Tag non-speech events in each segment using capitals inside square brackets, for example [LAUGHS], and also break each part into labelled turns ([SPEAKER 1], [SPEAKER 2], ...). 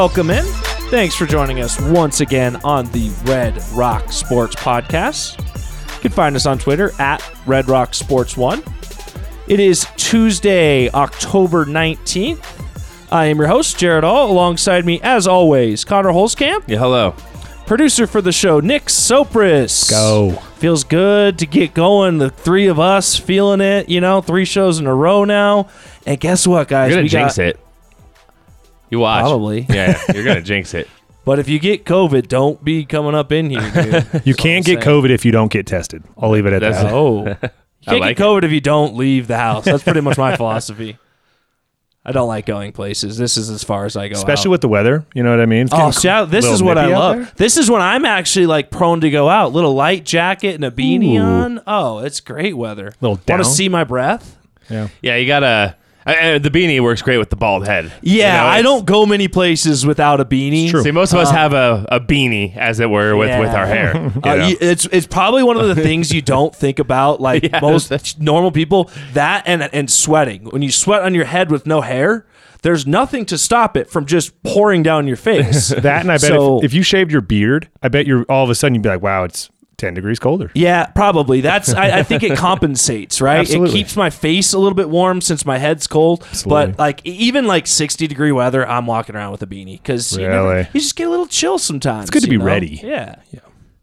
[SPEAKER 1] welcome in. Thanks for joining us once again on the Red Rock Sports Podcast. You can find us on Twitter at Red Rock Sports One. It is Tuesday, October 19th. I am your host, Jared All. Alongside me, as always, Connor Holzkamp.
[SPEAKER 2] Yeah, hello.
[SPEAKER 1] Producer for the show, Nick Sopris.
[SPEAKER 3] Go.
[SPEAKER 1] Feels good to get going. The three of us feeling it, you know, three shows in a row now. And guess what, guys?
[SPEAKER 2] You're gonna
[SPEAKER 1] we
[SPEAKER 2] jinx
[SPEAKER 1] got,
[SPEAKER 2] it. You watch.
[SPEAKER 1] Probably.
[SPEAKER 2] Yeah, [LAUGHS] yeah, you're gonna jinx it.
[SPEAKER 1] But if you get COVID, don't be coming up in here, dude. [LAUGHS]
[SPEAKER 3] You can't get
[SPEAKER 1] saying.
[SPEAKER 3] COVID if you don't get tested. I'll leave it at
[SPEAKER 2] That's-
[SPEAKER 3] that.
[SPEAKER 1] Oh. [LAUGHS] You
[SPEAKER 2] I
[SPEAKER 1] can't
[SPEAKER 2] like
[SPEAKER 1] get COVID if you don't leave the house. That's pretty much my philosophy. I don't like going places. This is as far as I go.
[SPEAKER 3] Especially
[SPEAKER 1] out.
[SPEAKER 3] with the weather. You know what I mean? It's
[SPEAKER 1] Oh,
[SPEAKER 3] getting
[SPEAKER 1] see, I- this is what I love.
[SPEAKER 3] there.
[SPEAKER 1] This is when I'm actually like prone to go out. Little light jacket and a beanie
[SPEAKER 3] Ooh.
[SPEAKER 1] on. Oh, it's great weather.
[SPEAKER 3] Little
[SPEAKER 1] Want to see my breath?
[SPEAKER 3] Yeah.
[SPEAKER 2] Yeah, you gotta. Uh, uh, the beanie works great with the bald head.
[SPEAKER 1] Yeah,
[SPEAKER 2] You know,
[SPEAKER 1] I don't go many places without a beanie.
[SPEAKER 3] It's true.
[SPEAKER 2] See, most of us have a, a beanie, as it were, with, with our hair. [LAUGHS] you
[SPEAKER 1] Uh,
[SPEAKER 2] know?
[SPEAKER 1] you- it's it's probably one of the things you don't think about, [LAUGHS] like
[SPEAKER 2] Yeah,
[SPEAKER 1] most normal people. That and and sweating. When you sweat on your head with no hair, there's nothing to stop it from just pouring down your face. [LAUGHS]
[SPEAKER 3] That and I bet
[SPEAKER 1] So-
[SPEAKER 3] if, if you shaved your beard, I bet you're all of a sudden you'd be like, wow, it's 10 degrees colder.
[SPEAKER 1] Yeah, probably. That's. I, I think it compensates, right? It keeps my face a little bit warm since my head's cold.
[SPEAKER 3] Absolutely.
[SPEAKER 1] But like even like sixty degree weather, I'm walking around with a beanie because you,
[SPEAKER 3] Really?
[SPEAKER 1] you just get a little chill sometimes.
[SPEAKER 3] It's good to be
[SPEAKER 1] know?
[SPEAKER 3] ready.
[SPEAKER 1] Yeah. Yeah.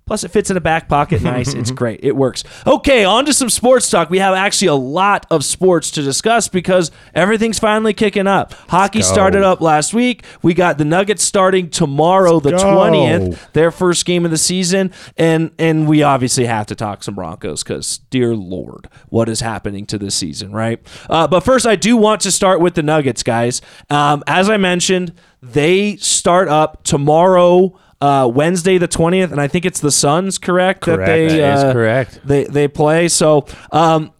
[SPEAKER 1] Plus, it fits in a back pocket nice. it's [LAUGHS] great. It works. Okay, on to some sports talk. We have actually a lot of sports to discuss because everything's finally kicking up. Hockey started up last week. We got the Nuggets starting tomorrow, the
[SPEAKER 3] go.
[SPEAKER 1] 20th their first game of the season, and and we obviously have to talk some Broncos because, dear Lord, what is happening to this season, right? Uh, but first, I do want to start with the Nuggets, guys. Um, as I mentioned, they start up tomorrow. Uh, Wednesday the twentieth, and I think it's the Suns, correct?
[SPEAKER 3] Correct.
[SPEAKER 1] That they
[SPEAKER 2] That is
[SPEAKER 1] uh,
[SPEAKER 2] correct.
[SPEAKER 1] They they play. So um,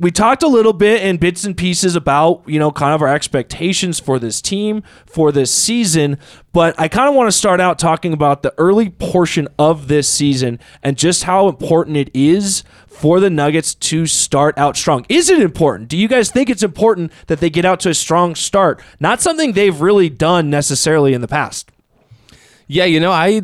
[SPEAKER 1] we talked a little bit in bits and pieces about you know kind of our expectations for this team for this season but i kind of want to start out talking about the early portion of this season and just how important it is for the nuggets to start out strong is it important do you guys think it's important that they get out to a strong start not something they've really done necessarily in the past
[SPEAKER 2] Yeah, you know, I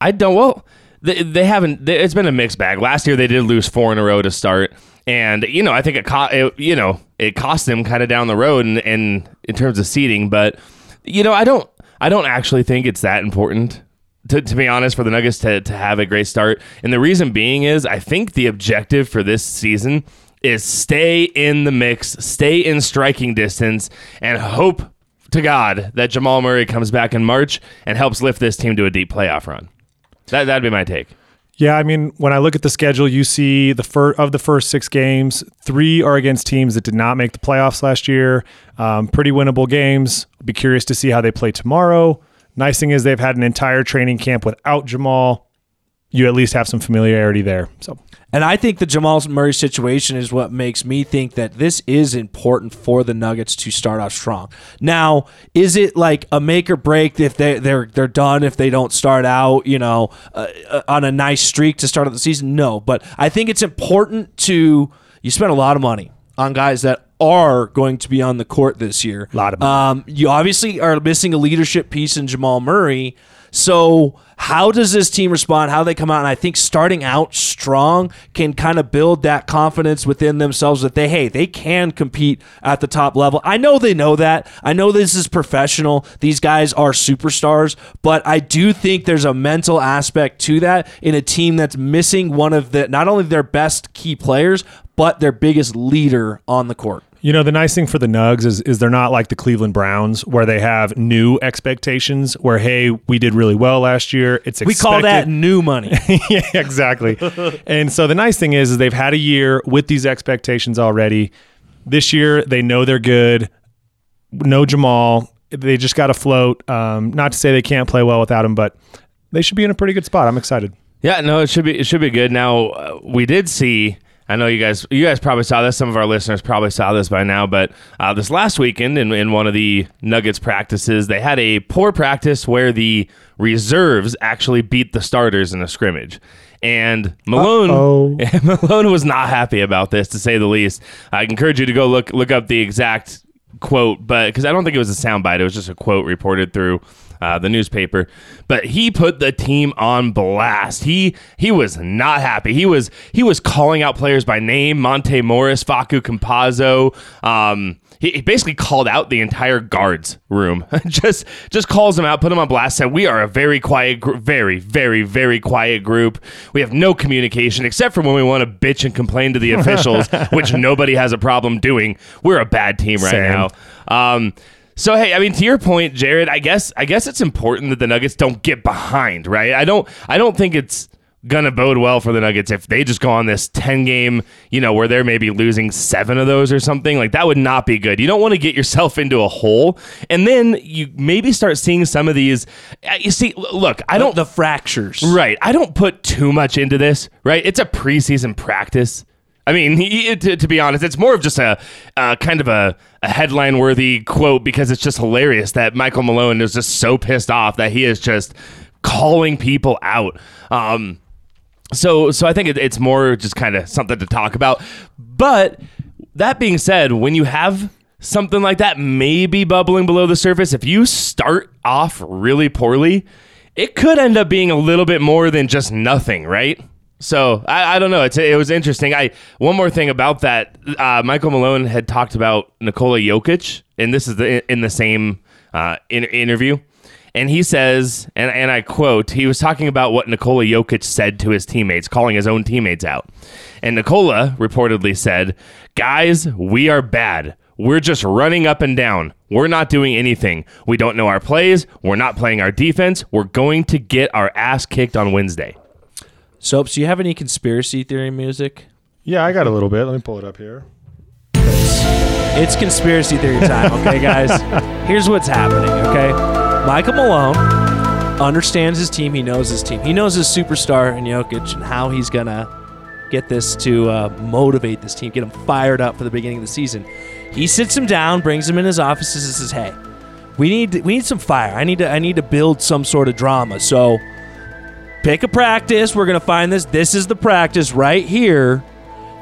[SPEAKER 2] I don't well they, they haven't they, it's been a mixed bag. Last year they did lose four in a row to start and you know, I think it, co- it you know, it cost them kind of down the road and in, in terms of seeding, but you know, I don't I don't actually think it's that important. To, to be honest, for the Nuggets to, to have a great start. And the reason being is I think the objective for this season is stay in the mix, stay in striking distance, and hope to God that Jamal Murray comes back in March and helps lift this team to a deep playoff run. That that'd be my take.
[SPEAKER 3] Yeah, I mean, when I look at the schedule, you see the fir- of the first six games, three are against teams that did not make the playoffs last year. Um, pretty winnable games. Be curious to see how they play tomorrow. Nice thing is they've had an entire training camp without Jamal. You at least have some familiarity there. So
[SPEAKER 1] And I think the Jamal Murray situation is what makes me think that this is important for the Nuggets to start off strong. Now, is it like a make or break if they they're they're done if they don't start out, you know, uh, uh, on a nice streak to start out the season? No, but I think it's important to you spend a lot of money on guys that are going to be on the court this year.
[SPEAKER 3] A lot of money.
[SPEAKER 1] Um, you obviously are missing a leadership piece in Jamal Murray. So, how does this team respond? How they come out? And I think starting out strong can kind of build that confidence within themselves that they, hey, they can compete at the top level. I know they know that. I know this is professional. These guys are superstars, but I do think there's a mental aspect to that in a team that's missing one of the, not only their best key players, but their biggest leader on the court.
[SPEAKER 3] You know, the nice thing for the Nugs is is they're not like the Cleveland Browns where they have new expectations where hey, we did really well last year. It's
[SPEAKER 1] We call that new money. [LAUGHS]
[SPEAKER 3] yeah, exactly. [LAUGHS] and so the nice thing is, is they've had a year with these expectations already. This year, they know they're good. No Jamal. They just got to float. Um, not to say they can't play well without him, but they should be in a pretty good spot. I'm excited.
[SPEAKER 2] Yeah, no, it should be it should be good. Now uh, we did see. I know you guys you guys probably saw this. Some of our listeners probably saw this by now, but uh, this last weekend in, in one of the Nuggets practices, they had a poor practice where the reserves actually beat the starters in a scrimmage. And Malone. [LAUGHS] Malone was not happy about this, to say the least. I encourage you to go look look up the exact quote, but because I don't think it was a soundbite, it was just a quote reported through uh, the newspaper. But he put the team on blast. He he was not happy. He was he was calling out players by name: Monte Morris, Facu Campazzo. Um, he, he basically called out the entire guards room. [LAUGHS] just just calls them out, put them on blast. Said we are a very quiet, gr- very very very quiet group. We have no communication except for when we want to bitch and complain to the [LAUGHS] officials, which nobody has a problem doing. We're a bad team right
[SPEAKER 3] Same.
[SPEAKER 2] now. Um, so hey, I mean, to your point, Jared, I guess I guess it's important that the Nuggets don't get behind, right? I don't I don't think it's gonna bode well for the Nuggets if they just go on this ten game, you know, where they're maybe losing seven of those or something. Like that would not be good. You don't want to get yourself into a hole, and then you maybe start seeing some of these. uh, You see, look, I don't
[SPEAKER 1] the fractures.
[SPEAKER 2] Right. I don't put too much into this, right? It's a preseason practice. I mean, he, to, to be honest, it's more of just a kind of a, a headline worthy quote because it's just hilarious that Michael Malone is just so pissed off that he is just calling people out. Um, so, so I think it, it's more just kind of something to talk about. But that being said, when you have something like that maybe bubbling below the surface, if you start off really poorly, it could end up being a little bit more than just nothing, right? So I, I don't know. It's it was interesting. I one more thing about that. Uh, Michael Malone had talked about Nikola Jokic, and this is the, in the same uh, in, interview. And he says, and, and I quote, he was talking about what Nikola Jokic said to his teammates, calling his own teammates out. And Nikola reportedly said, Guys, we are bad. We're just running up and down. We're not doing anything. We don't know our plays. We're not playing our defense. We're going to get our ass kicked on Wednesday.
[SPEAKER 1] Soaps, do you have any conspiracy theory music?
[SPEAKER 3] Yeah, I got a little bit. Let me pull it up here.
[SPEAKER 1] It's conspiracy theory time, okay, guys? [LAUGHS] Here's what's happening, okay? Michael Malone understands his team. He knows his team. He knows his superstar in Jokic and how he's going to get this to uh, motivate this team, get them fired up for the beginning of the season. He sits him down, brings him in his offices, and says, "Hey, we need we need some fire. I need to I need to build some sort of drama. So pick a practice. We're gonna find this. This is the practice right here."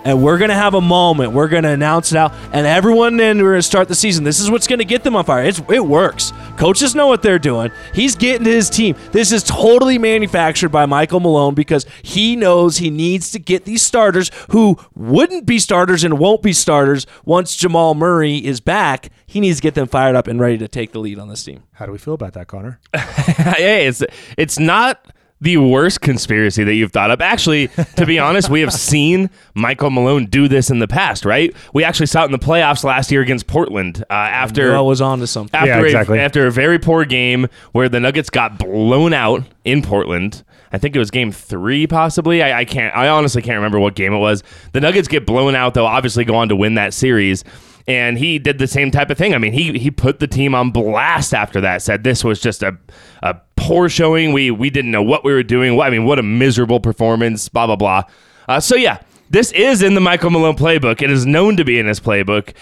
[SPEAKER 1] and we're gonna have a moment. We're gonna announce it out, and everyone then we're gonna start the season. This is what's gonna get them on fire. It's, it works. Coaches know what they're doing. He's getting to his team. This is totally manufactured by Michael Malone because he knows he needs to get these starters who wouldn't be starters and won't be starters once Jamal Murray is back. He needs to get them fired up and ready to take the lead on this team.
[SPEAKER 3] How do we feel about that, Connor? [LAUGHS]
[SPEAKER 2] hey, it's it's not the worst conspiracy that you've thought up. Actually, to be honest, we have [LAUGHS] seen Michael Malone do this in the past, right? We actually saw it in the playoffs last year against Portland uh, after
[SPEAKER 1] I was on to something.
[SPEAKER 2] after
[SPEAKER 3] Yeah,
[SPEAKER 2] a,
[SPEAKER 3] exactly.
[SPEAKER 2] after a very poor game where the Nuggets got blown out in Portland. I think it was game three, possibly. I, I can't. I honestly can't remember what game it was. The Nuggets get blown out, though. Obviously, go on to win that series. And he did the same type of thing. I mean, he he put the team on blast after that. Said this was just a a poor showing. We we didn't know what we were doing. I mean, what a miserable performance. Blah blah blah. Uh, so yeah, this is in the Michael Malone playbook. It is known to be in his playbook,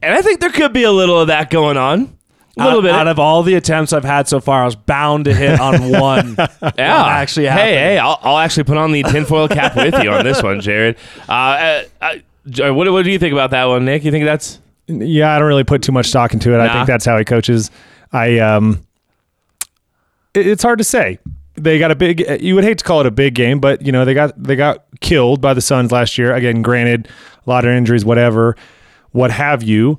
[SPEAKER 2] and I think there could be a little of that going on. A little
[SPEAKER 1] out,
[SPEAKER 2] bit.
[SPEAKER 1] out of all the attempts I've had so far, I was bound to hit on [LAUGHS] one.
[SPEAKER 2] Yeah,
[SPEAKER 1] actually
[SPEAKER 2] Hey,
[SPEAKER 1] happened.
[SPEAKER 2] hey, I'll, I'll actually put on the tinfoil cap with you on this one, Jared. Uh, uh, uh, what, what do you think about that one, Nick? You think that's
[SPEAKER 3] Yeah, I don't really put too much stock into it. I think that's how he coaches. I um, it- it's hard to say. They got a big. You would hate to call it a big game, but you know they got they got killed by the Suns last year. Again, granted, a lot of injuries, whatever, what have you.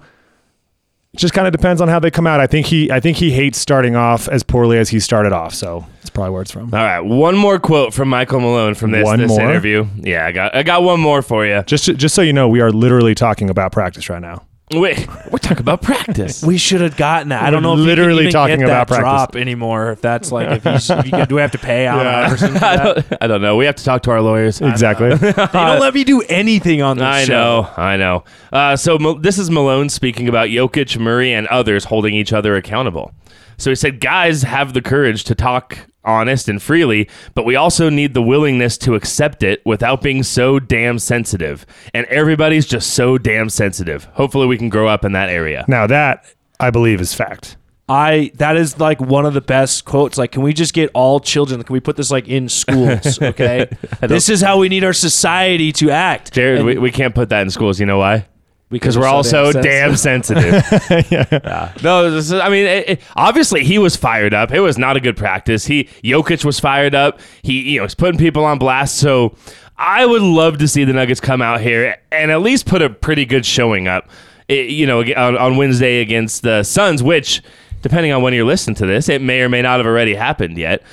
[SPEAKER 3] It just kind of depends on how they come out. I think he I think he hates starting off as poorly as he started off. So that's probably where it's from.
[SPEAKER 2] all right? One more quote from Michael Malone from this,
[SPEAKER 3] One
[SPEAKER 2] this
[SPEAKER 3] more?
[SPEAKER 2] interview. Yeah, I got I got one more for you.
[SPEAKER 3] Just just so you know, we are literally talking about practice right now.
[SPEAKER 2] Wait, [LAUGHS] we're talking about practice.
[SPEAKER 1] We should have gotten that. I don't know if
[SPEAKER 3] literally
[SPEAKER 1] you can even
[SPEAKER 3] talking
[SPEAKER 1] get
[SPEAKER 3] about
[SPEAKER 1] that
[SPEAKER 3] practice.
[SPEAKER 1] drop anymore. If that's like if he's if you do we have to pay [LAUGHS] Allen
[SPEAKER 3] Yeah.
[SPEAKER 1] Iverson? For [LAUGHS]
[SPEAKER 2] I don't, I don't know. We have to talk to our lawyers.
[SPEAKER 3] Exactly.
[SPEAKER 1] They don't let me do anything on this
[SPEAKER 2] I
[SPEAKER 1] show.
[SPEAKER 2] know, I know. Uh, so Mal- this is Malone speaking about Jokic, Murray, and others holding each other accountable. So he said, "Guys have the courage to talk honest and freely, but we also need the willingness to accept it without being so damn sensitive. And everybody's just so damn sensitive. Hopefully, we can grow up in that area."
[SPEAKER 3] now that I believe is fact.
[SPEAKER 1] I that is like one of the best quotes. Like, can we just get all children? Can we put this like in schools? Okay, [LAUGHS] this is how we need our society to act.
[SPEAKER 2] Jared,
[SPEAKER 1] And
[SPEAKER 2] we, we can't put that in schools. You know why? Because we're all so damn sensitive. [LAUGHS] yeah. No, this is, I mean, it, it- obviously he was fired up. It was not a good practice. He Jokic was fired up. He you know was putting people on blast. So I would love to see the Nuggets come out here and at least put a pretty good showing up. eh, you know, on, on Wednesday against the Suns, which depending on when you're listening to this, it may or may not have already happened yet.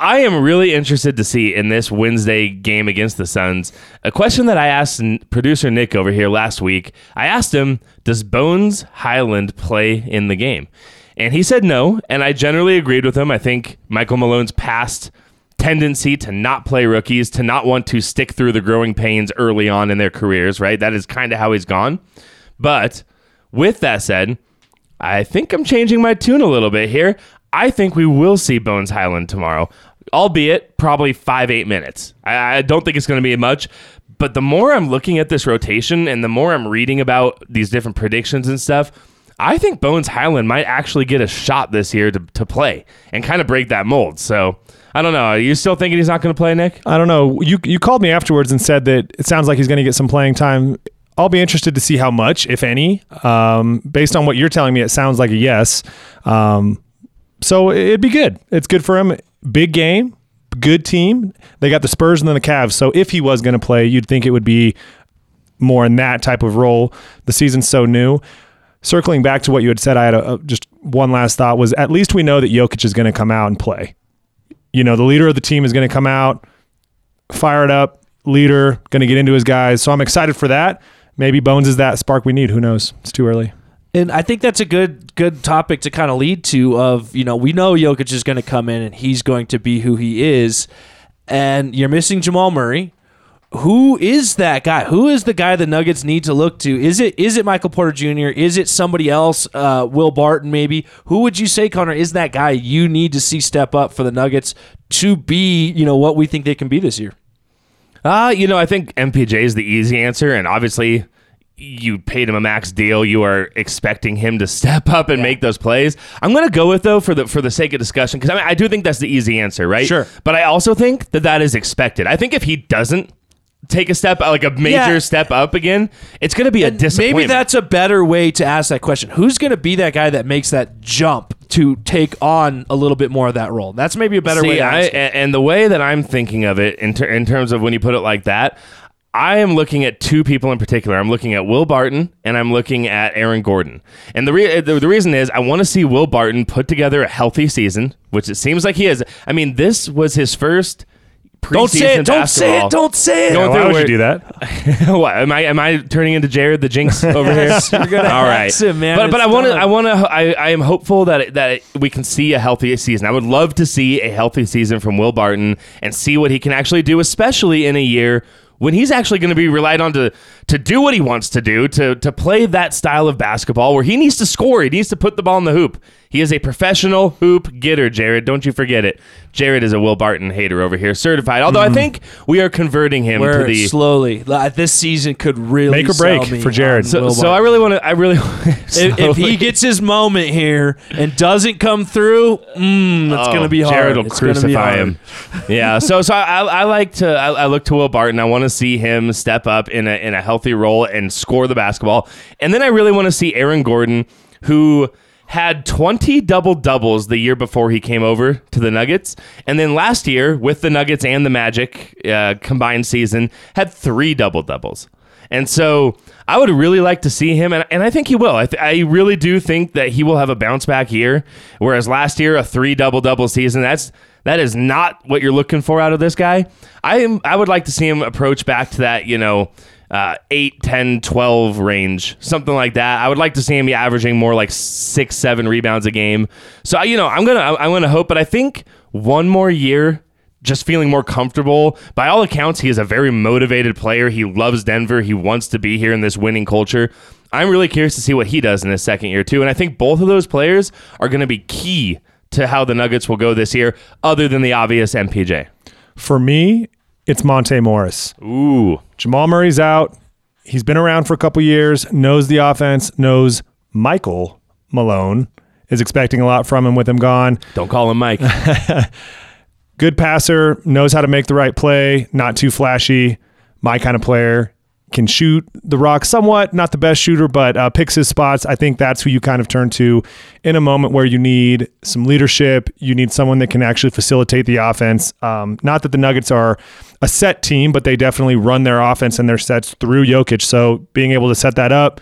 [SPEAKER 2] I am really interested to see in this Wednesday game against the Suns a question that I asked producer Nick over here last week. I asked him, Does Bones Hyland play in the game? And he said no, and I generally agreed with him. I think Michael Malone's past tendency to not play rookies, to not want to stick through the growing pains early on in their careers, right? That is kind of how he's gone. But with that said, I think I'm changing my tune a little bit here. I think we will see Bones Hyland tomorrow, albeit probably five, eight minutes. I, I don't think it's going to be much. But the more I'm looking at this rotation and the more I'm reading about these different predictions and stuff, I think Bones Hyland might actually get a shot this year to, to play and kind of break that mold. So I don't know. Are you still thinking he's not going to play, Nick?
[SPEAKER 3] I don't know. You you called me afterwards and said that it sounds like he's going to get some playing time. I'll be interested to see how much, if any. Um, based on what you're telling me, it sounds like a yes. Um, so it'd be good. It's good for him. Big game, good team. They got the Spurs and then the Cavs. So if he was going to play, you'd think it would be more in that type of role. The season's so new. Circling back to what you had said, I had a, a- just one last thought was at least we know that Jokic is going to come out and play. You know, the leader of the team is going to come out, fired up, leader, going to get into his guys. So I'm excited for that. Maybe Bones is that spark we need. Who knows? It's too early.
[SPEAKER 1] And I think that's a good good topic to kind of lead to of, you know, we know Jokic is going to come in and he's going to be who he is. And you're missing Jamal Murray. Who is that guy? Who is the guy the Nuggets need to look to? Is it is it Michael Porter Jr.? Is it somebody else? Uh, Will Barton maybe? Who would you say, Connor, is that guy you need to see step up for the Nuggets to be, you know, what we think they can be this year?
[SPEAKER 2] Uh, you know, I think MPJ is the easy answer, and obviously you paid him a max deal. You are expecting him to [LAUGHS] step up and make those plays. I'm going to go with though for the for the sake of discussion because I mean I do think that's the easy answer, right?
[SPEAKER 1] Sure.
[SPEAKER 2] But I also think that that is expected. I think if he doesn't take a step like a major
[SPEAKER 1] Yeah.
[SPEAKER 2] step up again, it's going to be a disappointment.
[SPEAKER 1] Maybe that's a better way to ask that question. Who's going to be that guy that makes that jump to take on a little bit more of that role? That's maybe a better way
[SPEAKER 2] See,
[SPEAKER 1] to
[SPEAKER 2] I,
[SPEAKER 1] ask it.
[SPEAKER 2] and and the way that I'm thinking of it in, ter- in terms of when you put it like that, I am looking at two people in particular. I'm looking at Will Barton and I'm looking at Aaron Gordon. And the, re- the, the reason is I want to see Will Barton put together a healthy season, which it seems like he is. I mean, this was his first preseason
[SPEAKER 1] Don't say it. Don't say it. Don't say it.
[SPEAKER 2] Going
[SPEAKER 3] Why
[SPEAKER 2] through
[SPEAKER 3] would
[SPEAKER 2] where-
[SPEAKER 3] you do that? [LAUGHS]
[SPEAKER 2] what am I? Am I turning into Jared the Jinx [LAUGHS] over here?
[SPEAKER 1] You're gonna
[SPEAKER 2] All right,
[SPEAKER 1] hex him, man.
[SPEAKER 2] But but I want to. I want to. I, I am hopeful that that we can see a healthy season. I would love to see a healthy season from Will Barton and see what he can actually do, especially in a year when he's actually going to be relied on to to do what he wants to do, to to play that style of basketball where he needs to score, he needs to put the ball in the hoop. He is a professional hoop getter, Jared. Don't you forget it. Jared is a Will Barton hater over here, certified. Although I think we are converting him to
[SPEAKER 1] We're
[SPEAKER 2] the
[SPEAKER 1] slowly. Like, This season could really
[SPEAKER 3] Make or break
[SPEAKER 1] me
[SPEAKER 3] for Jared.
[SPEAKER 2] so, so I really want to. I really. [LAUGHS]
[SPEAKER 1] if, if he gets his moment here and doesn't come through, mm, it's
[SPEAKER 2] Oh,
[SPEAKER 1] going to be hard.
[SPEAKER 2] Jared will
[SPEAKER 1] It's
[SPEAKER 2] crucify
[SPEAKER 1] hard.
[SPEAKER 2] him. yeah. So so I, I like to I, I look to Will Barton. I want to see him step up in a in a healthy role and score the basketball. And then I really want to see Aaron Gordon, who had 20 double doubles the year before he came over to the Nuggets, and then last year with the Nuggets and the Magic uh, combined season had three double doubles. And so I would really like to see him, and, and I think he will. I, th- I really do think that he will have a bounce back year. Whereas last year, a three double double season, that's that is not what you're looking for out of this guy. I am. I would like to see him approach back to that, you know, uh, 8, 10, 12 range, something like that. I would like to see him averaging more like six, seven rebounds a game. So you know, I'm gonna I'm gonna hope, but I think one more year just feeling more comfortable. By all accounts, he is a very motivated player. He loves Denver. He wants to be here in this winning culture. I'm really curious to see what he does in his second year, too. And I think both of those players are going to be key to how the Nuggets will go this year, other than the obvious MPJ.
[SPEAKER 3] For me, it's Monte Morris.
[SPEAKER 2] Ooh.
[SPEAKER 3] Jamal Murray's out. He's been around for a couple years, knows the offense, knows Michael Malone is expecting a lot from him with him gone.
[SPEAKER 2] Don't call him Mike. [LAUGHS]
[SPEAKER 3] Good passer, knows how to make the right play, not too flashy, my kind of player. can shoot the rock somewhat, not the best shooter, but uh, picks his spots. I think that's who you kind of turn to in a moment where you need some leadership. You need someone that can actually facilitate the offense. Um, not that the Nuggets are a set team, but they definitely run their offense and their sets through Jokic. So being able to set that up,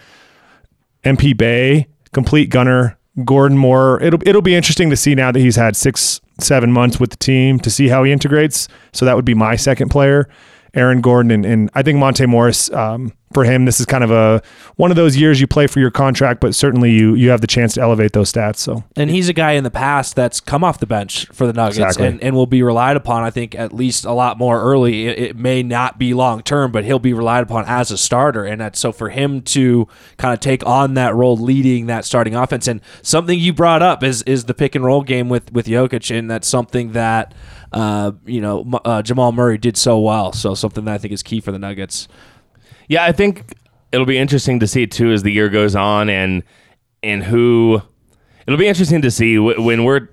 [SPEAKER 3] MPJ, complete gunner, Gordon Moore. It'll it'll be interesting to see now that he's had six seven months with the team to see how he integrates. So that would be my second player. Aaron Gordon and, and I think Monte Morris. Um, for him, this is kind of a one of those years you play for your contract, but certainly you you have the chance to elevate those stats. So
[SPEAKER 1] And he's a guy in the past that's come off the bench for the Nuggets
[SPEAKER 3] Exactly.
[SPEAKER 1] and, and will be relied upon, I think, at least a lot more early. It, it may not be long term, but he'll be relied upon as a starter. And that, so for him to kind of take on that role, leading that starting offense, and something you brought up is is the pick and roll game with, with Jokic, and that's something that. Uh, you know, uh, Jamal Murray did so well. So something that I think is key for the Nuggets.
[SPEAKER 2] Yeah, I think it'll be interesting to see too as the year goes on, and and who it'll be interesting to see w- when we're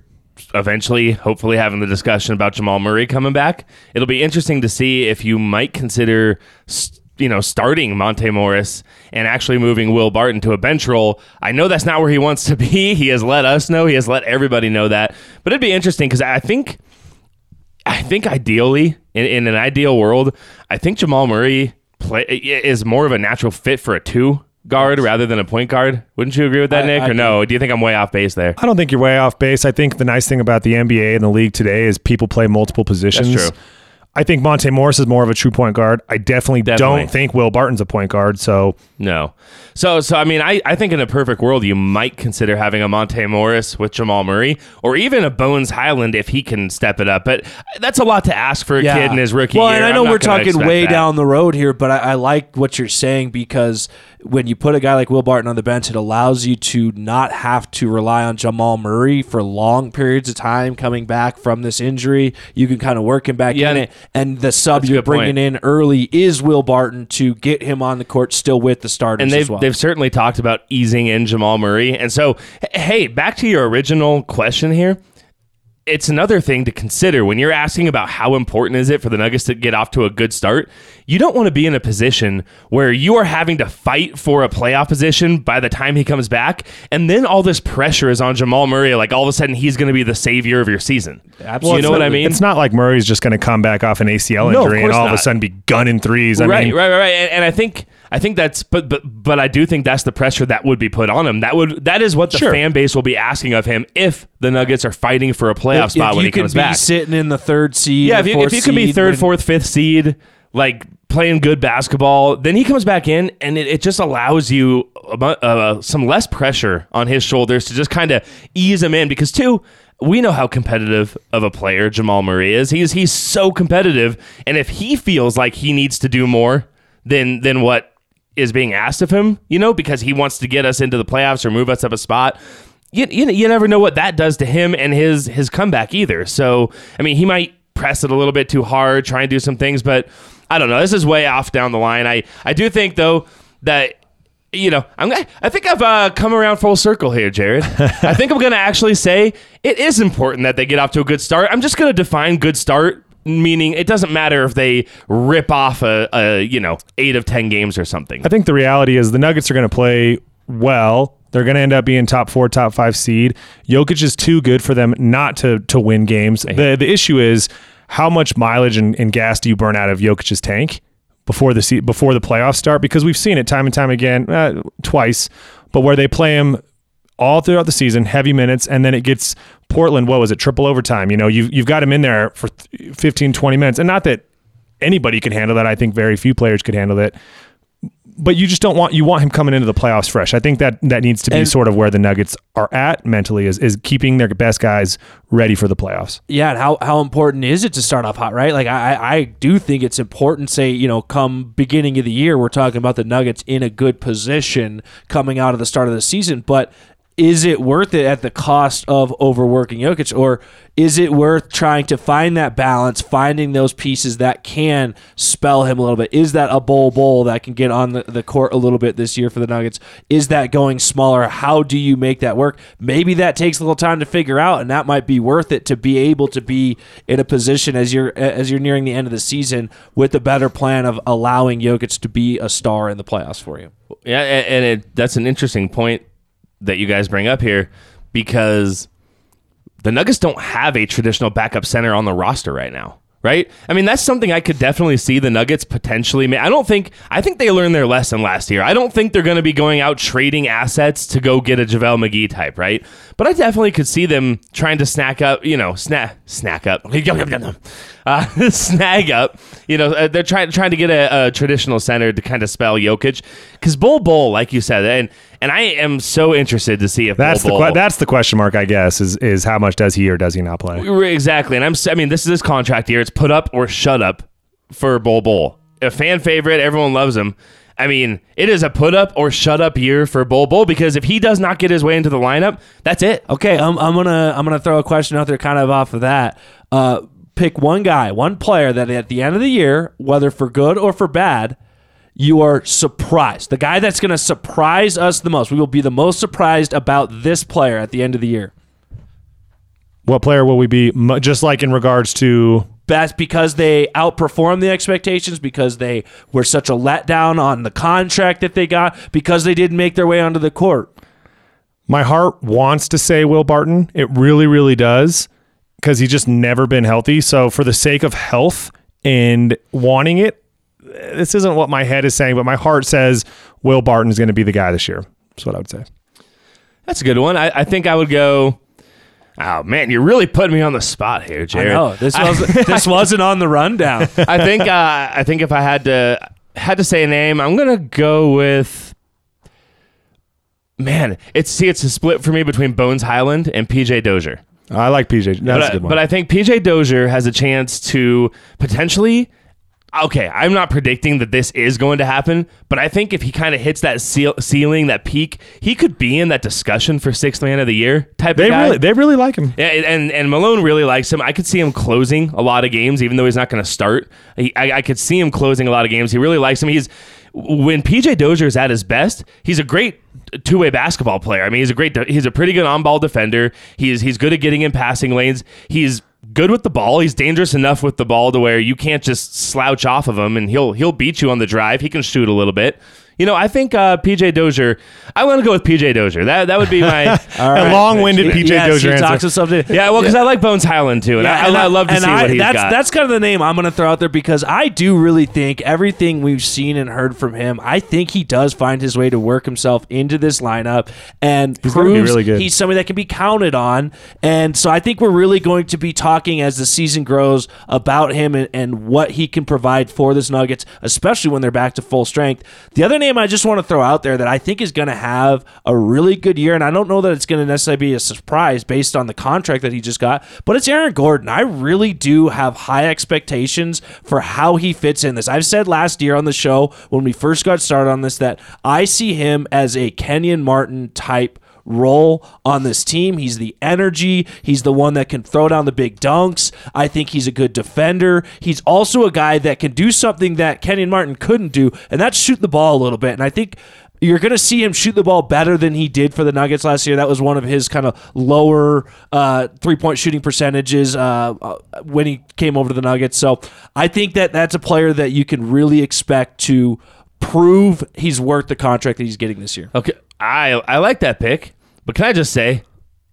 [SPEAKER 2] eventually, hopefully, having the discussion about Jamal Murray coming back. It'll be interesting to see if you might consider. s- You know, starting Monte Morris and actually moving Will Barton to a bench role. I know that's not where he wants to be. [LAUGHS] He has let us know. He has let everybody know that. But it'd be interesting because I think I think ideally, in, in an ideal world, I think Jamal Murray play is more of a natural fit for a two guard rather than a point guard. Wouldn't you agree with that,
[SPEAKER 1] I-
[SPEAKER 2] Nick?
[SPEAKER 1] I
[SPEAKER 2] or no? Do you think I'm way off base there?
[SPEAKER 3] I don't think you're way off base. I think the nice thing about the NBA and the league today is people play multiple positions.
[SPEAKER 2] That's true.
[SPEAKER 3] I think Monte Morris is more of a true point guard. I definitely,
[SPEAKER 2] Definitely.
[SPEAKER 3] don't think Will Barton's a point guard. So
[SPEAKER 2] No. So, so I mean, I, I think in a perfect world, you might consider having a Monte Morris with Jamal Murray, or even a Bones Hyland if he can step it up. But that's a lot to ask for a kid in his rookie
[SPEAKER 1] well,
[SPEAKER 2] year.
[SPEAKER 1] and I know we're talking way
[SPEAKER 2] that.
[SPEAKER 1] down the road here, but I, I like what you're saying because when you put a guy like Will Barton on the bench, it allows you to not have to rely on Jamal Murray for long periods of time coming back from this injury. You can kind of work him back
[SPEAKER 2] Yeah,
[SPEAKER 1] in it, and the sub you're
[SPEAKER 2] good point.
[SPEAKER 1] bringing in early is Will Barton to get him on the court still with the starters
[SPEAKER 2] and they've
[SPEAKER 1] as well.
[SPEAKER 2] they've certainly talked about easing in Jamal Murray. And so, hey, back to your original question here. It's another thing to consider when you're asking about how important is it for the Nuggets to get off to a good start. You don't want to be in a position where you are having to fight for a playoff position by the time he comes back, and then all this pressure is on Jamal Murray. Like all of a sudden, he's going to be the savior of your season.
[SPEAKER 1] Absolutely.
[SPEAKER 2] You know what I mean?
[SPEAKER 3] It's not like Murray's just going to come back off an ACL
[SPEAKER 2] No,
[SPEAKER 3] injury and all of a sudden be gunning threes. I
[SPEAKER 2] right,
[SPEAKER 3] mean,
[SPEAKER 2] right, right, right. And, and I think I think that's but but but I do think that's the pressure that would be put on him. That would that is what the
[SPEAKER 3] Sure.
[SPEAKER 2] fan base will be asking of him if the Nuggets are fighting for a playoff
[SPEAKER 1] if,
[SPEAKER 2] spot
[SPEAKER 1] if
[SPEAKER 2] when he comes
[SPEAKER 1] be
[SPEAKER 2] back.
[SPEAKER 1] sitting in the third seed,
[SPEAKER 2] yeah, if you, if you can be third, fourth, fifth seed, like playing good basketball, then he comes back in and it, it just allows you uh, some less pressure on his shoulders to just kind of ease him in because two. We know how competitive of a player Jamal Murray is. He's he's so competitive, and if he feels like he needs to do more than than what is being asked of him, you know, because he wants to get us into the playoffs or move us up a spot. You, you, you never know what that does to him and his his comeback either. So, I mean, he might press it a little bit too hard, try and do some things, but I don't know. This is way off down the line. I, I do think though that you know, I'm I think I've uh, come around full circle here, Jared. [LAUGHS] I think I'm going to actually say it is important that they get off to a good start. I'm just going to define good start meaning it doesn't matter if they rip off a, a you know eight of ten games or something.
[SPEAKER 3] I think the reality is the Nuggets are going to play well. They're going to end up being top four, top five seed. Jokic is too good for them not to to win games. The the issue is how much mileage and, and gas do you burn out of Jokic's tank before the se- before the playoffs start? Because we've seen it time and time again, uh, twice, but where they play him all throughout the season, heavy minutes, and then it gets Portland, what was it, triple overtime. You know, you've, you've got him in there for th- 15, 20 minutes. And not that anybody can handle that. I think very few players could handle that. But you just don't want you want him coming into the playoffs fresh. I think that that needs to be
[SPEAKER 1] And-
[SPEAKER 3] sort of where the Nuggets are at mentally is is keeping their best guys ready for the playoffs.
[SPEAKER 1] Yeah, and how, how important is it to start off hot, right? Like I, I do think it's important. Say you know, come beginning of the year, we're talking about the Nuggets in a good position coming out of the start of the season, but is it worth it at the cost of overworking Jokic, or is it worth trying to find that balance, finding those pieces that can spell him a little bit? Is that a Bol Bol that can get on the, the court a little bit this year for the Nuggets? Is that going smaller? How do you make that work? Maybe that takes a little time to figure out, and that might be worth it to be able to be in a position as you're as you're nearing the end of the season with a better plan of allowing Jokic to be a star in the playoffs for you.
[SPEAKER 2] Yeah, and, it, that's an interesting point that you guys bring up here because the Nuggets don't have a traditional backup center on the roster right now. Right? I mean, that's something I could definitely see the Nuggets potentially. I don't think. I think they learned their lesson last year. I don't think they're going to be going out trading assets to go get a JaVale McGee type, right? But I definitely could see them trying to snack up, you know, snack snack up, [LAUGHS] uh, [LAUGHS] snag up. You know, uh, they're trying trying to get a, a traditional center to kind of spell Jokic because Bol Bol, like you said, and and I am so interested to see if
[SPEAKER 3] That's
[SPEAKER 2] Bull
[SPEAKER 3] the
[SPEAKER 2] Bull,
[SPEAKER 3] que- that's the question mark, I guess, is is how much does he or does he not play?
[SPEAKER 2] Exactly, and I'm. I mean, this is his contract year. It's put up or shut up for Bol Bol. A fan favorite. Everyone loves him. I mean, it is a put up or shut up year for Bol Bol because if he does not get his way into the lineup, that's it.
[SPEAKER 1] Okay, I'm, I'm gonna I'm gonna throw a question out there, kind of off of that. Uh, pick one guy, one player that at the end of the year, whether for good or for bad, you are surprised. The guy that's gonna surprise us the most. We will be the most surprised about this player at the end of the year.
[SPEAKER 3] What player will we be? Just like in regards to
[SPEAKER 1] That's because they outperformed the expectations, because they were such a letdown on the contract that they got, because they didn't make their way onto the court.
[SPEAKER 3] my heart wants to say Will Barton. It really, really does because he's just never been healthy. So for the sake of health and wanting it, this isn't what my head is saying, but my heart says Will Barton is going to be the guy this year. That's what I would say.
[SPEAKER 2] That's a good one. I, I think I would go. Oh man, you're really putting me on the spot here,
[SPEAKER 1] I
[SPEAKER 2] Jared.
[SPEAKER 1] know this was [LAUGHS] this wasn't on the rundown.
[SPEAKER 2] I think uh, I think if I had to had to say a name, I'm gonna go with. Man, it's see, it's a split for me between Bones Hyland and PJ Dozier.
[SPEAKER 3] I like PJ. That's
[SPEAKER 2] But,
[SPEAKER 3] a
[SPEAKER 2] I-
[SPEAKER 3] good one.
[SPEAKER 2] but I think PJ Dozier has a chance to potentially. Okay, I'm not predicting that this is going to happen, but I think if he kind of hits that ceil- ceiling, that peak, he could be in that discussion for sixth man of the year type
[SPEAKER 3] they
[SPEAKER 2] of guy.
[SPEAKER 3] really, they really like him.
[SPEAKER 2] Yeah, and and Malone really likes him. I could see him closing a lot of games, even though he's not going to start. He, I, I could see him closing a lot of games. He really likes him. He's when PJ Dozier is at his best, he's a great two way basketball player. I mean, he's a great, he's a pretty good on ball defender. He's he's good at getting in passing lanes. He's good with the ball. He's dangerous enough with the ball to where you can't just slouch off of him, and he'll he'll beat you on the drive. He can shoot a little bit. You know, I think uh, PJ Dozier. I want to go with PJ Dozier. That that would be my. [LAUGHS]
[SPEAKER 3] A long-winded PJ
[SPEAKER 1] Yes,
[SPEAKER 3] Dozier
[SPEAKER 1] he
[SPEAKER 3] answer.
[SPEAKER 1] talks of something.
[SPEAKER 2] Yeah, well, because I like Bones Hyland too, and I,
[SPEAKER 1] and
[SPEAKER 2] I, love to
[SPEAKER 1] and
[SPEAKER 2] see
[SPEAKER 1] I-
[SPEAKER 2] what he's
[SPEAKER 1] that's,
[SPEAKER 2] got.
[SPEAKER 1] That's kind of the name I'm going to throw out there because I do really think everything we've seen and heard from him, I think he does find his way to work himself into this lineup and
[SPEAKER 3] He's gonna be
[SPEAKER 1] proves
[SPEAKER 3] really good.
[SPEAKER 1] he's somebody that can be counted on. And so I think we're really going to be talking as the season grows about him and, and what he can provide for this Nuggets, especially when they're back to full strength. The other name I just want to throw out there that I think is going to have a really good year, and I don't know that it's going to necessarily be a surprise based on the contract that he just got, but it's Aaron Gordon. I really do have high expectations for how he fits in this. I've said last year on the show when we first got started on this that I see him as a Kenyon Martin type role on this team. He's the energy. He's the one that can throw down the big dunks. I think he's a good defender. He's also a guy that can do something that Kenyon Martin couldn't do, and that's shoot the ball a little bit. And I think you're going to see him shoot the ball better than he did for the Nuggets last year. That was one of his kind of lower uh, three point shooting percentages uh, uh, when he came over to the Nuggets. So I think that that's a player that you can really expect to prove he's worth the contract that he's getting this year.
[SPEAKER 2] okay, I I like that pick, but can I just say,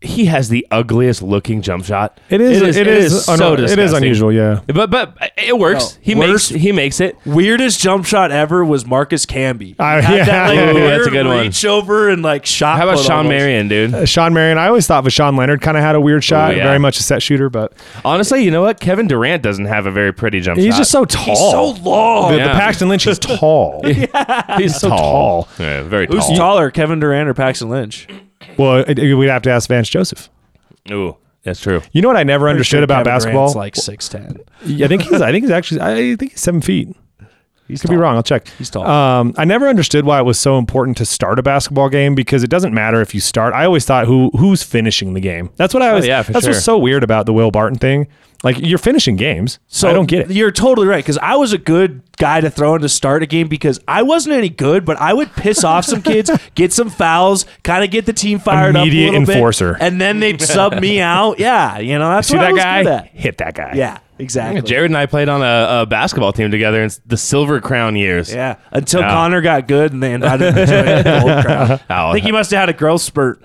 [SPEAKER 2] he has the ugliest looking jump shot.
[SPEAKER 3] It is. It is.
[SPEAKER 2] It is so
[SPEAKER 3] un- it is
[SPEAKER 2] disgusting.
[SPEAKER 3] unusual. Yeah.
[SPEAKER 2] But but it works.
[SPEAKER 1] No,
[SPEAKER 2] he
[SPEAKER 1] worst-
[SPEAKER 2] makes he makes it.
[SPEAKER 1] Weirdest jump shot ever was Marcus Camby.
[SPEAKER 3] Uh,
[SPEAKER 1] Had
[SPEAKER 3] yeah.
[SPEAKER 1] that, like,
[SPEAKER 2] Ooh, that's a good one.
[SPEAKER 1] Reach over and like shot.
[SPEAKER 2] How about Shawn
[SPEAKER 1] almost.
[SPEAKER 2] Marion, dude?
[SPEAKER 3] Uh, Shawn Marion. I always thought Vashawn Leonard kind of had a weird shot.
[SPEAKER 2] yeah.
[SPEAKER 3] Very much a set shooter, but
[SPEAKER 2] Honestly, you know what? Kevin Durant doesn't have a very pretty jump shot.
[SPEAKER 3] he's
[SPEAKER 2] shot.
[SPEAKER 3] just so tall.
[SPEAKER 1] He's so long.
[SPEAKER 3] The,
[SPEAKER 2] Yeah.
[SPEAKER 3] the Paxton Lynch is [LAUGHS] tall. yeah.
[SPEAKER 2] he's
[SPEAKER 3] so tall.
[SPEAKER 2] Yeah, very
[SPEAKER 1] Who's taller, Kevin Durant or Paxton Lynch?
[SPEAKER 3] Well, it- it- we'd have to ask Vance Joseph.
[SPEAKER 2] Ooh, that's true.
[SPEAKER 3] You know what I never understood about
[SPEAKER 1] Kevin
[SPEAKER 3] basketball?
[SPEAKER 1] Durant's like six ten.
[SPEAKER 3] I think he's. I think he's actually. I think he's seven feet.
[SPEAKER 1] He's
[SPEAKER 3] Could be wrong. I'll check.
[SPEAKER 1] He's tall.
[SPEAKER 3] Um, I never understood why it was so important to start a basketball game because it doesn't matter if you start. I always thought who who's finishing the game. That's what I was.
[SPEAKER 2] Oh, yeah, for
[SPEAKER 3] that's
[SPEAKER 2] sure.
[SPEAKER 3] what's so weird about the Will Barton thing. Like you're finishing games. So I don't get it.
[SPEAKER 1] You're totally right because I was a good guy to throw in to start a game because I wasn't any good, but I would piss off some kids, [LAUGHS] get some fouls, kind of get the team fired
[SPEAKER 3] Immediate
[SPEAKER 1] up a little
[SPEAKER 3] enforcer.
[SPEAKER 1] bit, and then they'd sub me [LAUGHS] out. Yeah, you know that's
[SPEAKER 3] See
[SPEAKER 1] what I
[SPEAKER 3] that
[SPEAKER 1] was
[SPEAKER 3] guy? Hit that guy.
[SPEAKER 1] Yeah, exactly.
[SPEAKER 2] Jared and I played on a, a basketball team together in the Silver Crown years.
[SPEAKER 1] Yeah, until
[SPEAKER 2] Yeah.
[SPEAKER 1] Connor got good and they invited him to join the [LAUGHS] old crowd.
[SPEAKER 2] Oh,
[SPEAKER 1] I think he must have had a growth spurt.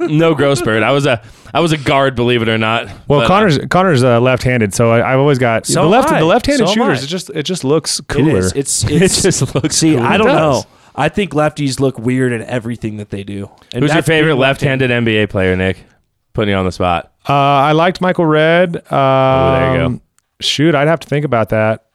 [SPEAKER 2] No growth spurt. I was a I was a guard, believe it or not.
[SPEAKER 3] Well,
[SPEAKER 2] But,
[SPEAKER 3] Connor's Connor's uh, left-handed, so I, I've always got
[SPEAKER 1] So
[SPEAKER 3] the left
[SPEAKER 1] I.
[SPEAKER 3] the left-handed
[SPEAKER 1] So
[SPEAKER 3] shooters. It just it just looks cooler.
[SPEAKER 1] is. It's, [LAUGHS]
[SPEAKER 2] it just looks.
[SPEAKER 1] see.
[SPEAKER 2] cool.
[SPEAKER 1] I don't know. I think lefties look weird in everything that they do. And
[SPEAKER 2] Who's your favorite
[SPEAKER 1] left-handed.
[SPEAKER 2] left-handed NBA player, Nick? Putting you on the spot.
[SPEAKER 3] uh, I liked Michael Redd. Um,
[SPEAKER 2] there you go.
[SPEAKER 3] Shoot, I'd have to think about that.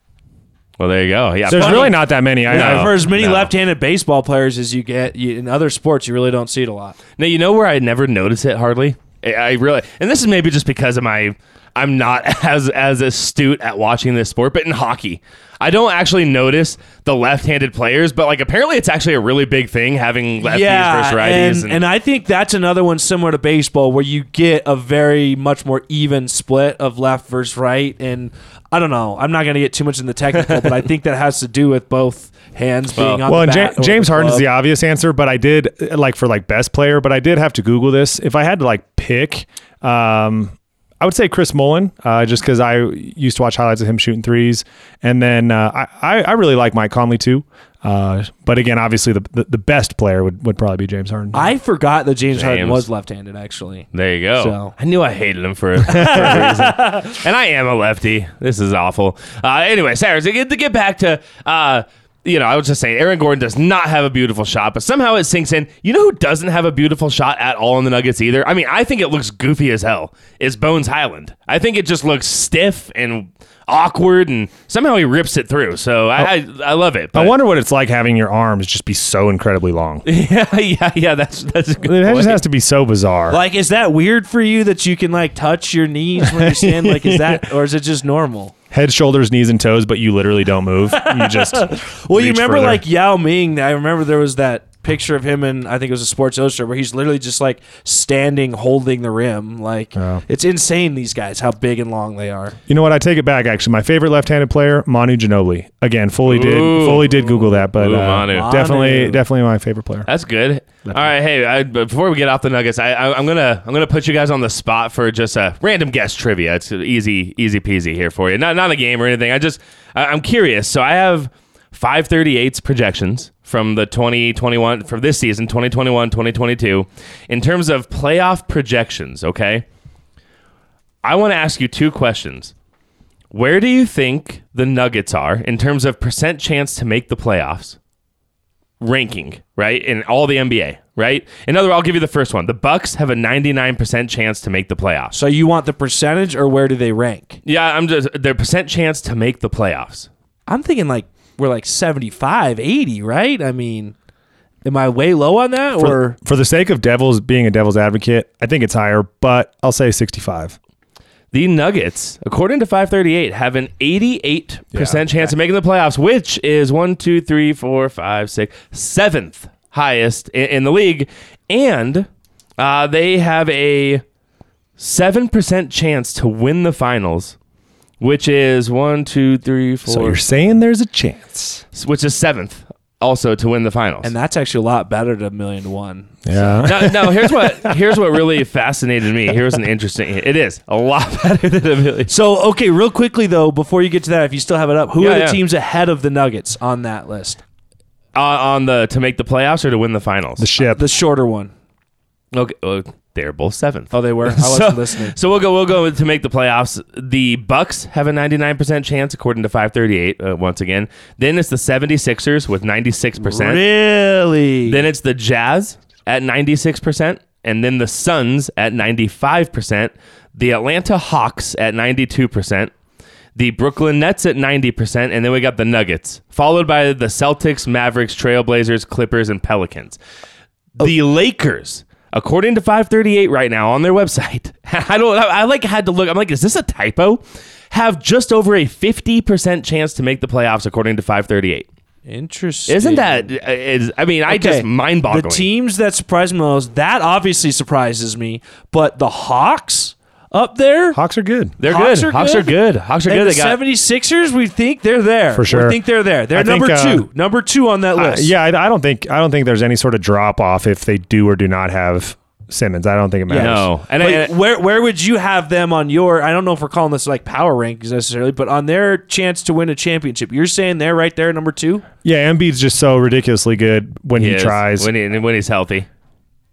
[SPEAKER 2] Well, there you go. Yeah,
[SPEAKER 3] There's
[SPEAKER 2] funny.
[SPEAKER 3] really not that many. I,
[SPEAKER 2] No.
[SPEAKER 3] I,
[SPEAKER 1] For as many
[SPEAKER 2] No.
[SPEAKER 1] left-handed baseball players as you get you, in other sports, you really don't see it a lot.
[SPEAKER 2] Now you know where I never notice it hardly. I, I really, and this is maybe just because of my, I'm not [LAUGHS] as as astute at watching this sport. But in hockey, I don't actually notice the left-handed players. But like apparently, it's actually a really big thing having lefties versus righties.
[SPEAKER 1] and, and I think that's another one similar to baseball where you get a very much more even split of left versus right. And I don't know. I'm not going to get too much in the technical, but I think that has to do with both hands being on
[SPEAKER 3] well,
[SPEAKER 1] the
[SPEAKER 3] and Ja-
[SPEAKER 1] bat
[SPEAKER 3] James
[SPEAKER 1] the
[SPEAKER 3] Harden's
[SPEAKER 1] glove.
[SPEAKER 3] the obvious answer, but I did uh, like for like best player, but I did have to Google this. If I had to like pick, um, I would say Chris Mullin, uh, just because I used to watch highlights of him shooting threes, and then uh, I, I I really like Mike Conley too. Uh, but again, obviously the, the the best player would, would probably be James Harden.
[SPEAKER 1] I forgot that James, Harden was left-handed. Actually,
[SPEAKER 2] There you go.
[SPEAKER 1] So-
[SPEAKER 2] I knew I hated him for, [LAUGHS] for a reason. and I am a lefty. This is awful. Uh, anyway, Sarah, to get, to get back to, uh, you know, I was just saying, Aaron Gordon does not have a beautiful shot, but somehow it sinks in. You know who doesn't have a beautiful shot at all in the Nuggets either? I mean, I think it looks goofy as hell. Is Bones Hyland? I think it just looks stiff and awkward, and somehow he rips it through. So I, oh. I, I love it.
[SPEAKER 3] I wonder what it's like having your arms just be so incredibly long. [LAUGHS]
[SPEAKER 2] yeah, yeah, yeah. That's that's a good
[SPEAKER 3] It
[SPEAKER 2] just
[SPEAKER 3] has to be so bizarre.
[SPEAKER 1] like, is that weird for you that you can like touch your knees when you stand? Like, is that [LAUGHS] or is it just normal?
[SPEAKER 3] Head, shoulders, knees, and toes, but you literally don't move. You just [LAUGHS]
[SPEAKER 1] Well, you remember
[SPEAKER 3] further.
[SPEAKER 1] like Yao Ming? I remember there was that picture of him and I think it was a Sports Illustrated where he's literally just like standing holding the rim. Like
[SPEAKER 3] Oh.
[SPEAKER 1] it's insane these guys how big and long they are.
[SPEAKER 3] You know what? I take it back. Actually, my favorite left-handed player, Manu Ginobili. Again, fully did fully did Google that, but
[SPEAKER 2] Ooh,
[SPEAKER 3] uh,
[SPEAKER 2] Manu.
[SPEAKER 3] definitely
[SPEAKER 1] Manu.
[SPEAKER 3] definitely my favorite player.
[SPEAKER 2] That's good. All right, hey, I, before we get off the Nuggets, I, I, I'm gonna I'm gonna put you guys on the spot for just a random guess trivia. It's easy easy peasy here for you. Not not a game or anything. I just I, I'm curious. So I have 538's projections from the 2021 for this season 2021 2022 in terms of playoff projections. Okay, I want to ask you two questions. Where do you think the Nuggets are in terms of percent chance to make the playoffs? ranking, right? In all the NBA, right? In other words, I'll give you the first one. The Bucks have a 99% chance to make the playoffs.
[SPEAKER 1] So you want the percentage or where do they rank?
[SPEAKER 2] Yeah, I'm just their percent chance to make the playoffs.
[SPEAKER 1] I'm thinking like we're like 75, 80, right? I mean, am I way low on that or
[SPEAKER 3] For the sake of Devils being a Devils advocate, I think it's higher, but I'll say 65.
[SPEAKER 2] The Nuggets, according to 538, have an 88%
[SPEAKER 3] Yeah.
[SPEAKER 2] chance of making the playoffs, which is one, two, three, four, five, six, seventh highest in, in the league. And uh, they have a 7% chance to win the finals, which is one, two, three, four,
[SPEAKER 3] So you're saying there's a chance?
[SPEAKER 2] which is seventh also to win the finals.
[SPEAKER 1] and that's actually a lot better than a million to one.
[SPEAKER 3] Yeah.
[SPEAKER 2] no, no, here's what here's what really fascinated me. Here's an interesting. It is a lot [LAUGHS] better than a million.
[SPEAKER 1] So okay, real quickly though, before you get to that, if you still have it up, who
[SPEAKER 2] Yeah,
[SPEAKER 1] are the
[SPEAKER 2] yeah.
[SPEAKER 1] teams ahead of the Nuggets on that list?
[SPEAKER 2] Uh, on the to make the playoffs or to win the finals.
[SPEAKER 3] The ship.
[SPEAKER 1] The shorter one.
[SPEAKER 2] okay, they're both seventh.
[SPEAKER 1] Oh, they were. [LAUGHS] I wasn't
[SPEAKER 2] so,
[SPEAKER 1] listening.
[SPEAKER 2] So we'll go. We'll go to make the playoffs. The Bucks have a 99% chance, according to 538. Uh, once again, then it's the 76ers with 96%.
[SPEAKER 1] Really?
[SPEAKER 2] Then it's the Jazz at 96%, and then the Suns at 95%, the Atlanta Hawks at 92%, the Brooklyn Nets at 90%, and then we got the Nuggets, followed by the Celtics, Mavericks, Trailblazers, Clippers, and Pelicans. The Lakers according to 538 right now on their website, [LAUGHS] I don't. I like had to look. I'm like, is this a typo? Have just over a 50% chance to make the playoffs according to 538.
[SPEAKER 1] Interesting.
[SPEAKER 2] Isn't that? uh, I mean, I just mind boggling.
[SPEAKER 1] The teams that surprise me most, that obviously surprises me. But the Hawks up there,
[SPEAKER 3] Hawks are good.
[SPEAKER 2] They're
[SPEAKER 1] Hawks
[SPEAKER 2] good.
[SPEAKER 1] are
[SPEAKER 2] Hawks
[SPEAKER 1] good.
[SPEAKER 2] are good. Hawks are
[SPEAKER 1] and
[SPEAKER 2] good.
[SPEAKER 1] the
[SPEAKER 2] They got
[SPEAKER 1] 76ers, we think they're there.
[SPEAKER 3] For sure.
[SPEAKER 1] We think they're there. They're
[SPEAKER 3] I think,
[SPEAKER 1] number
[SPEAKER 3] uh,
[SPEAKER 1] two. Number two on that
[SPEAKER 3] Uh,
[SPEAKER 1] list.
[SPEAKER 3] yeah, I, I don't think I don't think there's any sort of drop off if they do or do not have Simmons. I don't think it matters.
[SPEAKER 2] no. And,
[SPEAKER 1] Wait,
[SPEAKER 2] and-
[SPEAKER 1] where where would you have them on your? I don't know if we're calling this like power rankings necessarily, but on their chance to win a championship, you're saying they're right there, number two.
[SPEAKER 3] Yeah, Embiid's just so ridiculously good when he,
[SPEAKER 2] is,
[SPEAKER 3] tries.
[SPEAKER 2] when, he, when he's healthy.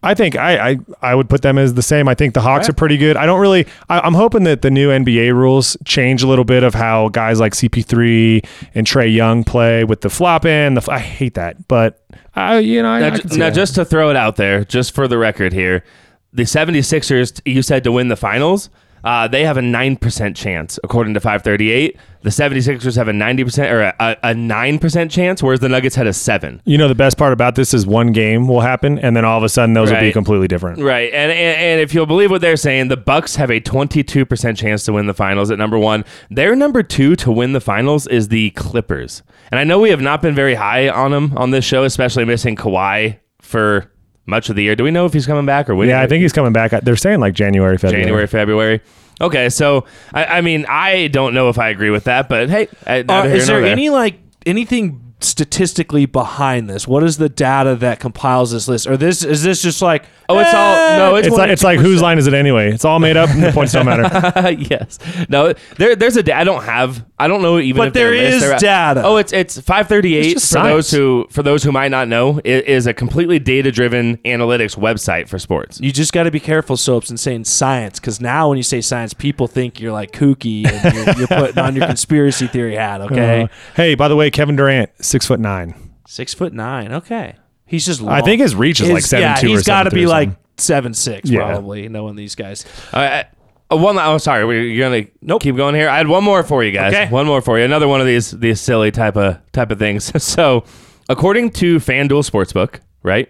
[SPEAKER 3] I think I, I I would put them as the same. I think the Hawks oh, are pretty good. I don't really. I, I'm hoping that the new NBA rules change a little bit of how guys like CP3 and Trae Young play with the flop in. The I hate that, but I you know I,
[SPEAKER 2] Now,
[SPEAKER 3] I
[SPEAKER 2] now
[SPEAKER 3] that.
[SPEAKER 2] just to throw it out there, just for the record here, the 76ers, you said to win the finals, uh, they have a 9% chance, according to 538. The 76ers have a 90% or a, a, a 9% chance, whereas the Nuggets had a 7.
[SPEAKER 3] you know the best part about this is one game will happen, and then all of a sudden those will be completely different.
[SPEAKER 2] Right, and, and and if you'll believe what they're saying, the Bucks have a 22% chance to win the finals at number one. Their number two to win the finals is the Clippers, and I know we have not been very high on them on this show, especially missing Kawhi for much of the year. Do we know if he's coming back or when?
[SPEAKER 3] Yeah, I think he's coming back. They're saying like January, February.
[SPEAKER 2] January, February. Okay, so I, I mean, I don't know if I agree with that, but hey, I,
[SPEAKER 1] Uh,
[SPEAKER 2] neither here
[SPEAKER 1] is
[SPEAKER 2] nor
[SPEAKER 1] there
[SPEAKER 2] there.
[SPEAKER 1] any like anything statistically behind this? What is the data that compiles this list? Or this is this just like
[SPEAKER 2] Oh, it's all-
[SPEAKER 1] eh,
[SPEAKER 2] no,
[SPEAKER 3] It's like it's like whose line is it anyway? It's all made up, and the points don't matter. [LAUGHS]
[SPEAKER 2] yes. No, there, there's a. da- I don't have. I don't know even.
[SPEAKER 1] But
[SPEAKER 2] if
[SPEAKER 1] there
[SPEAKER 2] list-
[SPEAKER 1] data.
[SPEAKER 2] Oh, it's it's 538 for
[SPEAKER 3] It's
[SPEAKER 2] those who for those who might not know. It is a completely data driven analytics website for sports.
[SPEAKER 1] you just got to be careful, soaps, and saying science, because now when you say science, people think you're like kooky and you're, you're putting on your [LAUGHS] conspiracy theory hat. Okay,
[SPEAKER 3] Uh, hey, by the way, Kevin Durant, six foot nine.
[SPEAKER 1] six foot nine. Okay, he's just. Long.
[SPEAKER 3] I think his reach is like
[SPEAKER 1] His-
[SPEAKER 3] seven
[SPEAKER 1] yeah,
[SPEAKER 3] two or
[SPEAKER 1] he's got to be like seven six,
[SPEAKER 3] Yeah.
[SPEAKER 1] probably. Knowing these guys.
[SPEAKER 2] Uh, uh, one. Oh, sorry. we- You're gonna
[SPEAKER 1] Nope.
[SPEAKER 2] keep going here. I had one more for you guys.
[SPEAKER 1] Okay.
[SPEAKER 2] One more for you. Another one of these these silly type of type of things. [LAUGHS] so, according to FanDuel Sportsbook, right,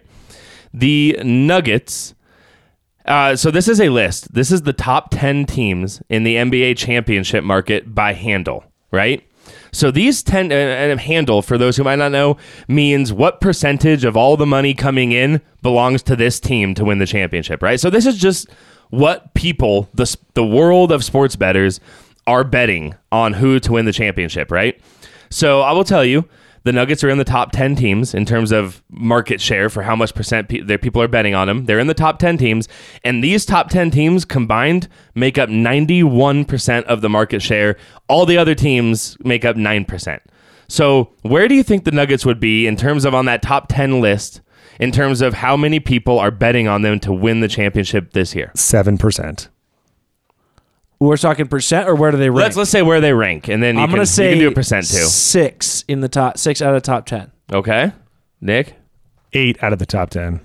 [SPEAKER 2] the Nuggets. Uh, so this is a list. This is the top ten teams in the NBA championship market by handle, right? So these ten uh, and handle for those who might not know means what percentage of all the money coming in belongs to this team to win the championship, right? So this is just what people the the world of sports bettors are betting on who to win the championship, right? So I will tell you, the Nuggets are in the top 10 teams in terms of market share for how much percent pe- their people are betting on them. They're in the top 10 teams, and these top 10 teams combined make up 91% of the market share. All the other teams make up 9%. So, where do you think the Nuggets would be in terms of on that top 10 list in terms of how many people are betting on them to win the championship this year?
[SPEAKER 3] seven percent.
[SPEAKER 1] We're talking percent, or where do they rank?
[SPEAKER 2] Let's let's say where they rank and then you
[SPEAKER 1] I'm
[SPEAKER 2] can,
[SPEAKER 1] gonna say
[SPEAKER 2] you can do a percent too.
[SPEAKER 1] Six in the top, six out of the top ten.
[SPEAKER 2] Okay? Nick?
[SPEAKER 3] Eight out of the top ten.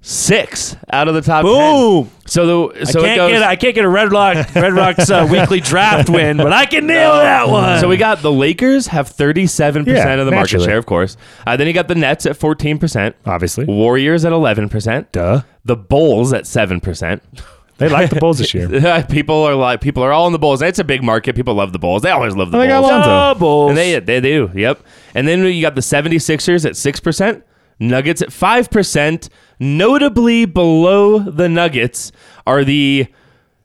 [SPEAKER 2] Six out of the top
[SPEAKER 1] Boom!
[SPEAKER 2] 10. So the so
[SPEAKER 1] I
[SPEAKER 2] it
[SPEAKER 1] can't
[SPEAKER 2] goes.
[SPEAKER 1] get I can't get a Red Rock Red Rock's uh, [LAUGHS] weekly draft win, but I can nail that one.
[SPEAKER 2] so we got the Lakers have 37%
[SPEAKER 3] Yeah,
[SPEAKER 2] of the market
[SPEAKER 3] naturally.
[SPEAKER 2] share, of course. Uh, then you got the Nets at 14%,
[SPEAKER 3] Obviously,
[SPEAKER 2] Warriors at 11%,
[SPEAKER 3] duh.
[SPEAKER 2] the Bulls at 7%.
[SPEAKER 3] They like the Bulls this year. [LAUGHS]
[SPEAKER 2] people are like people are all in the Bulls. It's a big market. People love the Bulls. They always love the
[SPEAKER 3] Oh, they got
[SPEAKER 2] Bulls.
[SPEAKER 3] Lonzo.
[SPEAKER 1] doubles.
[SPEAKER 2] And they they do. Yep. And then you got the 76ers at 6%, Nuggets at 5%. Notably below the Nuggets are the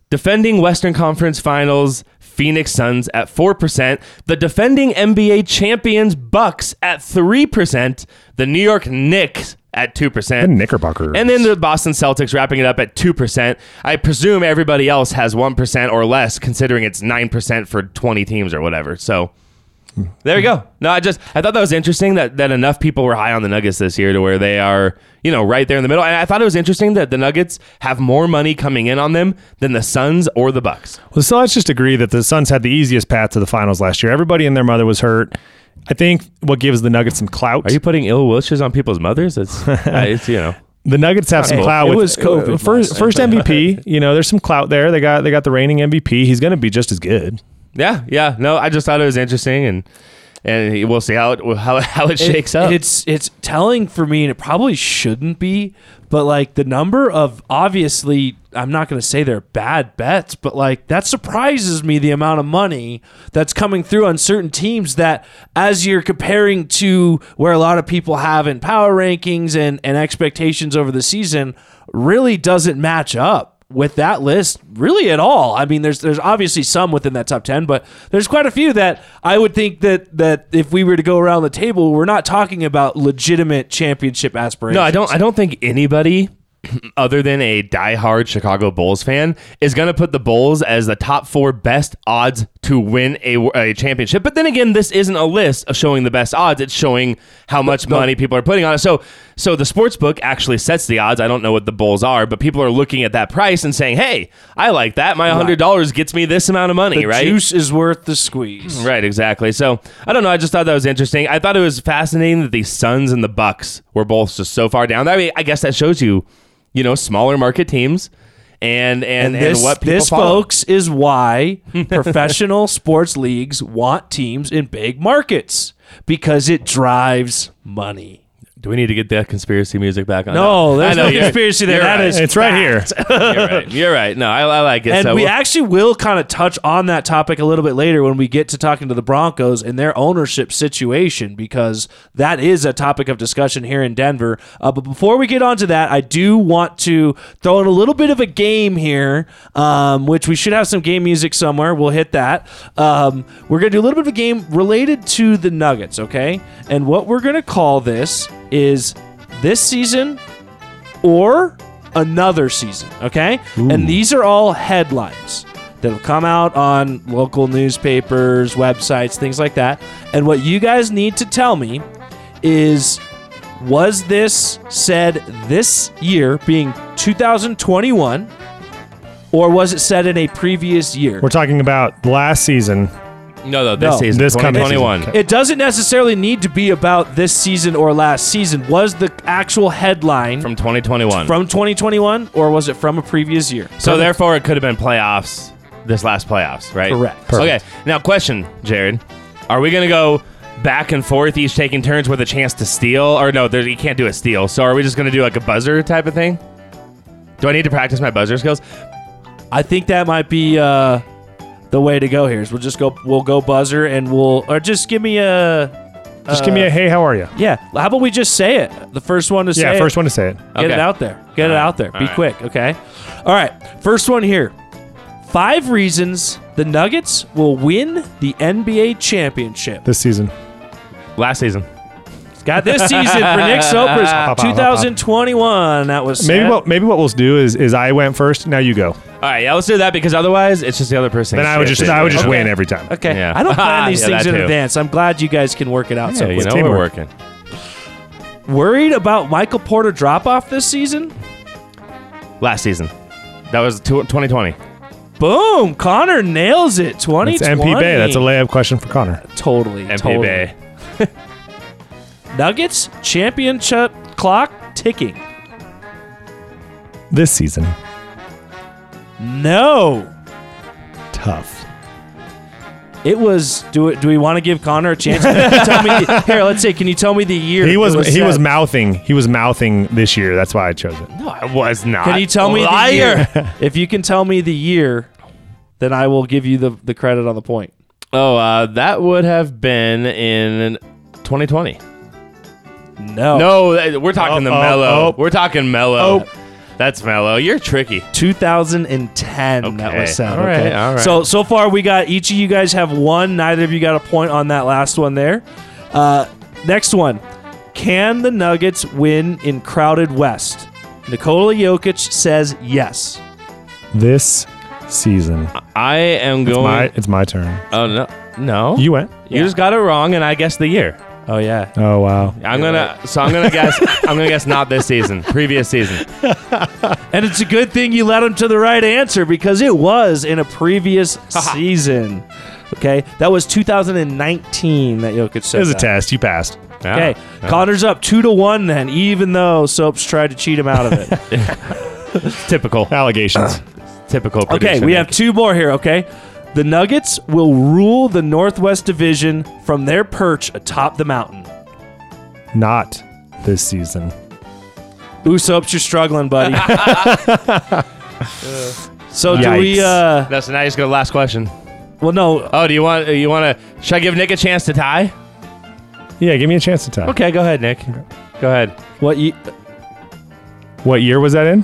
[SPEAKER 2] defending Western Conference Finals Phoenix Suns at 4%, the defending NBA champions Bucks at 3%, the New York Knicks at 2%.
[SPEAKER 3] The Knickerbockers.
[SPEAKER 2] And then the Boston Celtics wrapping it up at 2%. I presume everybody else has 1% or less, considering it's 9% for 20 teams or whatever. So there you go. No, I just, I thought that was interesting that, that enough people were high on the Nuggets this year to where they are, you know, right there in the middle. And I thought it was interesting that the Nuggets have more money coming in on them than the Suns or the Bucks.
[SPEAKER 3] Well, so let's just agree that the Suns had the easiest path to the finals last year. Everybody and their mother was hurt. I think what gives the Nuggets some clout.
[SPEAKER 2] Are you putting ill wishes on people's mothers? It's, [LAUGHS] it's you know.
[SPEAKER 3] the Nuggets have some
[SPEAKER 1] Hey,
[SPEAKER 3] clout.
[SPEAKER 1] it
[SPEAKER 3] with,
[SPEAKER 1] was COVID
[SPEAKER 3] uh, first first MVP. [LAUGHS] You know, there's some clout there. They got they got the reigning MVP. He's going to be just as good.
[SPEAKER 2] Yeah, yeah. No, I just thought it was interesting and and we'll see how it how, how it shakes up.
[SPEAKER 1] It's it's telling for me, and it probably shouldn't be, but like the number of obviously, I'm not going to say they're bad bets, but like that surprises me the amount of money that's coming through on certain teams that, as you're comparing to where a lot of people have in power rankings and and expectations over the season, really doesn't match up with that list really at all. I mean, there's there's obviously some within that top ten, but there's quite a few that I would think that that if we were to go around the table, we're not talking about legitimate championship aspirations.
[SPEAKER 2] no, I don't. I don't think anybody [CLEARS THROAT] other than a diehard Chicago Bulls fan is going to put the Bulls as the top four best odds to win a, a championship. But then again, this isn't a list of showing the best odds. It's showing how much money people are putting on it. So, so the sports book actually sets the odds. I don't know what the Bulls are, but people are looking at that price and saying, "Hey, I like that. My hundred dollars gets me this amount of money."
[SPEAKER 1] The
[SPEAKER 2] right?
[SPEAKER 1] juice is worth the squeeze. [CLEARS THROAT]
[SPEAKER 2] Right, exactly. So I don't know. I just thought that was interesting. I thought it was fascinating that the Suns and the Bucks were both just so far down. I mean, I guess that shows you, you know, smaller market teams and and,
[SPEAKER 1] And
[SPEAKER 2] and,
[SPEAKER 1] this,
[SPEAKER 2] what people
[SPEAKER 1] this
[SPEAKER 2] follow.
[SPEAKER 1] folks, is why [LAUGHS] professional sports leagues want teams in big markets because it drives money.
[SPEAKER 2] Do we need to get that conspiracy music back on?
[SPEAKER 1] No, there's no conspiracy there. That
[SPEAKER 2] right.
[SPEAKER 1] is
[SPEAKER 3] It's right here.
[SPEAKER 2] You're right. [LAUGHS] You're right. No, I, I like it.
[SPEAKER 1] And
[SPEAKER 2] so
[SPEAKER 1] we
[SPEAKER 2] we'll-
[SPEAKER 1] actually will kind of touch on that topic a little bit later when we get to talking to the Broncos and their ownership situation because that is a topic of discussion here in Denver. Uh, but before we get on to that, I do want to throw in a little bit of a game here, um, which we should have some game music somewhere. We'll hit that. Um, we're going to do a little bit of a game related to the Nuggets, okay? And what we're going to call this is this season or another season, okay? And these are all headlines that'll come out on local newspapers, websites, things like that. And what you guys need to tell me is was this said this year being 2021 or was it said in a previous year?
[SPEAKER 3] We're talking about last season.
[SPEAKER 2] No, no, this
[SPEAKER 1] No.
[SPEAKER 2] season,
[SPEAKER 3] This coming
[SPEAKER 2] 2021.
[SPEAKER 3] season.
[SPEAKER 1] It doesn't necessarily need to be about this season or last season. Was the actual headline
[SPEAKER 2] From 2021.
[SPEAKER 1] from 2021 or was it from a previous year?
[SPEAKER 2] so therefore, it could have been playoffs. This last playoffs, right?
[SPEAKER 1] Correct. Perfect.
[SPEAKER 2] Okay. Now, question, Jared: Are we going to go back and forth, each taking turns with a chance to steal, or no? There, you can't do a steal. So, are we just going to do like a buzzer type of thing? Do I need to practice my buzzer skills?
[SPEAKER 1] I think that might be uh, the way to go here. Is we'll just go we'll go buzzer and we'll or just give me a
[SPEAKER 3] Just give me a uh, hey, how are you?
[SPEAKER 1] yeah. How about we just say it? The first one to say
[SPEAKER 3] Yeah,
[SPEAKER 1] it.
[SPEAKER 3] first one to say it.
[SPEAKER 1] Get it out there. Get it
[SPEAKER 2] All right.
[SPEAKER 1] out there.
[SPEAKER 2] All
[SPEAKER 1] Be
[SPEAKER 2] right.
[SPEAKER 1] quick, okay? All right. First one here. Five reasons the Nuggets will win the NBA championship.
[SPEAKER 3] This season.
[SPEAKER 2] Last season.
[SPEAKER 1] Got this season for Nick [LAUGHS] Sopers,
[SPEAKER 3] hop, hop.
[SPEAKER 1] 2021. That was
[SPEAKER 3] Maybe what maybe what we'll do is is I went first. Now you go.
[SPEAKER 2] All right, yeah, let's do that because otherwise, it's just the other person.
[SPEAKER 3] Then I would just I would just win every time.
[SPEAKER 1] Okay.
[SPEAKER 2] Yeah.
[SPEAKER 1] I don't [LAUGHS] plan these
[SPEAKER 2] Yeah,
[SPEAKER 1] things
[SPEAKER 2] that
[SPEAKER 1] in
[SPEAKER 2] too.
[SPEAKER 1] advance. I'm glad you guys can work it out.
[SPEAKER 2] Yeah,
[SPEAKER 1] so
[SPEAKER 2] you know, we're working.
[SPEAKER 1] Worried about Michael Porter drop off this season?
[SPEAKER 2] Last season. That was two- 2020.
[SPEAKER 1] Boom! Connor nails it. 2020.
[SPEAKER 3] It's MP Bay. That's a layup question for Connor.
[SPEAKER 1] totally.
[SPEAKER 2] MP
[SPEAKER 1] totally.
[SPEAKER 2] Bay. [LAUGHS]
[SPEAKER 1] Nuggets championship clock ticking.
[SPEAKER 3] This season.
[SPEAKER 1] No.
[SPEAKER 3] Tough.
[SPEAKER 1] It was. Do it. Do we want to give Connor a chance? Tell me the- [LAUGHS] here, let's see. Can you tell me the year?
[SPEAKER 3] He
[SPEAKER 1] it
[SPEAKER 3] was, he
[SPEAKER 1] said?
[SPEAKER 3] was mouthing he was mouthing this year. That's why I chose it.
[SPEAKER 2] No, I was not.
[SPEAKER 1] Can you tell me the year? [LAUGHS] if you can tell me the year, then I will give you the the credit on the point.
[SPEAKER 2] Oh, uh, that would have been in 2020.
[SPEAKER 1] No.
[SPEAKER 2] No, we're talking
[SPEAKER 3] Oh,
[SPEAKER 2] the
[SPEAKER 3] oh,
[SPEAKER 2] Melo.
[SPEAKER 3] oh.
[SPEAKER 2] We're talking Melo. That's Melo. You're tricky.
[SPEAKER 1] 2010 that
[SPEAKER 2] Okay.
[SPEAKER 1] was said.
[SPEAKER 2] All right,
[SPEAKER 1] okay.
[SPEAKER 2] all right.
[SPEAKER 1] So so far we got each of you guys have one. Neither of you got a point on that last one there. Uh, next one. Can the Nuggets win in crowded West? Nikola Jokic says yes.
[SPEAKER 3] This season.
[SPEAKER 2] I am
[SPEAKER 3] It's
[SPEAKER 2] going.
[SPEAKER 3] my it's my turn.
[SPEAKER 2] oh no, no.
[SPEAKER 3] You went.
[SPEAKER 2] You just got it wrong, and I guessed the year.
[SPEAKER 1] Oh yeah.
[SPEAKER 3] Oh wow.
[SPEAKER 2] I'm gonna. So I'm gonna guess. I'm gonna guess not this season. Previous season. [LAUGHS]
[SPEAKER 1] And it's a good thing you led him to the right answer because it was in a previous season. Okay, that was 2019 that Jokic said.
[SPEAKER 3] It was a
[SPEAKER 1] that.
[SPEAKER 3] test. You passed.
[SPEAKER 2] Yeah.
[SPEAKER 1] Okay,
[SPEAKER 2] Yeah.
[SPEAKER 1] Connor's up two to one then, even though Soaps tried to cheat him out of it. [LAUGHS]
[SPEAKER 2] Typical.
[SPEAKER 3] Allegations.
[SPEAKER 2] Typical.
[SPEAKER 1] okay, we have two more here. Okay, The Nuggets will rule the Northwest Division from their perch atop the mountain.
[SPEAKER 3] Not this season.
[SPEAKER 1] Usops, you're struggling, buddy. [LAUGHS] so do we?
[SPEAKER 3] Yikes.
[SPEAKER 1] uh
[SPEAKER 2] That's now you just go last question.
[SPEAKER 1] Well, no.
[SPEAKER 2] Oh, do you want you want to? Should I give Nick a chance to tie?
[SPEAKER 3] Yeah, give me a chance to tie.
[SPEAKER 2] Okay, go ahead, Nick. Go ahead.
[SPEAKER 1] What you?
[SPEAKER 3] What year was that in?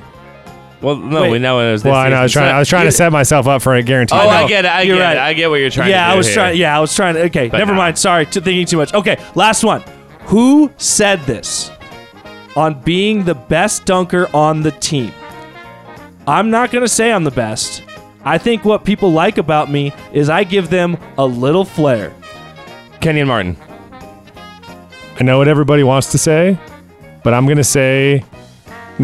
[SPEAKER 2] Well, no,
[SPEAKER 1] Wait.
[SPEAKER 2] we know it was. This
[SPEAKER 3] Well, I know. I was
[SPEAKER 2] season.
[SPEAKER 3] trying. I was trying to set myself up for a guarantee.
[SPEAKER 2] Oh, I,
[SPEAKER 1] know.
[SPEAKER 2] get it. I
[SPEAKER 1] You're
[SPEAKER 2] get
[SPEAKER 1] right.
[SPEAKER 2] it. I get what you're trying to do.
[SPEAKER 1] Yeah, I was
[SPEAKER 2] here.
[SPEAKER 1] trying. Yeah, I was trying to. Okay,
[SPEAKER 2] But
[SPEAKER 1] never
[SPEAKER 2] nah.
[SPEAKER 1] mind. Sorry, t- thinking too much. Okay, last one. Who said this on being the best dunker on the team? I'm not gonna say I'm the best. I think what people like about me is I give them a little flair.
[SPEAKER 2] Kenyon Martin.
[SPEAKER 3] I know what everybody wants to say, but I'm gonna say.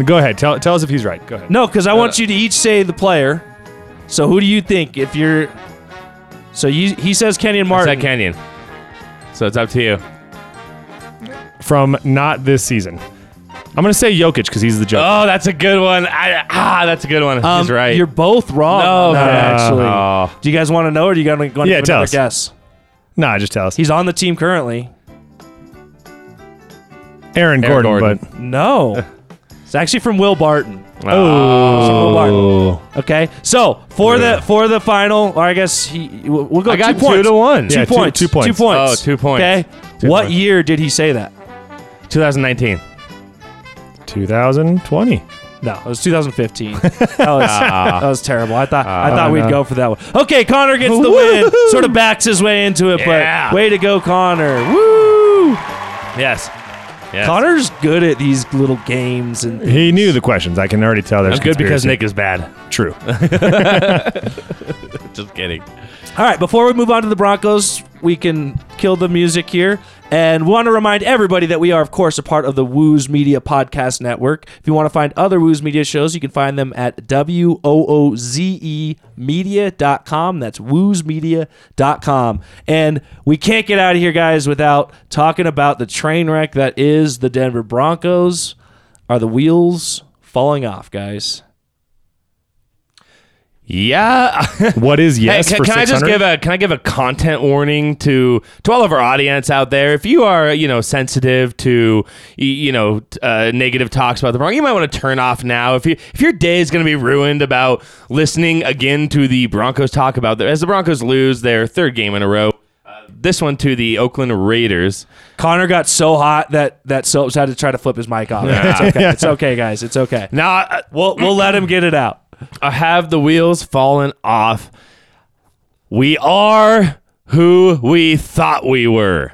[SPEAKER 3] Go ahead. Tell tell us if he's right. Go ahead.
[SPEAKER 1] No, because I want you to each say the player. So who do you think? If you're, so you he says Kenyon
[SPEAKER 2] I
[SPEAKER 1] Martin.
[SPEAKER 2] said Kenyon. So it's up to you.
[SPEAKER 3] From not this season. I'm gonna say Jokic because he's the joke.
[SPEAKER 2] Oh, that's a good one. I, ah, that's a good one.
[SPEAKER 1] Um,
[SPEAKER 2] He's right.
[SPEAKER 1] You're both wrong.
[SPEAKER 2] No,
[SPEAKER 1] on that,
[SPEAKER 2] man.
[SPEAKER 1] actually.
[SPEAKER 2] Oh.
[SPEAKER 1] Do you guys want to know, or do you got to go
[SPEAKER 3] Yeah, tell us.
[SPEAKER 1] guess?
[SPEAKER 3] nah, just tell us.
[SPEAKER 1] He's on the team currently.
[SPEAKER 3] Aaron,
[SPEAKER 2] Aaron
[SPEAKER 3] Gordon,
[SPEAKER 2] Gordon.
[SPEAKER 1] No, [LAUGHS] it's actually from Will Barton.
[SPEAKER 3] but oh,
[SPEAKER 1] Okay, so for the for the final, or I guess he we'll we'll go.
[SPEAKER 2] I got
[SPEAKER 1] two
[SPEAKER 2] two
[SPEAKER 1] points.
[SPEAKER 2] to one.
[SPEAKER 1] Two
[SPEAKER 3] Yeah, two-
[SPEAKER 1] points.
[SPEAKER 3] two points.
[SPEAKER 1] Two points.
[SPEAKER 2] Oh, two points.
[SPEAKER 1] Okay.
[SPEAKER 2] Two
[SPEAKER 1] what
[SPEAKER 2] points.
[SPEAKER 1] year did he say that?
[SPEAKER 2] 2019.
[SPEAKER 3] 2020.
[SPEAKER 1] No, it was 2015. [LAUGHS] that was
[SPEAKER 2] Ah.
[SPEAKER 1] that was terrible. I thought I
[SPEAKER 3] Ah,
[SPEAKER 1] thought we'd
[SPEAKER 3] no.
[SPEAKER 1] go for that one. Okay, Connor gets the win. Sort of backs his way into it,
[SPEAKER 2] Yeah.
[SPEAKER 1] but way to go, Connor. Woo!
[SPEAKER 2] Yes. Yes.
[SPEAKER 1] Connor's good at these little games and
[SPEAKER 3] He knew the questions. I can already tell. There's
[SPEAKER 2] I'm good because
[SPEAKER 3] conspiracy.
[SPEAKER 2] Nick is bad.
[SPEAKER 3] True. [LAUGHS]
[SPEAKER 2] Just kidding.
[SPEAKER 1] All right, before we move on to the Broncos, we can kill the music here. And we want to remind everybody that we are, of course, a part of the Wooz Media Podcast Network. If you want to find other Wooz Media shows, you can find them at W O O Z E media.com. That's woozmedia.com. And we can't get out of here, guys, without talking about the train wreck that is the Denver Broncos. Are the wheels falling off, guys?
[SPEAKER 2] Yeah. [LAUGHS]
[SPEAKER 3] What is yes
[SPEAKER 2] hey,
[SPEAKER 3] for
[SPEAKER 2] can, can I just give a can I give a content warning to to all of our audience out there? If you are you know sensitive to you know uh, negative talks about the Broncos, you might want to turn off now. If you if your day is going to be ruined about listening again to the Broncos talk about the, as the Broncos lose their third game in a row. uh, This one to the Oakland Raiders.
[SPEAKER 1] Connor got so hot that that Soaps had to try to flip his mic off. It's okay. It's [LAUGHS] okay, guys. It's okay.
[SPEAKER 2] Now, uh,
[SPEAKER 1] We'll we'll let him get it out.
[SPEAKER 2] Have the wheels fallen off. We are who we thought we were.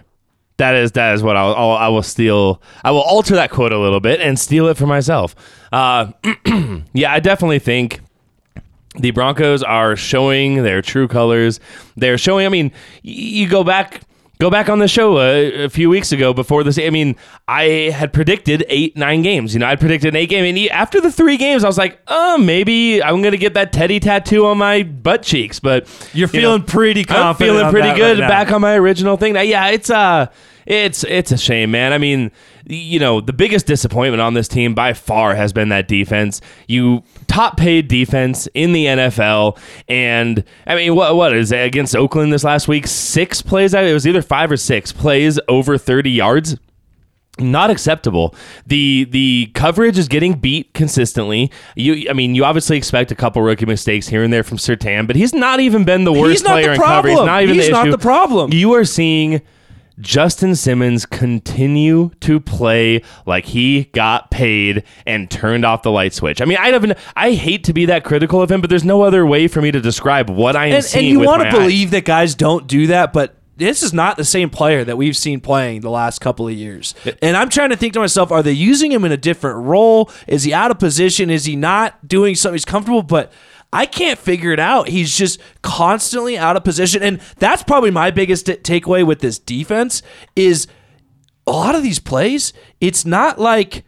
[SPEAKER 2] That is that is what I'll, I'll I will steal. I will alter that quote a little bit and steal it for myself. Uh, [CLEARS THROAT] yeah, I definitely think the Broncos are showing their true colors. They're showing. I mean, y- you go back. Go back on the show a, a few weeks ago before this. I mean, I had predicted eight, nine games. You know, I predicted an eight game, and e- after the three games, I was like, "Oh, maybe I'm gonna get that Teddy tattoo on my butt cheeks." But
[SPEAKER 1] You're
[SPEAKER 2] you know,
[SPEAKER 1] feeling pretty
[SPEAKER 2] I'm feeling pretty good
[SPEAKER 1] right
[SPEAKER 2] back on my original thing. Now, yeah, it's uh it's it's a shame, man. I mean, you know, the biggest disappointment on this team by far has been that defense. You top paid defense in the NFL, and I mean, what what is it against Oakland this last week? Six plays. Out. It was either five or six plays over thirty yards not acceptable. The the coverage is getting beat consistently. You I mean, you obviously expect a couple rookie mistakes here and there from Surtain, but he's not even been the worst
[SPEAKER 1] He's not
[SPEAKER 2] player
[SPEAKER 1] the
[SPEAKER 2] in cover. He's
[SPEAKER 1] problem.
[SPEAKER 2] not even
[SPEAKER 1] He's
[SPEAKER 2] the
[SPEAKER 1] not
[SPEAKER 2] issue.
[SPEAKER 1] the problem.
[SPEAKER 2] You are seeing Justin Simmons continue to play like he got paid and turned off the light switch. I mean, I haven't. I hate to be that critical of him, but there's no other way for me to describe what I am
[SPEAKER 1] And,
[SPEAKER 2] seeing.
[SPEAKER 1] and you want to
[SPEAKER 2] eyes.
[SPEAKER 1] believe that guys don't do that, but this is not the same player that we've seen playing the last couple of years. And I'm trying to think to myself, are they using him in a different role? Is he out of position? Is he not doing something he's comfortable? But I can't figure it out. He's just constantly out of position. And that's probably my biggest t- takeaway with this defense is a lot of these plays, it's not like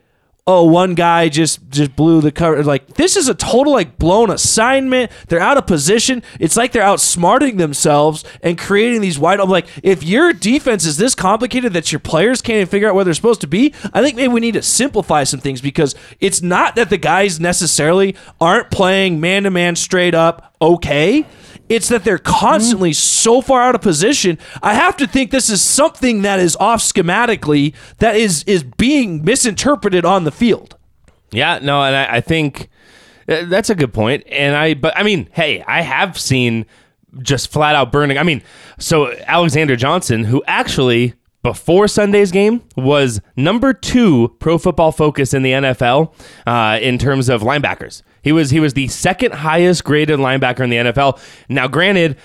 [SPEAKER 1] oh one guy just just blew the cover. Like this is a total like blown assignment. They're out of position. It's like they're outsmarting themselves and creating these wide I'm like if your defense is this complicated that your players can't even figure out where they're supposed to be i think maybe we need to simplify some things because it's not that the guys necessarily aren't playing man to man straight up okay It's that they're constantly so far out of position. I have to think this is something that is off schematically that is is being misinterpreted on the field.
[SPEAKER 2] Yeah, no, and I, I think uh, that's a good point. And I, but I mean, hey, I have seen just flat out burning. I mean, so Alexander Johnson, who actually before Sunday's game was number two pro football focus in the NFL uh, in terms of linebackers. He was he was the second highest graded linebacker in the NFL. Now, granted,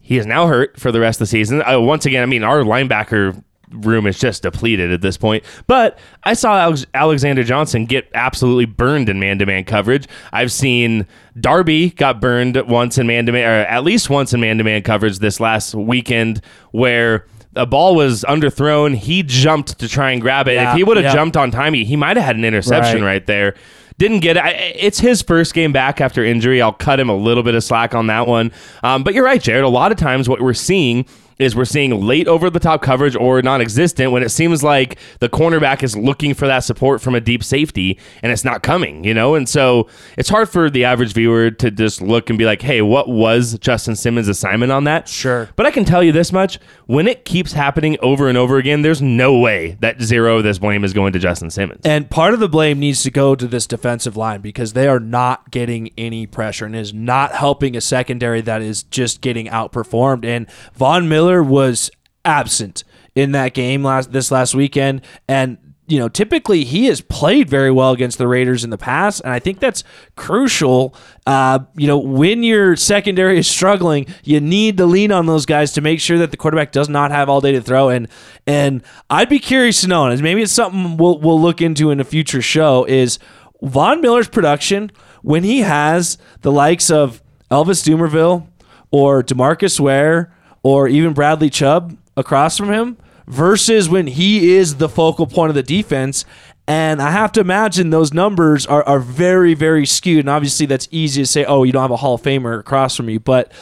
[SPEAKER 2] he is now hurt for the rest of the season. Uh, once again, I mean, our linebacker room is just depleted at this point. But I saw Alex- Alexander Johnson get absolutely burned in man-to-man coverage. I've seen Darby got burned once in man-to-man, or at least once in man-to-man coverage this last weekend, where a ball was underthrown. He jumped to try and grab it.
[SPEAKER 1] Yeah,
[SPEAKER 2] if he would have
[SPEAKER 1] yeah.
[SPEAKER 2] jumped on time, he, he might have had an interception
[SPEAKER 1] Right.
[SPEAKER 2] right there. Didn't get it. I, it's his first game back after injury. I'll cut him a little bit of slack on that one. Um, but you're right, Jared. A lot of times, what we're seeing is we're seeing late over the top coverage or non-existent when it seems like the cornerback is looking for that support from a deep safety and it's not coming, you know? And so it's hard for the average viewer to just look and be like, "Hey, what was Justin Simmons' assignment on that?"
[SPEAKER 1] Sure.
[SPEAKER 2] But I can tell you this much, when it keeps happening over and over again, there's no way that zero of this blame is going to Justin Simmons.
[SPEAKER 1] And part of the blame needs to go to this defensive line because they are not getting any pressure and is not helping a secondary that is just getting outperformed. And Von Miller was absent in that game last this last weekend. And you know, typically he has played very well against the Raiders in the past, and I think that's crucial. Uh, you know, when your secondary is struggling, you need to lean on those guys to make sure that the quarterback does not have all day to throw. And and I'd be curious to know, and maybe it's something we'll we'll look into in a future show. Is Von Miller's production when he has the likes of Elvis Dumervil or Demarcus Ware or even Bradley Chubb across from him versus when he is the focal point of the defense. And I have to imagine those numbers are, are very, very skewed. And obviously, that's easy to say, oh, you don't have a Hall of Famer across from you. But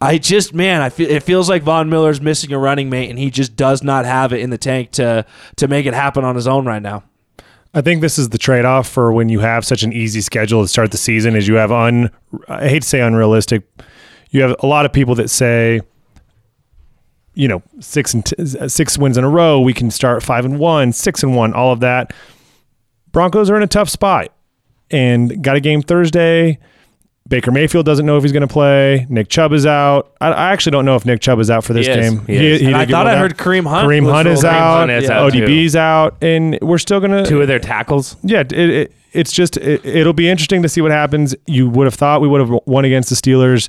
[SPEAKER 1] I just, man, I feel it feels like Von Miller's missing a running mate, and he just does not have it in the tank to to make it happen on his own right now.
[SPEAKER 3] I think this is the trade off for when you have such an easy schedule to start the season is you have un I hate to say unrealistic. You have a lot of people that say you know, six and t- six wins in a row, we can start 5 and 1, 6 and 1, all of that. Broncos are in a tough spot and got a game Thursday. Baker Mayfield doesn't know if he's going to play. Nick Chubb is out. I, I actually don't know if Nick Chubb is out for this
[SPEAKER 2] He is.
[SPEAKER 3] game.
[SPEAKER 2] He is.
[SPEAKER 1] And I thought I
[SPEAKER 3] out.
[SPEAKER 1] heard Kareem Hunt
[SPEAKER 3] Kareem Hunt is
[SPEAKER 1] rolled
[SPEAKER 3] out.
[SPEAKER 2] Hunt is out, too.
[SPEAKER 3] ODB's out, and we're still going to
[SPEAKER 2] Two of their tackles.
[SPEAKER 3] yeah, it, it, it's just it, it'll be interesting to see what happens. You would have thought we would have won against the Steelers.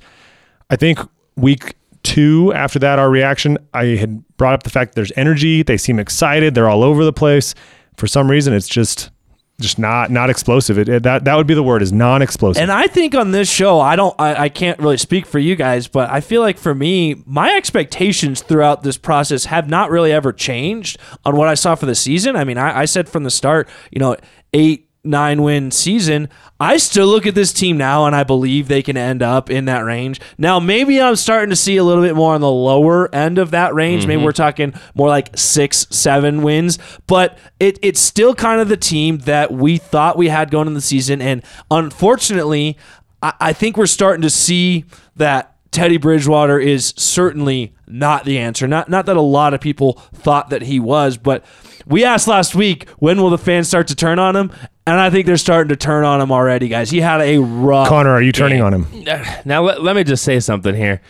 [SPEAKER 3] I think week two after that, our reaction. I had brought up the fact there's energy. They seem excited. They're all over the place. For some reason, it's just just not not explosive. It, it- that that would be the word is non-explosive.
[SPEAKER 1] And I think on this show, I don't, I, I can't really speak for you guys, but I feel like for me, my expectations throughout this process have not really ever changed on what I saw for the season. I mean, I, I said from the start, you know, eight, nine win season. I still look at this team now and I believe they can end up in that range. Now, maybe I'm starting to see a little bit more on the lower end of that range. Maybe mm-hmm. we're talking more like six, seven wins, but it, it's still kind of the team that we thought we had going in the season. And unfortunately, I, I think we're starting to see that Teddy Bridgewater is certainly not the answer. Not not that a lot of people thought that he was, but we asked last week when will the fans start to turn on him, and I think they're starting to turn on him already, guys. He had a rough.
[SPEAKER 3] Connor, are you turning on him?
[SPEAKER 2] Now let, let me just say something here.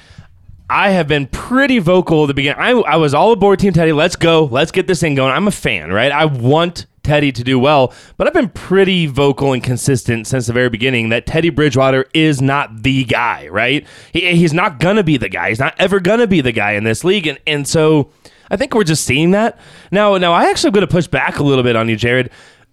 [SPEAKER 2] I have been pretty vocal at the beginning. I, I was all aboard Team Teddy. Let's go. Let's get this thing going. I'm a fan, right? I want Teddy to do well, but I've been pretty vocal and consistent since the very beginning that Teddy Bridgewater is not the guy, right? He, he's not going to be the guy. He's not ever going to be the guy in this league. And, and so I think we're just seeing that. Now, now I actually am going to push back a little bit on you, Jared.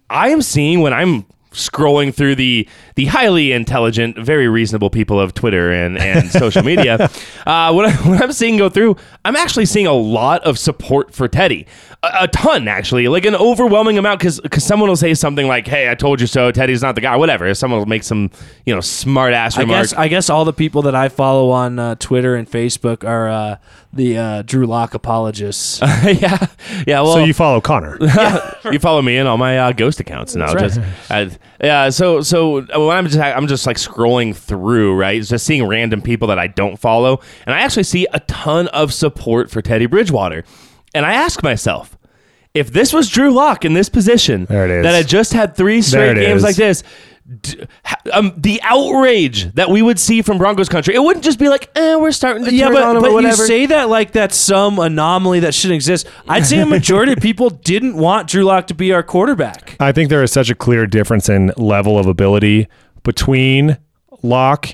[SPEAKER 2] I am seeing when I'm scrolling through the the highly intelligent, very reasonable people of Twitter and, and [LAUGHS] social media, uh, what, I, what I'm seeing go through, I'm actually seeing a lot of support for Teddy, a, a ton actually, like an overwhelming amount. Because because someone will say something like, "Hey, I told you so." Teddy's not the guy. Whatever. Someone will make some you know smart ass
[SPEAKER 1] I
[SPEAKER 2] remark.
[SPEAKER 1] guess I guess all the people that I follow on uh, Twitter and Facebook are uh, the uh, Drew Lock apologists. [LAUGHS]
[SPEAKER 2] yeah, yeah. Well,
[SPEAKER 3] so you follow Connor. [LAUGHS]
[SPEAKER 2] you follow me in all my uh, ghost accounts now.
[SPEAKER 1] That's
[SPEAKER 2] Just, uh, yeah. So so when I'm just I'm just like scrolling through right, just seeing random people that I don't follow, and I actually see a ton of support for Teddy Bridgewater, and I ask myself. If this was Drew Lock in this position
[SPEAKER 3] There it is.
[SPEAKER 2] that had just had three straight games
[SPEAKER 3] is.
[SPEAKER 2] like this, d- um, the outrage that we would see from Broncos country, it wouldn't just be like, eh, we're starting to
[SPEAKER 1] yeah,
[SPEAKER 2] turn on
[SPEAKER 1] but,
[SPEAKER 2] him
[SPEAKER 1] but
[SPEAKER 2] or
[SPEAKER 1] you
[SPEAKER 2] whatever.
[SPEAKER 1] say that like that's some anomaly that shouldn't exist. I'd say a [LAUGHS] majority of people didn't want Drew Lock to be our quarterback.
[SPEAKER 3] I think there is such a clear difference in level of ability between Lock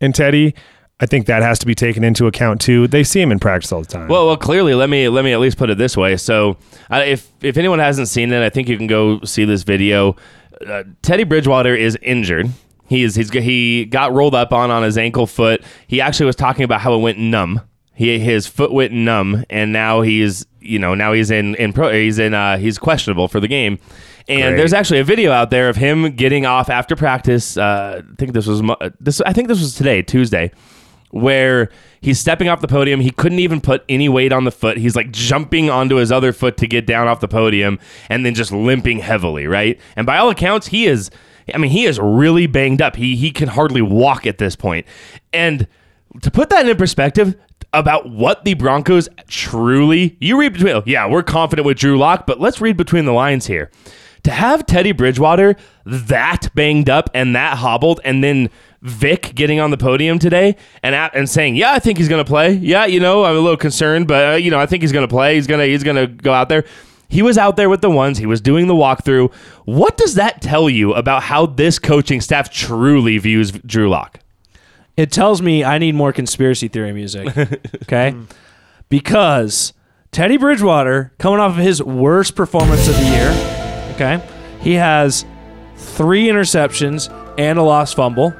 [SPEAKER 3] and Teddy. I think that has to be taken into account too. They see him in practice all the time.
[SPEAKER 2] Well, well, clearly, let me let me at least put it this way. So, uh, if if anyone hasn't seen it, I think you can go see this video. Uh, Teddy Bridgewater is injured. He is he's he got rolled up on on his ankle foot. He actually was talking about how it went numb. He his foot went numb, and now he's you know now he's in in pro he's in uh, he's questionable for the game. And
[SPEAKER 3] Great.
[SPEAKER 2] there's actually a video out there of him getting off after practice. Uh, I think this was this. I think this was today, Tuesday where he's stepping off the podium. He couldn't even put any weight on the foot. He's like jumping onto his other foot to get down off the podium and then just limping heavily, right? And by all accounts, he is I mean, he is really banged up. He he can hardly walk at this point. And to put that in perspective about what the Broncos truly you read between oh, yeah, we're confident with Drew Lock, but let's read between the lines here. To have Teddy Bridgewater that banged up and that hobbled and then Vic getting on the podium today and at, and saying, "Yeah, I think he's going to play. Yeah, you know, I'm a little concerned, but uh, you know, I think he's going to play. He's going to he's going to go out there." He was out there with the ones. He was doing the walkthrough. What does that tell you about how this coaching staff truly views Drew Lock?
[SPEAKER 1] It tells me I need more conspiracy theory music. [LAUGHS] Okay? because Teddy Bridgewater, coming off of his worst performance of the year, okay? He has three interceptions and a lost fumble.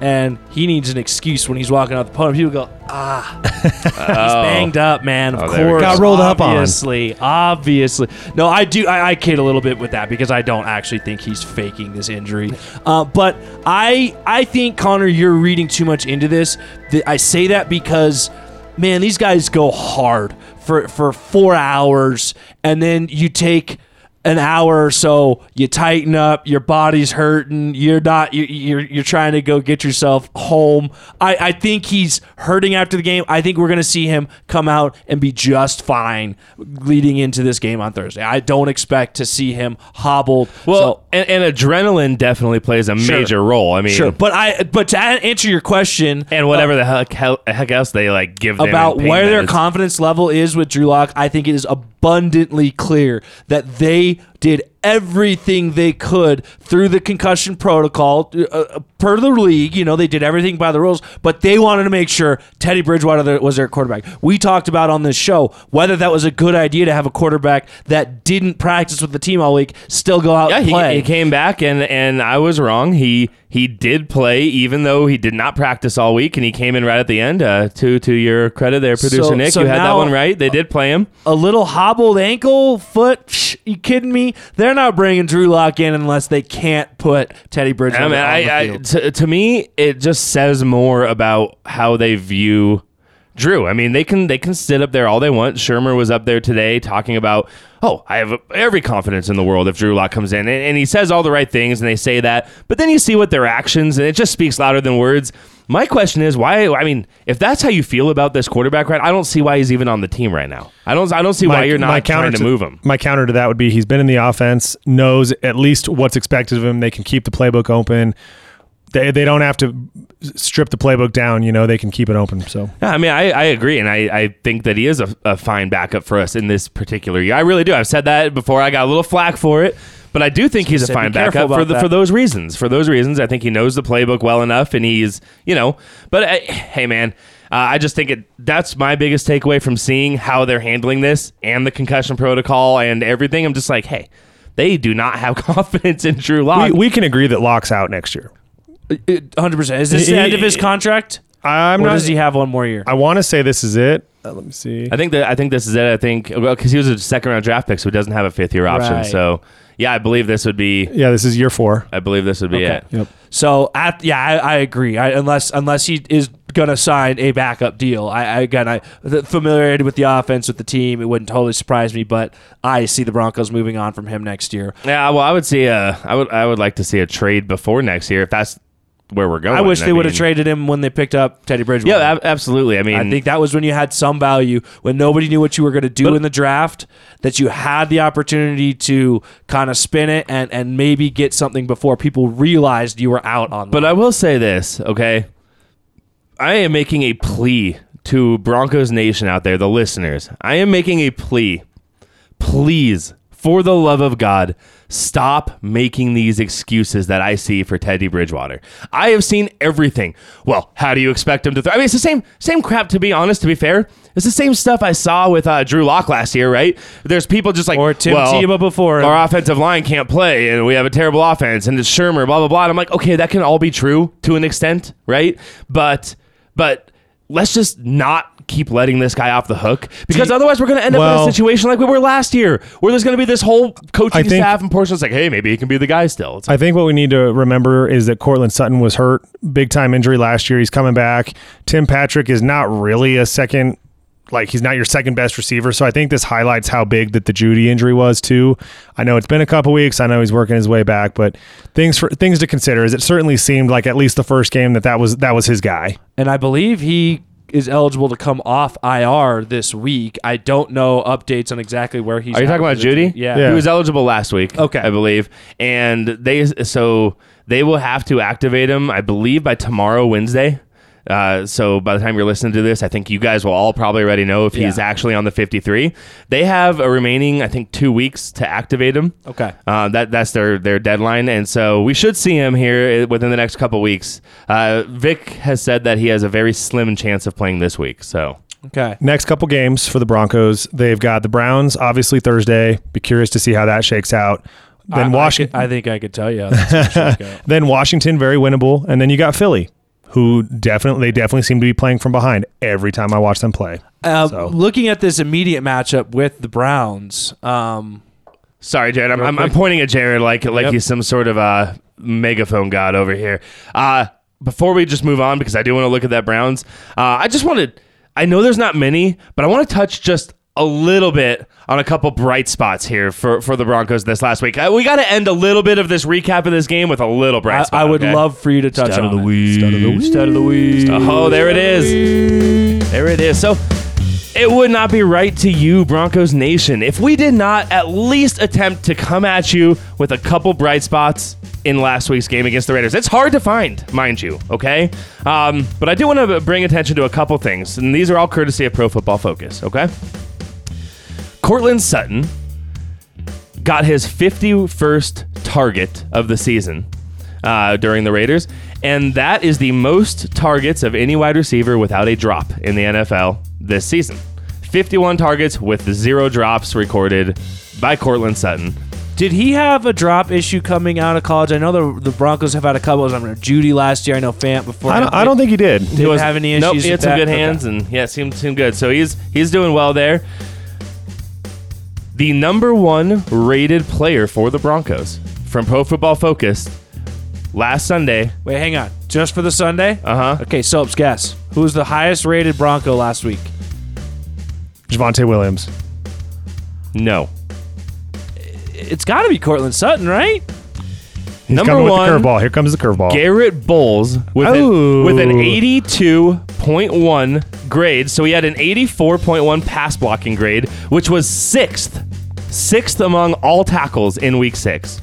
[SPEAKER 1] And he needs an excuse when he's walking out the podium. People go, ah, [LAUGHS] he's banged up, man. Of
[SPEAKER 2] Oh, there we
[SPEAKER 1] course,
[SPEAKER 2] go.
[SPEAKER 3] Got rolled up on.
[SPEAKER 1] obviously, obviously. No, I do. I, I kid a little bit with that because I don't actually think he's faking this injury. Uh, but I, I think Connor, you're reading too much into this. Th- I say that because, man, these guys go hard for for four hours, and then you take an hour or so, you tighten up, your body's hurting, you're not, you- you're you're trying to go get yourself home. I, I think he's hurting after the game. I think we're gonna see him come out and be just fine leading into this game on Thursday. I don't expect to see him hobbled.
[SPEAKER 2] Well,
[SPEAKER 1] so,
[SPEAKER 2] and, and adrenaline definitely plays a
[SPEAKER 1] Sure.
[SPEAKER 2] major role. I mean,
[SPEAKER 1] sure, but I but to answer your question,
[SPEAKER 2] and whatever uh, the heck, hell- heck else they like give them
[SPEAKER 1] about where their confidence level is with Drew Lock, I think it is abundantly clear that they did everything they could through the concussion protocol uh, uh, per the league. You know, they did everything by the rules, but they wanted to make sure Teddy Bridgewater was their quarterback. We talked about on this show whether that was a good idea to have a quarterback that didn't practice with the team all week still go out
[SPEAKER 2] Yeah,
[SPEAKER 1] and
[SPEAKER 2] he,
[SPEAKER 1] play.
[SPEAKER 2] he came back and and I was wrong. He he did play even though he did not practice all week, and he came in right at the end. Uh, to to your credit, there, producer
[SPEAKER 1] So-
[SPEAKER 2] Nick,
[SPEAKER 1] so
[SPEAKER 2] you had that one right. They did play him.
[SPEAKER 1] a little hobbled ankle, foot. Psh, you kidding me? They're not bringing Drew Lock in unless they can't put Teddy Bridgewater
[SPEAKER 2] I mean,
[SPEAKER 1] on
[SPEAKER 2] I,
[SPEAKER 1] the
[SPEAKER 2] I, to, to me, it just says more about how they view Drew. I mean, they can they can sit up there all they want. Shurmur was up there today talking about, oh, I have every confidence in the world if Drew Lock comes in, and, and he says all the right things, and they say that. But then you see what their actions, and it just speaks louder than words. My question is why? I mean, if that's how you feel about this quarterback, right? I don't see why he's even on the team right now. I don't. I don't see why you're not trying to, move him.
[SPEAKER 3] My counter to that would be he's been in the offense, knows at least what's expected of him. They can keep the playbook open. They, they don't have to strip the playbook down. You know, they can keep it open. So
[SPEAKER 2] Yeah, I mean, I, I agree, and I, I think that he is a, a fine backup for us in this particular year. I really do. I've said that before. I got a little flack for it, but I do think he's a fine backup for the, for those reasons. For those reasons, I think he knows the playbook well enough, and he's you know. But uh, hey, man. Uh, I just think it. That's my biggest takeaway from seeing how they're handling this and the concussion protocol and everything. I'm just like, hey, they do not have [LAUGHS] confidence in Drew Lock.
[SPEAKER 3] we, we can agree that Lock's out next year.
[SPEAKER 1] Hundred percent. Is this the end of his contract?
[SPEAKER 3] I'm
[SPEAKER 1] or
[SPEAKER 3] not.
[SPEAKER 1] does he have one more year?
[SPEAKER 3] I want to say this is it. Uh, let me see.
[SPEAKER 2] I think that I think this is it. I think well because he was a second round draft pick, so he doesn't have a fifth year option.
[SPEAKER 1] Right.
[SPEAKER 2] So yeah, I believe this would be.
[SPEAKER 3] Yeah, this is year four.
[SPEAKER 2] I believe this would be
[SPEAKER 1] Okay.
[SPEAKER 2] it.
[SPEAKER 3] Yep.
[SPEAKER 1] So at yeah, I, I agree. I, unless unless he is gonna sign a backup deal, I, I again I the familiarity with the offense with the team, it wouldn't totally surprise me. But I see the Broncos moving on from him next year.
[SPEAKER 2] Yeah, well, I would see a. I would. I would like to see a trade before next year if that's where we're going.
[SPEAKER 1] I wish they would have traded him when they picked up Teddy Bridgewater.
[SPEAKER 2] Yeah, ab- absolutely. I mean,
[SPEAKER 1] I think that was when you had some value when nobody knew what you were going to do
[SPEAKER 2] But-
[SPEAKER 1] in the draft. That you had the opportunity to kind of spin it and and maybe get something before people realized you were out on.
[SPEAKER 2] But. I will say this, okay? I am making a plea to Broncos Nation out there, the listeners. I am making a plea. Please, for the love of God, stop making these excuses that I see for Teddy Bridgewater. I have seen everything. Well, how do you expect him to throw? I mean, it's the same same crap. To be honest, to be fair, it's the same stuff I saw with uh, Drew Lock last year, right? There's people just like
[SPEAKER 1] Or Tim
[SPEAKER 2] well,
[SPEAKER 1] Tebow before him.
[SPEAKER 2] Our offensive line can't play, and we have a terrible offense, and it's Shurmur, blah blah blah. And I'm like, okay, that can all be true to an extent, right? But but let's just not keep letting this guy off the hook because otherwise we're going to end up in a situation like we were last year, where there's going to be this whole coaching
[SPEAKER 3] think-
[SPEAKER 2] staff and portion that's like, hey, maybe he can be the guy still. It's
[SPEAKER 3] I think what we need to remember is that Courtland Sutton was hurt, big time injury last year. He's coming back. Tim Patrick is not really a second, like he's not your second best receiver. So I think this highlights how big that the Jeudy injury was too. I know it's been a couple weeks. I know he's working his way back, but things for things to consider is it certainly seemed like at least the first game that that was that was his guy.
[SPEAKER 1] and I believe he is eligible to come off IR this week. I don't know updates on exactly where he's.
[SPEAKER 2] Are you talking about
[SPEAKER 1] with the team.
[SPEAKER 2] Jeudy?
[SPEAKER 1] Yeah.
[SPEAKER 3] Yeah.
[SPEAKER 2] He was eligible last week.
[SPEAKER 1] Okay.
[SPEAKER 2] I believe. And they so they will have to activate him, I believe, by tomorrow, Wednesday. Uh, so by the time you're listening to this, I think you guys will all probably already know if he's
[SPEAKER 1] Yeah.
[SPEAKER 2] actually on the 53. They have a remaining, I think, two weeks to activate him.
[SPEAKER 1] Okay.
[SPEAKER 2] Uh, that that's their their deadline, and so we should see him here within the next couple weeks. Uh, Vic has said that he has a very slim chance of playing this week. So
[SPEAKER 1] Okay.
[SPEAKER 3] Next couple games for the Broncos, they've got the Browns obviously Thursday. Be curious to see how that shakes out. Then
[SPEAKER 1] I- I
[SPEAKER 3] Washington,
[SPEAKER 1] could- I, think I could tell you. How that's gonna [LAUGHS] shake out.
[SPEAKER 3] Then Washington, very winnable, and then you got Philly, who definitely they definitely seem to be playing from behind every time I watch them play.
[SPEAKER 1] Um,
[SPEAKER 3] So-
[SPEAKER 1] Looking at this immediate matchup with the Browns, um,
[SPEAKER 2] Sorry, Jared. I'm, I'm, I'm pointing at Jared like like
[SPEAKER 1] Yep.
[SPEAKER 2] he's some sort of a megaphone god over here. Uh, before we just move on, because I do want to look at that Browns. Uh, I just wanted. I know there's not many, but I want to touch just a little bit on a couple bright spots here for, for the Broncos this last week. Uh, we got to end a little bit of this recap of this game with a little bright
[SPEAKER 1] I,
[SPEAKER 2] spot.
[SPEAKER 1] I would
[SPEAKER 2] okay?
[SPEAKER 1] love for you to touch
[SPEAKER 2] Stud
[SPEAKER 1] on
[SPEAKER 2] of the
[SPEAKER 1] it.
[SPEAKER 2] week.
[SPEAKER 1] Stud of the week. Stud of the week.
[SPEAKER 2] Oh, there it is. There it is. So it would not be right to you, Broncos Nation, if we did not at least attempt to come at you with a couple bright spots in last week's game against the Raiders. It's hard to find, mind you, okay? Um, but I do want to bring attention to a couple things, and these are all courtesy of Pro Football Focus, okay? Courtland Sutton got his 51st target of the season uh, during the Raiders, and that is the most targets of any wide receiver without a drop in the NFL this season. 51 targets with zero drops recorded by Courtland Sutton.
[SPEAKER 1] Did he have a drop issue coming out of college? I know the the Broncos have had a couple. I remember Jeudy last year. I know Fant before.
[SPEAKER 3] I don't, I don't think he did.
[SPEAKER 1] Didn't have any issues.
[SPEAKER 2] Nope, he had
[SPEAKER 1] with
[SPEAKER 2] some
[SPEAKER 1] that?
[SPEAKER 2] good
[SPEAKER 1] Okay.
[SPEAKER 2] hands, and yeah, seemed seemed good. So he's he's doing well there. The number one rated player for the Broncos from Pro Football Focus last Sunday.
[SPEAKER 1] Wait, hang on. Just for the Sunday?
[SPEAKER 2] Uh huh.
[SPEAKER 1] Okay, Soaps, guess. Who was the highest rated Bronco last week?
[SPEAKER 3] Javonte Williams.
[SPEAKER 2] No.
[SPEAKER 1] It's got to be Courtland Sutton, right?
[SPEAKER 3] He's
[SPEAKER 2] Number
[SPEAKER 3] coming
[SPEAKER 2] one,
[SPEAKER 3] with the curveball. Here comes the curveball.
[SPEAKER 2] Garett Bolles with
[SPEAKER 3] Oh.
[SPEAKER 2] an, with an 82.1 grade. So he had an 84.1 pass blocking grade, which was sixth, sixth among all tackles in week six.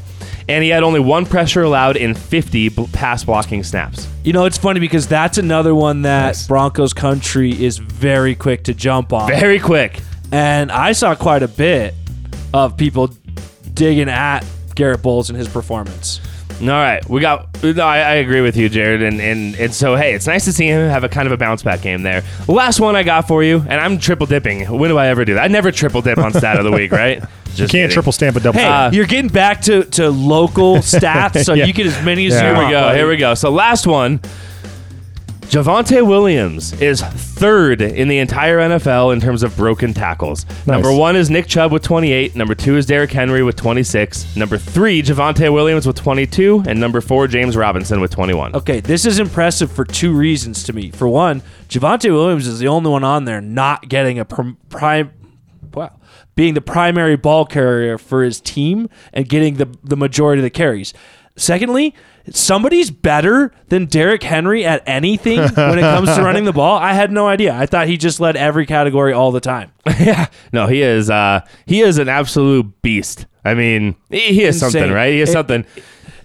[SPEAKER 2] And he had only one pressure allowed in 50 b- pass blocking snaps.
[SPEAKER 1] You know, it's funny because that's another one that
[SPEAKER 3] Nice.
[SPEAKER 1] Broncos country is very quick to jump on.
[SPEAKER 2] Very quick.
[SPEAKER 1] And I saw quite a bit of people digging at Garett Bolles and his performance.
[SPEAKER 2] All right, we got. No, I, I agree with you, Jared, and, and and so hey, it's nice to see him have a kind of a bounce back game there. Last one I got for you, and I'm triple dipping. When do I ever do that? I never triple dip on stat of the week, right? [LAUGHS] Just
[SPEAKER 3] Can't
[SPEAKER 2] kidding.
[SPEAKER 3] triple stamp a double.
[SPEAKER 1] Hey.
[SPEAKER 2] Uh,
[SPEAKER 1] you're getting back to, to local [LAUGHS] stats, so
[SPEAKER 3] Yeah.
[SPEAKER 1] you get as many as
[SPEAKER 3] Yeah.
[SPEAKER 1] you
[SPEAKER 2] Here we go. Here we go. So last one. Javonte Williams is third in the entire NFL in terms of broken tackles. Number one is Nick Chubb with 28. Number two is Derrick Henry with 26. Number three, Javonte Williams with 22. And number four, James Robinson with 21.
[SPEAKER 1] Okay, this is impressive for two reasons to me. For one, Javonte Williams is the only one on there not getting a prim- prime, wow, being the primary ball carrier for his team and getting the, the majority of the carries. Secondly, somebody's better than Derrick Henry at anything when it comes to [LAUGHS] running the ball. I had no idea. I thought he just led every category all the time. [LAUGHS]
[SPEAKER 2] yeah, no, he is. Uh, he is an absolute beast. I mean, he, he is
[SPEAKER 1] Insane.
[SPEAKER 2] something, right? He is
[SPEAKER 1] It-
[SPEAKER 2] something.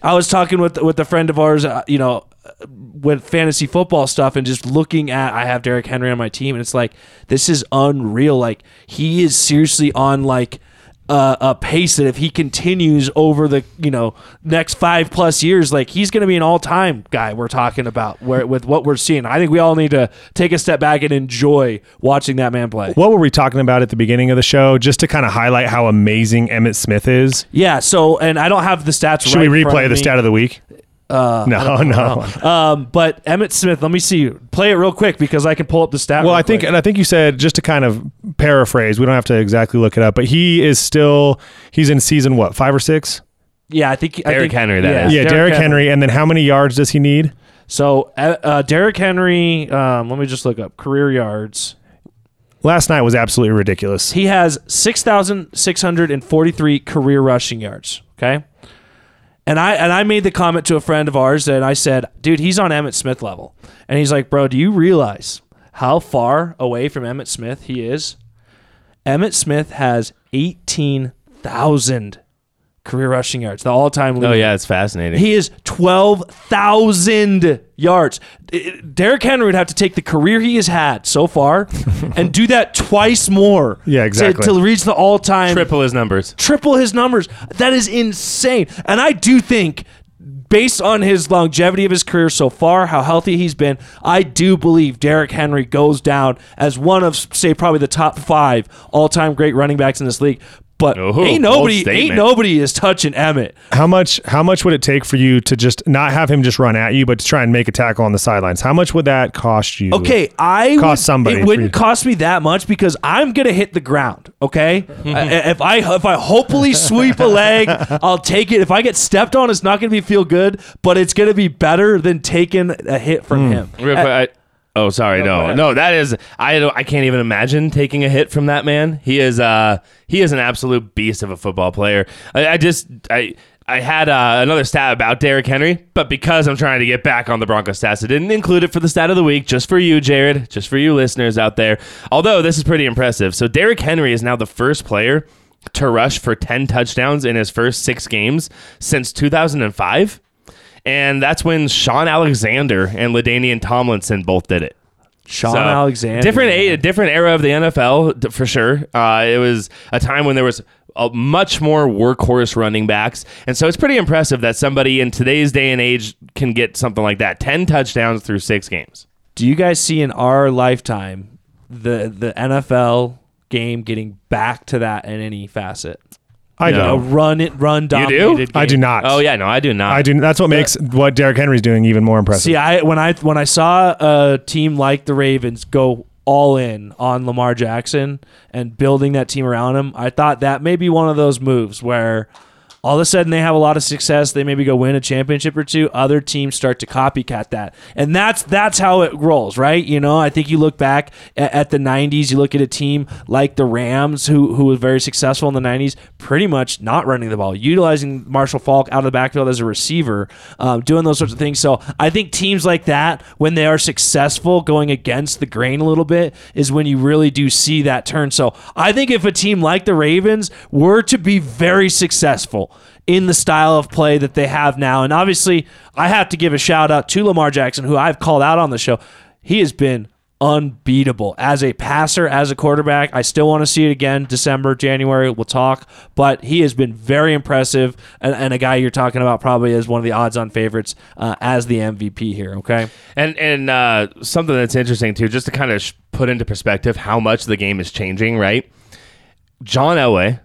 [SPEAKER 1] I was talking with with a friend of ours, uh, you know, uh, with fantasy football stuff, and just looking at I have Derrick Henry on my team, and it's like this is unreal. Like he is seriously on like uh, a pace that if he continues over the you know next five plus years, like he's going to be an all time guy. We're talking about where with what we're seeing. I think we all need to take a step back and enjoy watching that man play.
[SPEAKER 3] What were we talking about at the beginning of the show? Just to kind of highlight how amazing Emmitt Smith is.
[SPEAKER 1] Yeah. So, and I don't have the stats.
[SPEAKER 3] Should
[SPEAKER 1] right
[SPEAKER 3] we replay the
[SPEAKER 1] me.
[SPEAKER 3] stat of the week? Uh, no, no.
[SPEAKER 1] Um, but Emmitt Smith, let me see. Play it real quick because I can pull up the stat.
[SPEAKER 3] Well, I think,
[SPEAKER 1] quick.
[SPEAKER 3] and I think you said just to kind of paraphrase. We don't have to exactly look it up, but he is still he's in season what five or six?
[SPEAKER 1] yeah, I think I
[SPEAKER 2] Derrick
[SPEAKER 1] think,
[SPEAKER 2] Henry, that is.
[SPEAKER 3] Yeah, Derrick Henry. And then how many yards does he need?
[SPEAKER 1] So uh, uh, Derrick Henry, um, let me just look up career yards.
[SPEAKER 3] Last night was absolutely ridiculous.
[SPEAKER 1] He has six thousand six hundred and forty-three career rushing yards. Okay, and I and I made the comment to a friend of ours and I said, "Dude, he's on Emmitt Smith level," and he's like, "Bro, do you realize how far away from Emmitt Smith he is?" Emmitt Smith has eighteen thousand career rushing yards, the all-time leader.
[SPEAKER 2] Oh yeah, it's fascinating.
[SPEAKER 1] He is 12,000 yards. Derrick Henry would have to take the career he has had so far [LAUGHS] and do that twice more.
[SPEAKER 3] Yeah,
[SPEAKER 1] to-
[SPEAKER 3] exactly.
[SPEAKER 1] To, reach the all time
[SPEAKER 2] Triple his numbers.
[SPEAKER 1] triple his numbers. That is insane. And I do think, based on his longevity of his career so far, how healthy he's been, I do believe Derrick Henry goes down as one of, say, probably the top five all time great running backs in this league. But
[SPEAKER 2] Oh,
[SPEAKER 1] ain't nobody, ain't nobody is touching Emmitt.
[SPEAKER 3] How much? How much would it take for you to just not have him just run at you, but to try and make a tackle on the sidelines? How much would that cost you?
[SPEAKER 1] Okay, I
[SPEAKER 3] Cost
[SPEAKER 1] would,
[SPEAKER 3] somebody
[SPEAKER 1] It wouldn't cost me that much because I'm gonna hit the ground. Okay, [LAUGHS] I- if I if I hopefully sweep a leg, I'll take it. If I get stepped on, it's not gonna be feel good, but it's gonna be better than taking a hit from
[SPEAKER 3] Hmm.
[SPEAKER 1] him.
[SPEAKER 2] Real quick, I, oh, sorry,
[SPEAKER 1] go
[SPEAKER 2] no, no, that is I I can't even imagine taking a hit from that man. He is uh he is an absolute beast of a football player. I, I just I. I had uh, another stat about Derrick Henry, but because I'm trying to get back on the Broncos stats, I didn't include it for the stat of the week, just for you, Jared, just for you listeners out there. Although this is pretty impressive. So Derrick Henry is now the first player to rush for 10 touchdowns in his first six games since 2005. And that's when Shaun Alexander and LaDainian Tomlinson both did it.
[SPEAKER 1] Shaun
[SPEAKER 2] So,
[SPEAKER 1] Alexander,
[SPEAKER 2] different a different era of the NFL for sure. Uh, it was a time when there was a much more workhorse running backs, and so it's pretty impressive that somebody in today's day and age can get something like that: ten touchdowns through six games.
[SPEAKER 1] Do you guys see in our lifetime the the NFL game getting back to that in any facet?
[SPEAKER 3] I
[SPEAKER 2] No.
[SPEAKER 1] A
[SPEAKER 3] do.
[SPEAKER 1] run it, run dominated.
[SPEAKER 3] You do?
[SPEAKER 1] I do
[SPEAKER 3] not.
[SPEAKER 2] Oh yeah, no, I do not.
[SPEAKER 3] I do. That's what makes what Derrick Henry's doing even more impressive.
[SPEAKER 1] See, I when I when I saw a team like the Ravens go all in on Lamar Jackson and building that team around him, I thought that may be one of those moves where all of a sudden they have a lot of success, they maybe go win a championship or two, other teams start to copycat that. And that's that's how it rolls, right? You know, I think you look back at, at the 90s, you look at a team like the Rams who who was very successful in the 90s, pretty much not running the ball, utilizing Marshall Faulk out of the backfield as a receiver, um, doing those sorts of things. So I think teams like that, when they are successful going against the grain a little bit, is when you really do see that turn. So I think if a team like the Ravens were to be very successful in the style of play that they have now, and obviously I have to give a shout out to Lamar Jackson, who I've called out on the show. He has been unbeatable as a passer, as a quarterback. I still want to see it again. December, January, we'll talk. But he has been very impressive, and, and a guy you're talking about probably is one of the odds-on favorites uh, as the MVP here. Okay,
[SPEAKER 2] And and uh, something that's interesting too, just to kind of put into perspective how much the game is changing, right? John Elway,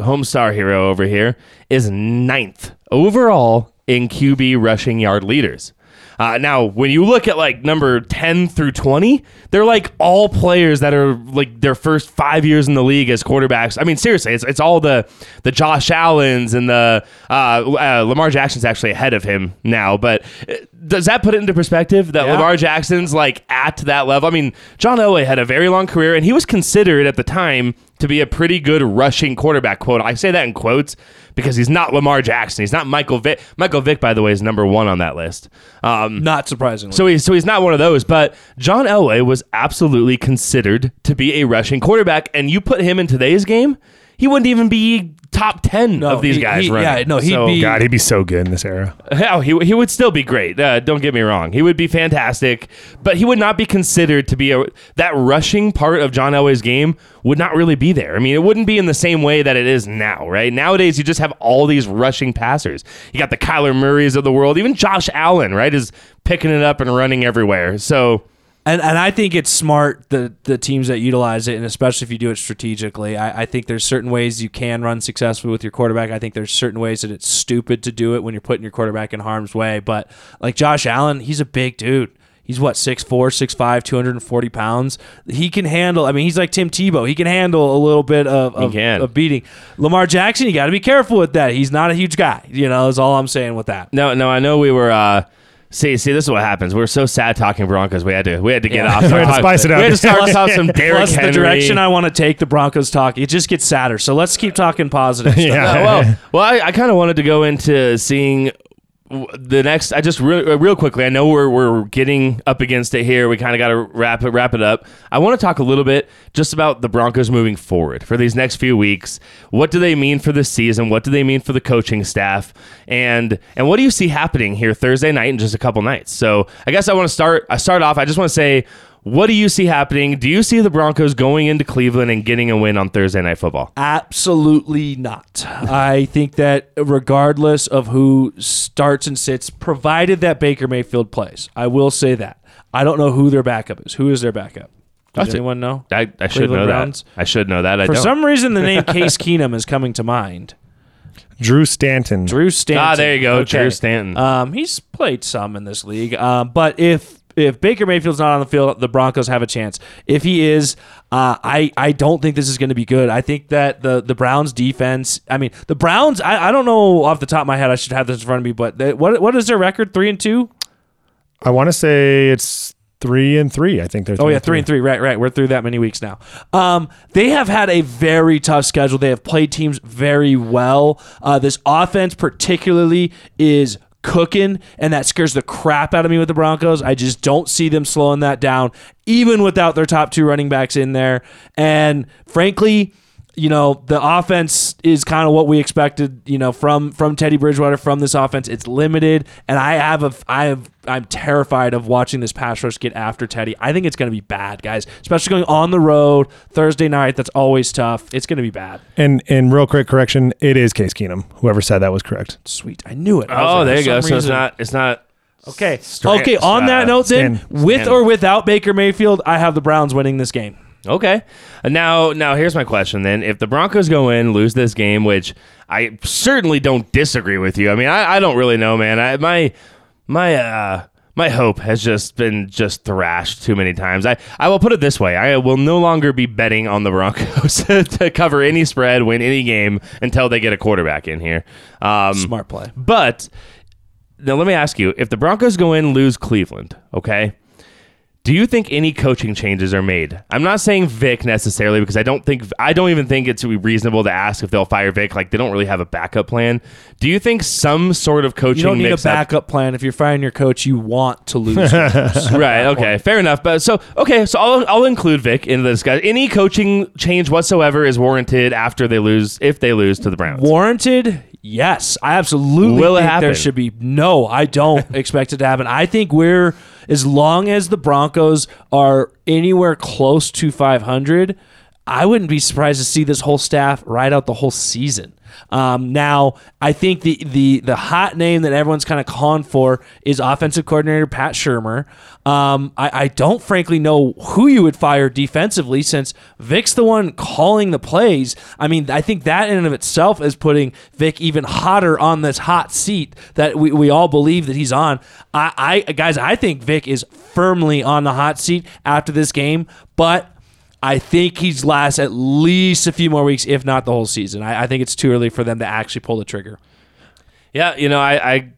[SPEAKER 2] home star hero over here, is ninth overall in QB rushing yard leaders. Uh, now, when you look at like number 10 through 20, they're like all players that are like their first five years in the league as quarterbacks. I mean, seriously, it's, it's all the the Josh Allens and the uh, uh, Lamar Jackson's actually ahead of him now. But uh, does that put it into perspective that
[SPEAKER 1] Yeah.
[SPEAKER 2] Lamar Jackson's like at that level? I mean, John Elway had a very long career and he was considered at the time to be a pretty good rushing quarterback. Quote. I say that in quotes because he's not Lamar Jackson. He's not Michael Vick. Michael Vick, by the way, is number one on that list. Um,
[SPEAKER 1] Not surprisingly.
[SPEAKER 2] so he's so he's not one of those. But John Elway was absolutely considered to be a rushing quarterback, and you put him in today's game, he wouldn't even be top ten
[SPEAKER 1] No,
[SPEAKER 2] of these
[SPEAKER 1] he-
[SPEAKER 2] guys
[SPEAKER 1] he-
[SPEAKER 2] running.
[SPEAKER 1] yeah, no, he'd
[SPEAKER 2] So-
[SPEAKER 1] be-
[SPEAKER 3] God, he'd be so good in this era.
[SPEAKER 2] Hell, he, he would still be great. Uh, don't get me wrong. He would be fantastic, but he would not be considered to be a that rushing part of John Elway's game would not really be there. I mean, it wouldn't be in the same way that it is now, right? Nowadays, you just have all these rushing passers. You got the Kyler Murrays of the world, even Josh Allen, right, is picking it up and running everywhere. So
[SPEAKER 1] And and I think it's smart the the teams that utilize it, and especially if you do it strategically. I, I think there's certain ways you can run successfully with your quarterback. I think there's certain ways that it's stupid to do it when you're putting your quarterback in harm's way. But like Josh Allen, he's a big dude. He's what 6'4", 6'5", 240 pounds. He can handle. I mean, he's like Tim Tebow. He can handle a little bit of of, of beating. Lamar Jackson, you got to be careful with that. He's not a huge guy. You know, is all I'm saying with that.
[SPEAKER 2] No, no, I know we were. Uh, see, see, this is what happens. We are so sad talking Broncos. We had to, we had to get
[SPEAKER 1] Yeah.
[SPEAKER 2] off.
[SPEAKER 3] We had to spice it up.
[SPEAKER 2] We had to start [LAUGHS] off some Derrick
[SPEAKER 1] Plus,
[SPEAKER 2] Henry.
[SPEAKER 1] the direction I want to take the Broncos talk, it just gets sadder. So let's keep talking positive. [LAUGHS] stuff.
[SPEAKER 3] Yeah.
[SPEAKER 2] Uh, well, well, I, I kind of wanted to go into seeing w- the next. I just re- uh, real quickly. I know we're we're getting up against it here. We kind of got to wrap it wrap it up. I want to talk a little bit just about the Broncos moving forward for these next few weeks. What do they mean for the season? What do they mean for the coaching staff? And and what do you see happening here Thursday night in just a couple nights? So I guess I want to start. I start off. I just want to say. What do you see happening? Do you see the Broncos going into Cleveland and getting a win on Thursday Night Football?
[SPEAKER 1] Absolutely not. I think that regardless of who starts and sits, provided that Baker Mayfield plays, I will say that. I don't know who their backup is. Who is their backup? Does
[SPEAKER 2] That's it.
[SPEAKER 1] anyone know?
[SPEAKER 2] I, I should know
[SPEAKER 1] Browns?
[SPEAKER 2] that. I should know that. I
[SPEAKER 1] For
[SPEAKER 2] don't.
[SPEAKER 1] some reason, the name [LAUGHS] Case Keenum is coming to mind.
[SPEAKER 3] Drew Stanton.
[SPEAKER 1] Drew Stanton.
[SPEAKER 2] Ah, there you go, Drew Stanton.
[SPEAKER 1] Um, he's played some in this league. Um, but if if Baker Mayfield's not on the field, the Broncos have a chance. If he is, uh, I I don't think this is going to be good. I think that the the Browns defense. I mean, the Browns. I, I don't know off the top of my head. I should have this in front of me. But they, what what is their record? Three and two.
[SPEAKER 3] I want to say it's three and three. I think they're.
[SPEAKER 1] Oh yeah, three and three. Right, right. We're through that many weeks now. Um, they have had a very tough schedule. They have played teams very well. Uh, this offense, particularly, is cooking, and that scares the crap out of me with the Broncos. I just don't see them slowing that down, even without their top two running backs in there. And frankly. You know the offense is kind of what we expected. You know from from Teddy Bridgewater from this offense, it's limited, and I have a I have I'm terrified of watching this pass rush get after Teddy. I think it's going to be bad, guys, especially going on the road Thursday night. That's always tough. It's going to be bad.
[SPEAKER 3] And and real quick correction, it is Case Keenum. Whoever said that was correct.
[SPEAKER 1] Sweet, I knew it. I
[SPEAKER 2] oh,
[SPEAKER 1] like,
[SPEAKER 2] there you go.
[SPEAKER 1] some
[SPEAKER 2] So it's not. It's not.
[SPEAKER 1] okay.
[SPEAKER 2] Stra-
[SPEAKER 1] okay. On that
[SPEAKER 2] uh,
[SPEAKER 1] note, then,
[SPEAKER 3] Stan-
[SPEAKER 1] with
[SPEAKER 2] Stan.
[SPEAKER 1] or without Baker Mayfield, I have the Browns winning this game.
[SPEAKER 2] Okay. Now, now here's my question. Then, if the Broncos go in, lose this game, which I certainly don't disagree with you. I mean, I, I don't really know, man. I, my my uh my hope has just been just thrashed too many times. I, I will put it this way: I will no longer be betting on the Broncos [LAUGHS] to cover any spread, win any game until they get a quarterback in here. Um,
[SPEAKER 1] Smart play.
[SPEAKER 2] But now let me ask you: If the Broncos go in, lose Cleveland, okay? Do you think any coaching changes are made? I'm not saying Vic necessarily because I don't think I don't even think it's reasonable to ask if they'll fire Vic. Like they don't really have a backup plan. Do you think some sort of coaching
[SPEAKER 1] You don't need a backup plan. If you're firing your coach, you want to lose. [LAUGHS]
[SPEAKER 2] right. Okay. Fair enough. But so okay. So I'll I'll include Vic in this guy. Any coaching change whatsoever is warranted after they lose if they lose to the Browns.
[SPEAKER 1] Warranted? Yes, I absolutely
[SPEAKER 2] Will it
[SPEAKER 1] think there should be. No, I don't [LAUGHS] expect it to happen. I think we're as long as the Broncos are anywhere close to 500. I wouldn't be surprised to see this whole staff ride out the whole season. Um, now, I think the the the hot name that everyone's kind of calling for is offensive coordinator Pat Shurmur. Um, I, I don't frankly know who you would fire defensively since Vic's the one calling the plays. I mean, I think that in and of itself is putting Vic even hotter on this hot seat that we, we all believe that he's on. I, I guys, I think Vic is firmly on the hot seat after this game, but I think he's last at least a few more weeks, if not the whole season. I, I think it's too early for them to actually pull the trigger.
[SPEAKER 2] Yeah, you know, I, I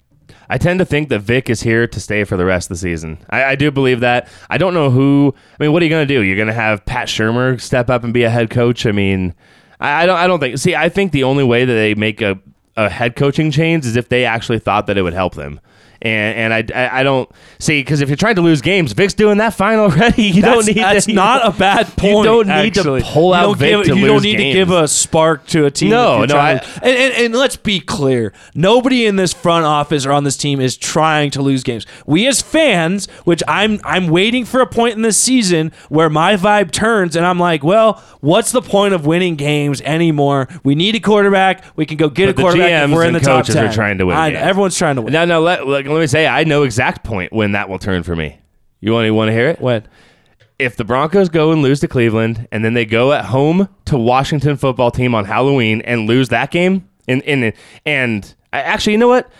[SPEAKER 2] I tend to think that Vic is here to stay for the rest of the season. I, I do believe that. I don't know who. I mean, what are you going to do? You're going to have Pat Shurmur step up and be a head coach? I mean, I, I don't. I don't think. See, I think the only way that they make a, a head coaching change is if they actually thought that it would help them and and I, I, I don't see because if you're trying to lose games, Vic's doing that fine already. [LAUGHS] You
[SPEAKER 1] that's,
[SPEAKER 2] don't need
[SPEAKER 1] that's
[SPEAKER 2] to,
[SPEAKER 1] not a bad point. [LAUGHS]
[SPEAKER 2] You don't need
[SPEAKER 1] actually.
[SPEAKER 2] to pull out Vic
[SPEAKER 1] give,
[SPEAKER 2] to
[SPEAKER 1] You don't need
[SPEAKER 2] games.
[SPEAKER 1] to give a spark to a team.
[SPEAKER 2] No, no, I-
[SPEAKER 1] and, and, and let's be clear: nobody in this front office or on this team is trying to lose games. We as fans, which I'm I'm waiting for a point in this season where my vibe turns and I'm like, well, what's the point of winning games anymore? We need a quarterback. We can go get
[SPEAKER 2] But
[SPEAKER 1] a
[SPEAKER 2] the
[SPEAKER 1] quarterback. if
[SPEAKER 2] GMs
[SPEAKER 1] we're in the top
[SPEAKER 2] coaches are trying to win
[SPEAKER 1] I everyone's trying to win.
[SPEAKER 2] Now, now let, let, let me say, I know exact point when that will turn for me. You want to want to hear it?
[SPEAKER 1] When?
[SPEAKER 2] If the Broncos go and lose to Cleveland, and then they go at home to Washington football team on Halloween and lose that game, and and and I, actually, you know what?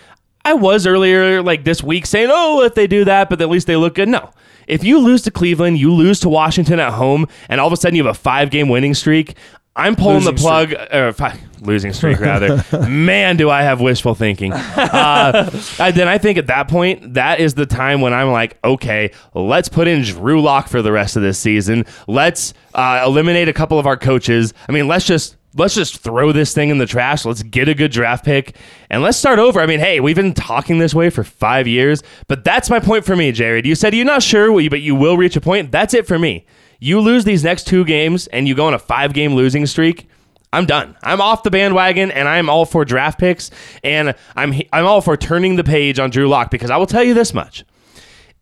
[SPEAKER 2] I was earlier like this week saying, oh, if they do that, but at least they look good. No. If you lose to Cleveland, you lose to Washington at home, and all of a sudden you have a five game winning streak, I'm pulling
[SPEAKER 1] Losing
[SPEAKER 2] the plug, or fi- losing streak rather. [LAUGHS] Man, do I have wishful thinking. Uh, I- then I think at that point, that is the time when I'm like, okay, let's put in Drew Lock for the rest of this season. Let's uh, eliminate a couple of our coaches. I mean, let's just let's just throw this thing in the trash. Let's get a good draft pick and let's start over. I mean, hey, we've been talking this way for five years, but that's my point for me, Jared. You said you're not sure, but you will reach a point. That's it for me. You lose these next two games and you go on a five game losing streak. I'm done. I'm off the bandwagon, and I'm all for draft picks, and I'm I'm all for turning the page on Drew Lock because I will tell you this much: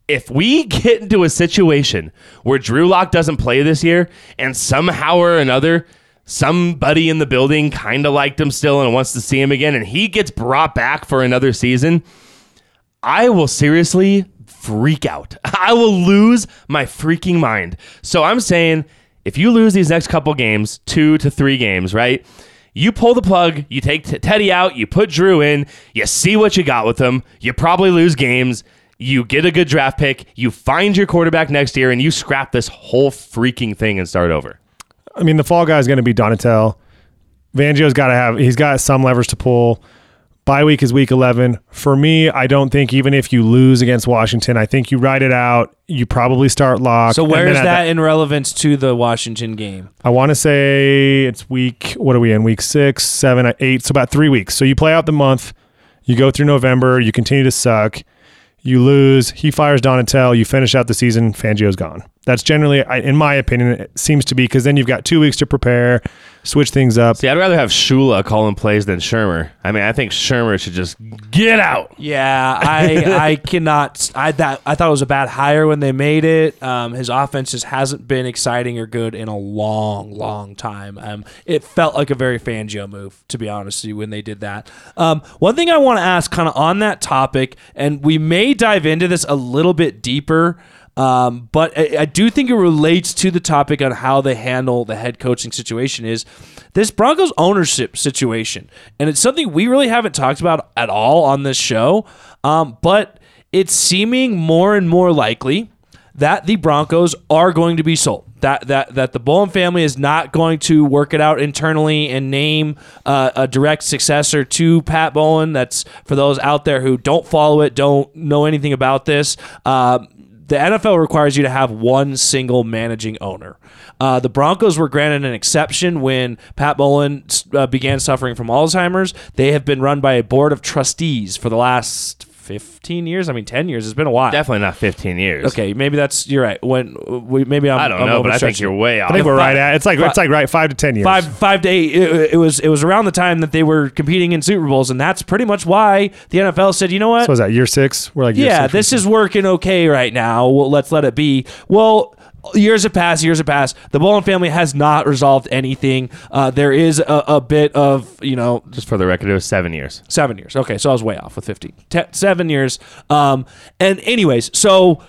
[SPEAKER 2] if we [LAUGHS] get into a situation where Drew Lock doesn't play this year, and somehow or another somebody in the building kind of liked him still and wants to see him again, and he gets brought back for another season, I will seriously freak out. [LAUGHS] I will lose my freaking mind. So I'm saying if you lose these next couple games, two to three games, right? You pull the plug, you take T- Teddy out, you put Drew in, you see what you got with him. You probably lose games. You get a good draft pick, you find your quarterback next year, and you scrap this whole freaking thing and start over.
[SPEAKER 3] I mean, the fall guy is going to be Donatell. Fangio's got to have, he's got some levers to pull. Bye week is week 11. For me, I don't think even if you lose against Washington, I think you ride it out. You probably start lock.
[SPEAKER 1] So where is
[SPEAKER 3] at
[SPEAKER 1] that
[SPEAKER 3] the-
[SPEAKER 1] in relevance to the Washington game?
[SPEAKER 3] I want to say it's week, what are we in? Week six, seven, eight. So about three weeks. So you play out the month. You go through November. You continue to suck. You lose. He fires Donatell. You finish out the season. Fangio's gone. That's generally, in my opinion, it seems to be because then you've got two weeks to prepare, switch things up.
[SPEAKER 2] See, I'd rather have Shula calling plays than Shurmur. I mean, I think Shurmur should just get out.
[SPEAKER 1] Yeah, I [LAUGHS] I cannot. I that I thought it was a bad hire when they made it. Um, his offense just hasn't been exciting or good in a long, long time. Um, it felt like a very Fangio move, to be honest with you, when they did that. Um, one thing I want to ask, kind of on that topic, and we may dive into this a little bit deeper. Um, but I, I do think it relates to the topic on how they handle the head coaching situation is this Broncos ownership situation. And it's something we really haven't talked about at all on this show. Um, but it's seeming more and more likely that the Broncos are going to be sold. That that that the Bowlen family is not going to work it out internally and name uh, a direct successor to Pat Bowlen. That's for those out there who don't follow it, don't know anything about this. Um, the NFL requires you to have one single managing owner. Uh, the Broncos were granted an exception when Pat Bowlen uh, began suffering from Alzheimer's. They have been run by a board of trustees for the last 15 years. I mean, 10 years. It's been a while.
[SPEAKER 2] Definitely not 15 years.
[SPEAKER 1] Okay, maybe that's you're right. When we maybe I'm,
[SPEAKER 2] I don't
[SPEAKER 1] I'm
[SPEAKER 2] know, but I think you're way off.
[SPEAKER 3] I think we're right at it's like it's like right five to ten years.
[SPEAKER 1] Five five to eight. It, it was it was around the time that they were competing in Super Bowls, and that's pretty much why the NFL said, you know what?
[SPEAKER 3] So was that year six? We're like year
[SPEAKER 1] yeah,
[SPEAKER 3] six.
[SPEAKER 1] this is working okay right now. Well, let's let it be. Well, years have passed. Years have passed. The Bowlen family has not resolved anything. Uh, there is a, a bit of you know
[SPEAKER 2] Just for the record, it was seven years.
[SPEAKER 1] Seven years. Okay, so I was way off with 15. Te- seven years. Um, and anyways, so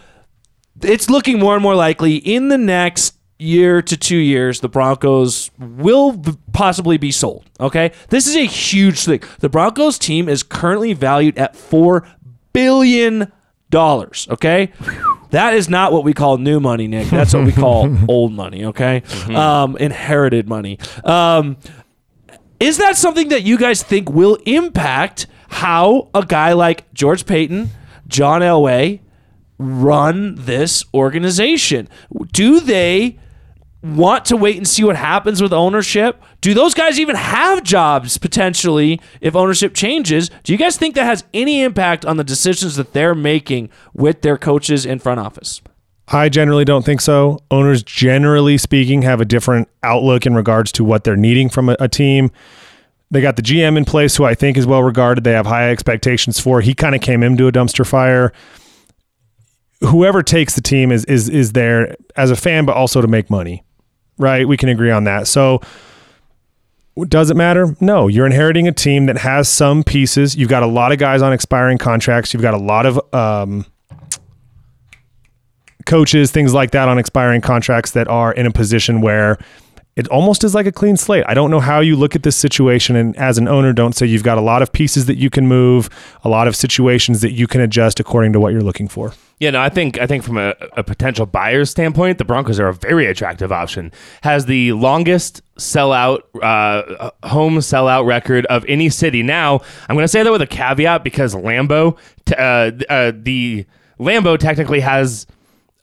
[SPEAKER 1] it's looking more and more likely in the next year to two years, the Broncos will possibly be sold. Okay, this is a huge thing. The Broncos team is currently valued at four billion dollars. Okay. That is not what we call new money, Nick. That's what we call [LAUGHS] old money, okay? Um, inherited money. Um, is that something that you guys think will impact how a guy like George Paton, John Elway run this organization? Do they want to wait and see what happens with ownership? Do those guys even have jobs potentially if ownership changes? Do you guys think that has any impact on the decisions that they're making with their coaches in front office?
[SPEAKER 3] I generally don't think so. Owners, generally speaking, have a different outlook in regards to what they're needing from a, a team. They got the GM in place, who I think is well regarded. They have high expectations for. He kind of came into a dumpster fire. Whoever takes the team is is is there as a fan, but also to make money, right? We can agree on that. So, does it matter? No. You're inheriting a team that has some pieces. You've got a lot of guys on expiring contracts. You've got a lot of um, coaches, things like that on expiring contracts that are in a position where it almost is like a clean slate. I don't know how you look at this situation and as an owner don't say you've got a lot of pieces that you can move, a lot of situations that you can adjust according to what you're looking for.
[SPEAKER 2] Yeah, no, I think I think from a, a potential buyer's standpoint, the Broncos are a very attractive option. Has the longest sellout uh, home sellout record of any city. Now, I'm going to say that with a caveat because Lambeau, t- uh, uh, the Lambeau technically has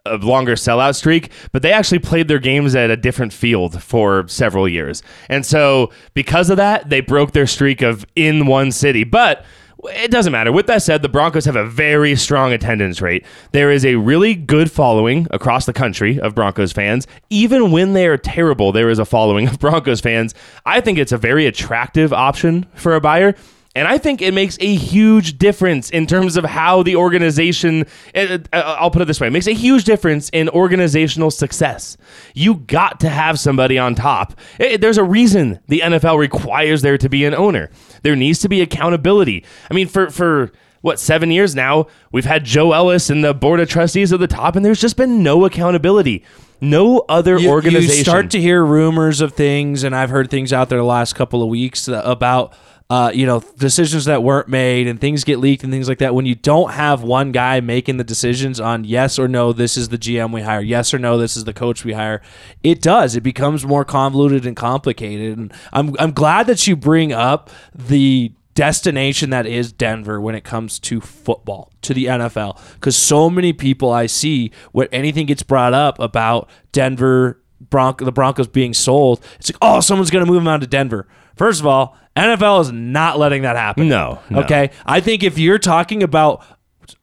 [SPEAKER 2] a longer sellout streak, but they actually played their games at a different field for several years. And so because of that, they broke their streak of in one city. But it doesn't matter. With that said, the Broncos have a very strong attendance rate. There is a really good following across the country of Broncos fans. Even when they are terrible, there is a following of [LAUGHS] Broncos fans. I think it's a very attractive option for a buyer. And I think it makes a huge difference in terms of how the organization, uh, uh, I'll put it this way, it makes a huge difference in organizational success. You got to have somebody on top. Eh, There's a reason the NFL requires there to be an owner. There needs to be accountability. I mean, for, for, what seven years now we've had joe ellis and the board of trustees at the top and there's just been no accountability no other
[SPEAKER 1] you,
[SPEAKER 2] organization
[SPEAKER 1] You start to hear rumors of things, and I've heard things out there the last couple of weeks about. Uh, you know decisions that weren't made and things get leaked and things like that. When you don't have one guy making the decisions on yes or no this is the gm we hire. Yes or no this is the coach we hire. It does. It becomes more convoluted and complicated. And i'm, I'm glad that you bring up the destination that is Denver when it comes to football, to the NFL. Because so many people I see, when anything gets brought up about Denver, Bronco, the Broncos being sold, it's like, oh, someone's going to move them out to Denver. First of all, NFL is not letting that happen.
[SPEAKER 2] No, no.
[SPEAKER 1] Okay. I think if you're talking about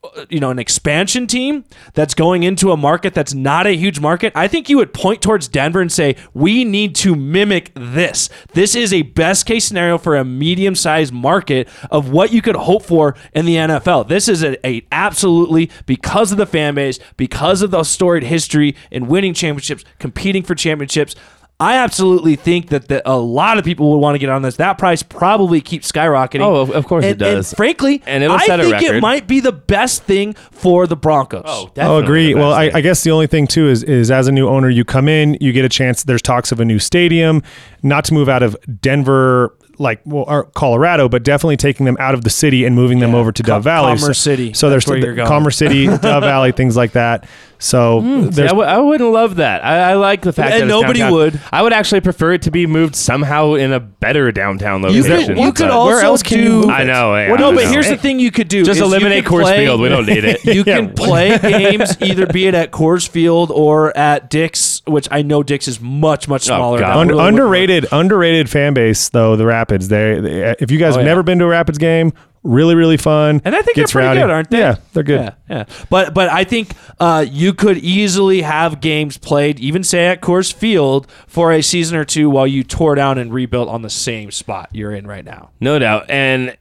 [SPEAKER 1] uh, you know an expansion team that's going into a market that's not a huge market i think you would point towards denver and say we need to mimic this this is a best case scenario for a medium sized market of what you could hope for in the nfl this is a, a absolutely because of the fan base because of the storied history in winning championships competing for championships I absolutely think that the, a lot of people would want to get on this. That price probably keeps skyrocketing.
[SPEAKER 2] Oh, of- of course it does.
[SPEAKER 1] And frankly,
[SPEAKER 2] And it'll
[SPEAKER 1] I
[SPEAKER 2] set a
[SPEAKER 1] think it might be the best thing for the Broncos.
[SPEAKER 2] oh,
[SPEAKER 3] Oh,
[SPEAKER 2] definitely
[SPEAKER 3] agree. Well, I. I guess the only thing too is is as a new owner, you come in, you get a chance. There's talks of a new stadium, not to move out of Denver, like well, or Colorado, but definitely taking them out of the city and moving them over to
[SPEAKER 1] Com-
[SPEAKER 3] Dove Valley,
[SPEAKER 1] Commerce City.
[SPEAKER 3] So
[SPEAKER 1] That's
[SPEAKER 3] there's
[SPEAKER 1] where you're going.
[SPEAKER 3] Commerce City, Dove Valley, things like that. So
[SPEAKER 2] hmm.
[SPEAKER 3] See,
[SPEAKER 2] I, w- I wouldn't love that. I, I like the fact
[SPEAKER 1] And
[SPEAKER 2] that
[SPEAKER 1] nobody
[SPEAKER 2] downtown.
[SPEAKER 1] would.
[SPEAKER 2] I would actually prefer it to be moved somehow in a better downtown
[SPEAKER 1] You
[SPEAKER 2] location.
[SPEAKER 1] could, you could
[SPEAKER 2] but-
[SPEAKER 1] also
[SPEAKER 3] where else can
[SPEAKER 1] do.
[SPEAKER 3] you
[SPEAKER 2] I know. yeah,
[SPEAKER 1] Well, no,
[SPEAKER 2] I
[SPEAKER 1] but
[SPEAKER 2] know.
[SPEAKER 1] here's the thing you could do:
[SPEAKER 2] Just eliminate
[SPEAKER 1] could
[SPEAKER 2] Coors
[SPEAKER 1] play-
[SPEAKER 2] Field. We don't need it. [LAUGHS]
[SPEAKER 1] You
[SPEAKER 3] Yeah.
[SPEAKER 1] can play [LAUGHS] games either be it at Coors Field or at Dick's, which I know Dick's is much much oh, smaller.
[SPEAKER 2] God.
[SPEAKER 1] That
[SPEAKER 3] Un-
[SPEAKER 1] really
[SPEAKER 3] underrated, underrated fan base though. The Rapids. They, they if you guys
[SPEAKER 1] Oh,
[SPEAKER 3] have
[SPEAKER 1] yeah.
[SPEAKER 3] never been to a Rapids game, really, really fun.
[SPEAKER 1] And I think
[SPEAKER 3] Gets
[SPEAKER 1] they're pretty
[SPEAKER 3] rowdy.
[SPEAKER 1] good, aren't they?
[SPEAKER 3] Yeah, they're good.
[SPEAKER 1] Yeah, yeah. But but I think uh, you could easily have games played, even say at Coors Field, for a season or two while you tore down and rebuilt on the same spot you're in right now.
[SPEAKER 2] No doubt. And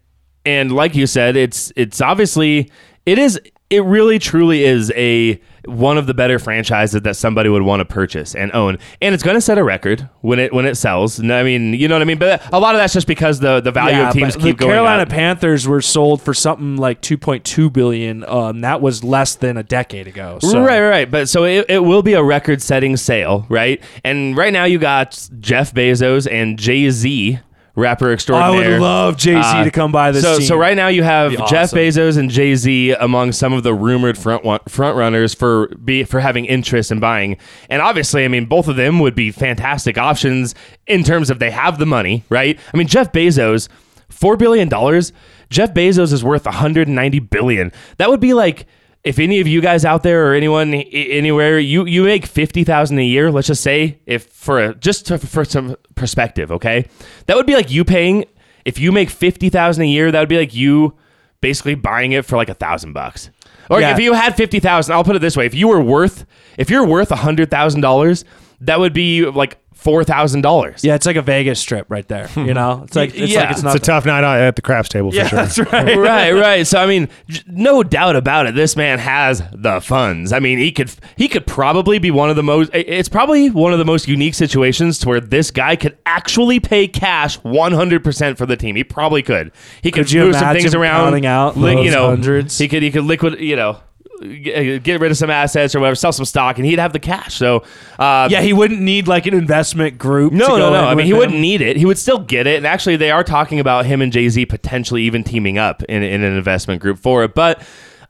[SPEAKER 2] and like you said, it's it's obviously it is it really truly is a one of the better franchises that somebody would want to purchase and own, and it's going to set a record when it when it sells. I mean, you know what I mean. But a lot of that's just because the the value of teams keep
[SPEAKER 1] the
[SPEAKER 2] going
[SPEAKER 1] Carolina
[SPEAKER 2] up.
[SPEAKER 1] Panthers were sold for something like 2.2 billion. Um, that was less than a decade ago. So.
[SPEAKER 2] Right, right, right. But so it, it will be a record setting sale, right? And right now you got Jeff Bezos and Jay Z, rapper extraordinaire.
[SPEAKER 1] I would love Jay Z
[SPEAKER 2] Uh,
[SPEAKER 1] to come by this
[SPEAKER 2] so,
[SPEAKER 1] team.
[SPEAKER 2] so right now you have
[SPEAKER 1] Be
[SPEAKER 2] Jeff. Bezos and Jay Z among some of the rumored front one, front runners for be for having interest in buying, and obviously, I mean, both of them would be fantastic options in terms of they have the money, right? I mean, Jeff Bezos, four billion dollars. Jeff Bezos is worth 190 billion. That would be like. If any of you guys out there or anyone anywhere, you you make fifty thousand a year, let's just say, if for a, just to, for some perspective, okay, that would be like you paying. If you make fifty thousand a year, that would be like you basically buying it for like a thousand bucks. Or
[SPEAKER 1] Yeah.
[SPEAKER 2] if you had fifty thousand, I'll put it this way: if you were worth, if you're worth a hundred thousand dollars, that would be like four thousand dollars.
[SPEAKER 1] yeah, it's like a Vegas strip right there. You [LAUGHS] know, it's like it's
[SPEAKER 2] Yeah.
[SPEAKER 1] like it's
[SPEAKER 3] It's a tough night out at the craps table for
[SPEAKER 1] yeah,
[SPEAKER 3] sure.
[SPEAKER 1] that's right. [LAUGHS]
[SPEAKER 2] right, right. So I mean, no doubt about it. This man has the funds. I mean, he could he could probably be one of the most. It's probably one of the most unique situations to where this guy could actually pay cash one hundred percent for the team. He probably could. He could,
[SPEAKER 1] Could you
[SPEAKER 2] move some things around,
[SPEAKER 1] counting out
[SPEAKER 2] li- you know,
[SPEAKER 1] hundreds?
[SPEAKER 2] He could he could liquid, you know. G- Get rid of some assets or whatever, sell some stock, and he'd have the cash. So, uh,
[SPEAKER 1] Yeah, he wouldn't need like an investment group.
[SPEAKER 2] no, no, no. I mean, he
[SPEAKER 1] him.
[SPEAKER 2] wouldn't need it. He would still get it. And actually, they are talking about him and Jay Z potentially even teaming up in, in an investment group for it. But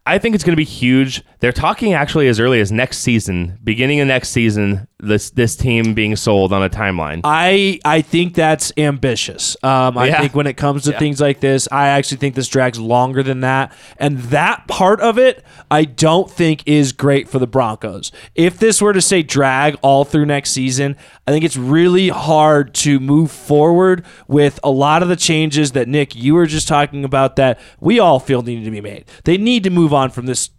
[SPEAKER 2] I think it's going to be huge. They're talking actually as early as next season, beginning of next season. This this team being sold on a timeline.
[SPEAKER 1] I I think that's ambitious. Um, I
[SPEAKER 2] Yeah.
[SPEAKER 1] think when it comes to
[SPEAKER 2] Yeah.
[SPEAKER 1] things like this, I actually think this drags longer than that, and that part of it, I don't think is great for the Broncos. If this were to say drag all through next season, I think it's really hard to move forward with a lot of the changes that Nick you were just talking about that we all feel need to be made. They need to move on from this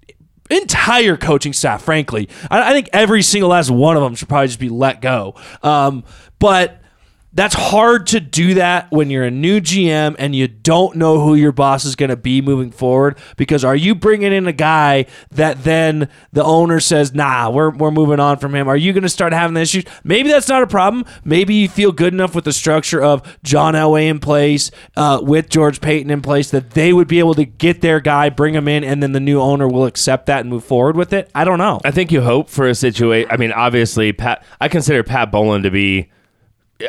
[SPEAKER 1] entire coaching staff, frankly. I, I think every single last one of them should probably just be let go. Um, but that's hard to do that when you're a new GM and you don't know who your boss is going to be moving forward. Because are you bringing in a guy that then the owner says, nah, we're, we're moving on from him? Are you going to start having the issues? Maybe that's not a problem. Maybe you feel good enough with the structure of John Elway in place, uh, with George Paton in place, that they would be able to get their guy, bring him in, and then the new owner will accept that and move forward with it. I don't know.
[SPEAKER 2] I think you hope for a situation. I mean, obviously, Pat. I consider Pat Bowlen to be.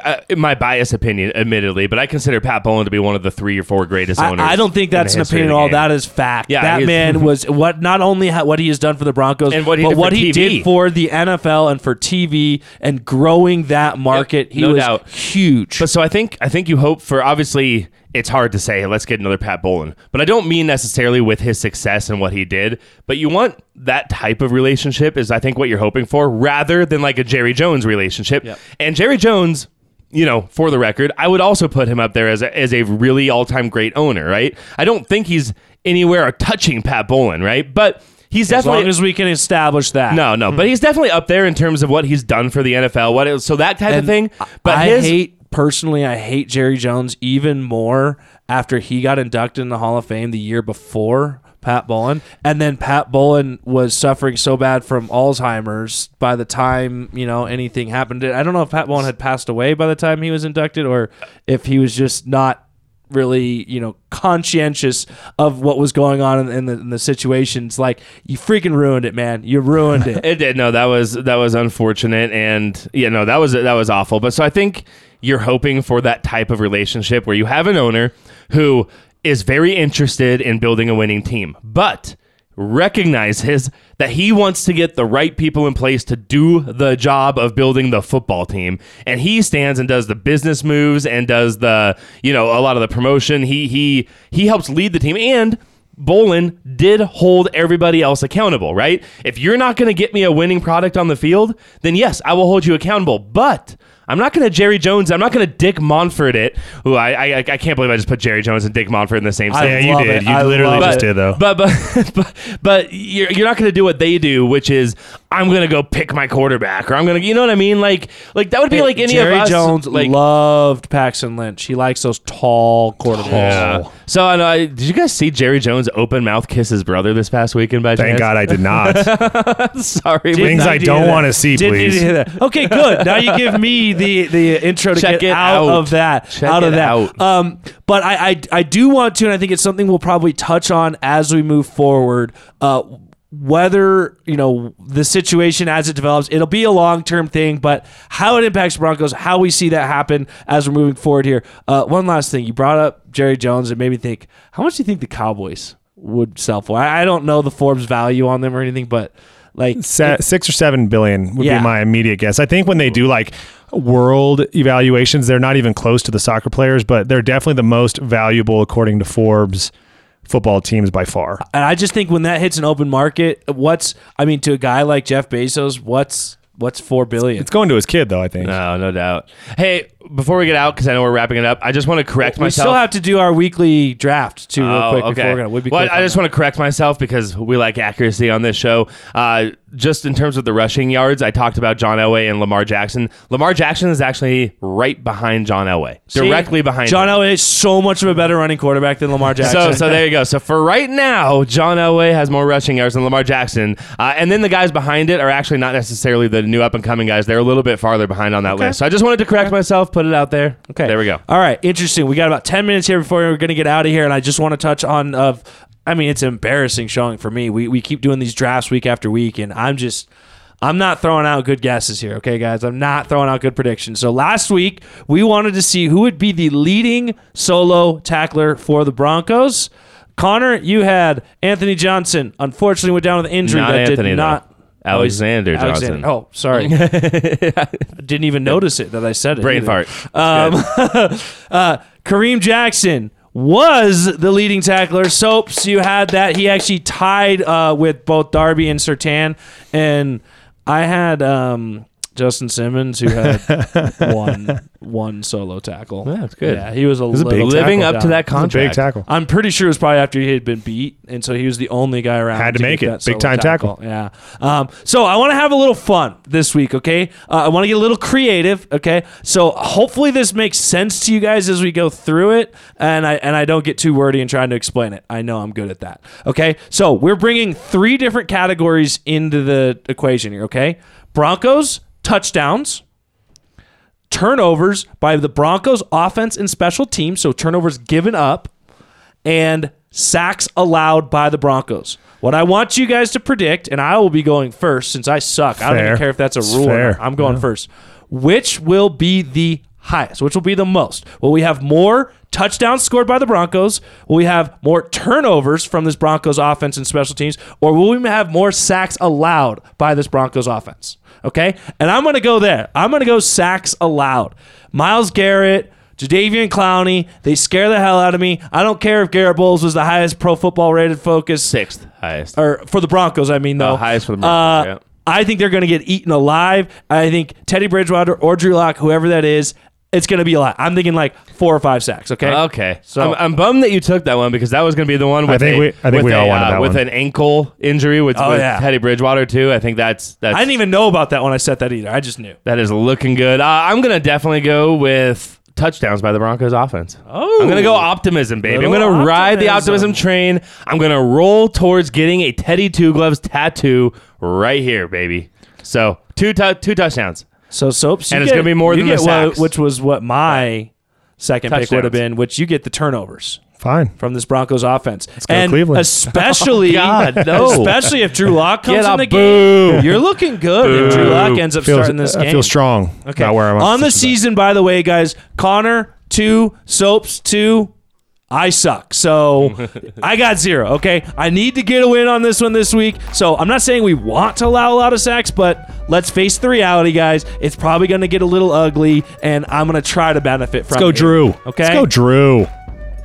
[SPEAKER 2] Uh, in my bias opinion, admittedly, but I consider Pat Bowlen to be one of the three or four greatest owners.
[SPEAKER 1] I, I don't think that's an opinion at all.
[SPEAKER 2] game.
[SPEAKER 1] That is fact.
[SPEAKER 2] Yeah,
[SPEAKER 1] that man [LAUGHS] was what not only ha- what he has done for the Broncos,
[SPEAKER 2] And what he
[SPEAKER 1] but
[SPEAKER 2] did
[SPEAKER 1] what he
[SPEAKER 2] TV.
[SPEAKER 1] did for the NFL and for TV and growing that market. he
[SPEAKER 2] no
[SPEAKER 1] was
[SPEAKER 2] doubt.
[SPEAKER 1] huge.
[SPEAKER 2] But so I think I think you hope for obviously it's hard to say let's get another Pat Bowlen, but I don't mean necessarily with his success and what he did, but you want that type of relationship is I think what you're hoping for rather than like a Jerry Jones relationship.
[SPEAKER 1] Yep.
[SPEAKER 2] And Jerry Jones, you know, for the record, I would also put him up there as a, as a really all-time great owner, right? I don't think he's anywhere touching Pat Bowlen, right? But he's
[SPEAKER 1] as
[SPEAKER 2] definitely
[SPEAKER 1] long as we can establish that.
[SPEAKER 2] no, no, but hmm. he's definitely up there in terms of what he's done for the NFL. What it, so that type of thing. But
[SPEAKER 1] I
[SPEAKER 2] his,
[SPEAKER 1] hate personally. I hate Jerry Jones even more after he got inducted in the Hall of Fame the year before Pat Bowlen, and then Pat Bowlen was suffering so bad from Alzheimer's by the time you know anything happened. I don't know if Pat Bowlen had passed away by the time he was inducted, or if he was just not really you know conscientious of what was going on in, in, the, in the situations like you freaking ruined it man you ruined it [LAUGHS]
[SPEAKER 2] It did. No, that was that was unfortunate, and yeah, no, that was that was awful. But so I think you're hoping for that type of relationship where you have an owner who is very interested in building a winning team, but recognizes that he wants to get the right people in place to do the job of building the football team and he stands and does the business moves and does the you know a lot of the promotion he he he helps lead the team and Bowlen did hold everybody else accountable, right? If you're not going to get me a winning product on the field, then yes, I will hold you accountable. But I'm not going to Jerry Jones. I'm not going to Dick Monfort it. Who I, I I can't believe I just put Jerry Jones and Dick Monfort in the same
[SPEAKER 1] I
[SPEAKER 3] Yeah, you
[SPEAKER 1] love
[SPEAKER 3] did.
[SPEAKER 1] it.
[SPEAKER 3] You
[SPEAKER 1] I
[SPEAKER 3] literally
[SPEAKER 1] love
[SPEAKER 3] just
[SPEAKER 1] it.
[SPEAKER 3] did though.
[SPEAKER 2] But but [LAUGHS] but but you're, you're not going to do what they do, which is I'm going to go pick my quarterback, or I'm going to, you know what I mean? Like like that would be like any
[SPEAKER 1] Jerry
[SPEAKER 2] of us.
[SPEAKER 1] Jones
[SPEAKER 2] like
[SPEAKER 1] loved Paxton Lynch. He likes those tall quarterbacks.
[SPEAKER 2] yeah. So I know. I, did you guys see Jerry Jones open mouth kiss his brother this past weekend? By
[SPEAKER 3] Thank
[SPEAKER 2] chance?
[SPEAKER 3] God I did not. [LAUGHS]
[SPEAKER 2] Sorry,
[SPEAKER 1] Didn't
[SPEAKER 3] Things I don't wanna see,
[SPEAKER 1] Didn't need to
[SPEAKER 3] please.
[SPEAKER 1] hear that. Okay, good. Now you give me [LAUGHS] the the intro to
[SPEAKER 2] Check
[SPEAKER 1] get
[SPEAKER 2] it
[SPEAKER 1] out,
[SPEAKER 2] out.
[SPEAKER 1] of that.
[SPEAKER 2] Check
[SPEAKER 1] out of
[SPEAKER 2] it
[SPEAKER 1] that.
[SPEAKER 2] out.
[SPEAKER 1] Um, but I, I I do want to, and I think it's something we'll probably touch on as we move forward. Uh, whether you know the situation as it develops, it'll be a long term thing, but how it impacts Broncos, how we see that happen as we're moving forward here. Uh, one last thing, you brought up Jerry Jones, and made me think: how much do you think the Cowboys would sell for? I, I don't know the Forbes value on them or anything, but like
[SPEAKER 3] Se- six or seven billion would
[SPEAKER 1] Yeah.
[SPEAKER 3] be my immediate guess. I think when they do like world evaluations, they're not even close to the soccer players, but they're definitely the most valuable according to Forbes football teams by far.
[SPEAKER 1] And I just think when that hits an open market, what's I mean to a guy like Jeff Bezos, what's what's four billion?
[SPEAKER 3] It's going to his kid though, I think.
[SPEAKER 2] No, no doubt. Hey, before we get out, because I know we're wrapping it up, I just want to correct myself.
[SPEAKER 1] we
[SPEAKER 2] myself.
[SPEAKER 1] still have to do our weekly draft too, real
[SPEAKER 2] Oh,
[SPEAKER 1] quick.
[SPEAKER 2] okay.
[SPEAKER 1] Before we're gonna, we'd be
[SPEAKER 2] well,
[SPEAKER 1] quick
[SPEAKER 2] I
[SPEAKER 1] on
[SPEAKER 2] just
[SPEAKER 1] that.
[SPEAKER 2] want to correct myself because we like accuracy on this show. Uh, just in terms of the rushing yards, I talked about John Elway and Lamar Jackson. Lamar Jackson is actually right behind John Elway,
[SPEAKER 1] See,
[SPEAKER 2] directly behind
[SPEAKER 1] John
[SPEAKER 2] him.
[SPEAKER 1] Elway is so much of a better running quarterback than Lamar Jackson.
[SPEAKER 2] So, so there you go. So for right now, John Elway has more rushing yards than Lamar Jackson, uh, and then the guys behind it are actually not necessarily the new up and coming guys. They're a little bit farther behind on that list. So I just wanted to correct myself, put it out there.
[SPEAKER 1] Okay.
[SPEAKER 2] there we go.
[SPEAKER 1] All right, interesting. We got about ten minutes here before we're going to get out of here, and I just want to touch on of. I mean, it's embarrassing showing for me. We we keep doing these drafts week after week, and I'm just. I'm not throwing out good guesses here, okay, guys? I'm not throwing out good predictions. So last week, we wanted to see who would be the leading solo tackler for the Broncos. Connor, you had Anthony Johnson. Unfortunately, went down with an injury
[SPEAKER 2] Not
[SPEAKER 1] that
[SPEAKER 2] Anthony,
[SPEAKER 1] did
[SPEAKER 2] though. Alexander
[SPEAKER 1] Oh,
[SPEAKER 2] Johnson.
[SPEAKER 1] Oh, sorry. [LAUGHS] Didn't even notice it that I said it.
[SPEAKER 2] Brain
[SPEAKER 1] either.
[SPEAKER 2] fart.
[SPEAKER 1] Um, [LAUGHS] uh, Kareem Jackson was the leading tackler. Soaps, you had that. He actually tied uh, with both Darby and Surtain, and I had um, Justin Simmons, who had [LAUGHS] one one solo tackle.
[SPEAKER 2] Yeah, that's good.
[SPEAKER 1] Yeah, he was a,
[SPEAKER 3] was a
[SPEAKER 1] little
[SPEAKER 3] big
[SPEAKER 2] Living
[SPEAKER 1] tackle
[SPEAKER 2] up to that contract.
[SPEAKER 3] big tackle.
[SPEAKER 1] I'm pretty sure it was probably after he had been beat, and so he was the only guy around.
[SPEAKER 3] Had to make it.
[SPEAKER 1] that
[SPEAKER 3] Big time tackle.
[SPEAKER 1] Yeah. Um, so I want to have a little fun this week. Okay. Uh, I want to get a little creative. Okay. So hopefully this makes sense to you guys as we go through it, and I and I don't get too wordy in trying to explain it. I know I'm good at that. Okay. So we're bringing three different categories into the equation here. Okay. Broncos touchdowns turnovers by the Broncos offense and special teams, so turnovers given up, and sacks allowed by the Broncos. What I want you guys to predict, and I will be going first since I suck. I don't even care if that's a rule. I'm going first. Which will be the highest? Which will be the most? Will we have more touchdowns scored by the Broncos? Will we have more turnovers from this Broncos offense and special teams? Or will we have more sacks allowed by this Broncos offense? Okay? And I'm going to go there. I'm going to go sacks allowed. Myles Garrett, Jadeveon Clowney, they scare the hell out of me. I don't care if Garett Bolles was the highest pro football rated focus
[SPEAKER 2] Sixth highest.
[SPEAKER 1] or for the Broncos, I mean, though.
[SPEAKER 2] Oh, highest for the Broncos,
[SPEAKER 1] Uh,
[SPEAKER 2] yeah.
[SPEAKER 1] I think they're going to get eaten alive. I think Teddy Bridgewater or Drew Lock, whoever that is, it's going to be a lot. I'm thinking like four or five sacks. Okay.
[SPEAKER 2] Okay,
[SPEAKER 1] So-
[SPEAKER 2] so I'm, I'm bummed that you took that one because that was going to be the one. With
[SPEAKER 3] think
[SPEAKER 2] a,
[SPEAKER 3] we- I think
[SPEAKER 2] with
[SPEAKER 3] we
[SPEAKER 2] a,
[SPEAKER 3] all wanted
[SPEAKER 2] uh,
[SPEAKER 3] that
[SPEAKER 2] with
[SPEAKER 3] one.
[SPEAKER 2] an ankle injury with,
[SPEAKER 1] Oh,
[SPEAKER 2] with
[SPEAKER 1] yeah.
[SPEAKER 2] Teddy Bridgewater too. I think that's that's
[SPEAKER 1] I didn't even know about that when I set that either. I just knew.
[SPEAKER 2] that is looking good. Uh, I'm going to definitely go with touchdowns by the Broncos offense.
[SPEAKER 1] Oh.
[SPEAKER 2] I'm gonna go optimism, baby. I'm gonna ride the
[SPEAKER 1] optimism.
[SPEAKER 2] optimism train. I'm gonna roll towards getting a Teddy Two Gloves tattoo right here, baby. So two tu- two touchdowns.
[SPEAKER 1] So soaps, you
[SPEAKER 2] And it's gonna be more than the
[SPEAKER 1] get what-
[SPEAKER 2] sacks.
[SPEAKER 1] which was what my second pick would have been. Which you get the turnovers
[SPEAKER 3] Fine.
[SPEAKER 1] from this Broncos offense,
[SPEAKER 3] go
[SPEAKER 1] and
[SPEAKER 3] Cleveland.
[SPEAKER 1] especially, [LAUGHS] oh,
[SPEAKER 2] God, [LAUGHS] no.
[SPEAKER 1] especially if Drew Lock comes in the
[SPEAKER 2] boo.
[SPEAKER 1] game, you're looking good. If Drew Lock ends up
[SPEAKER 3] Feels,
[SPEAKER 1] starting this
[SPEAKER 3] I
[SPEAKER 1] game,
[SPEAKER 3] feel strong
[SPEAKER 1] Okay.
[SPEAKER 3] about where I'm
[SPEAKER 1] on the
[SPEAKER 3] This is
[SPEAKER 1] season, by the way, guys. Connor two, Soaps two. I suck. So [LAUGHS] I got zero. Okay. I need to get a win on this one this week. So I'm not saying we want to allow a lot of sacks, but let's face the reality, guys. It's probably going to get a little ugly, and I'm going to try to benefit from it.
[SPEAKER 3] Let's go,
[SPEAKER 1] it.
[SPEAKER 3] Drew.
[SPEAKER 1] Okay.
[SPEAKER 3] Let's go, Drew.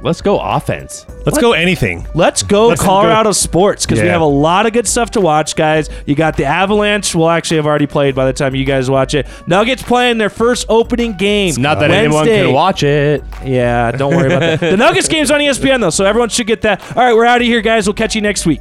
[SPEAKER 2] Let's go offense.
[SPEAKER 3] Let's go anything.
[SPEAKER 1] Let's go
[SPEAKER 3] Let's
[SPEAKER 1] Colorado sports because we
[SPEAKER 3] Yeah.
[SPEAKER 1] have a lot of good stuff to watch, guys. You got the Avalanche. We'll actually have already played by the time you guys watch it. Nuggets playing their first opening game.
[SPEAKER 2] Not that anyone
[SPEAKER 1] Wednesday.
[SPEAKER 2] can watch it.
[SPEAKER 1] Yeah, don't worry about that. [LAUGHS] The Nuggets game's on ESPN though, so everyone should get that. All right, we're out of here, guys. We'll catch you next week.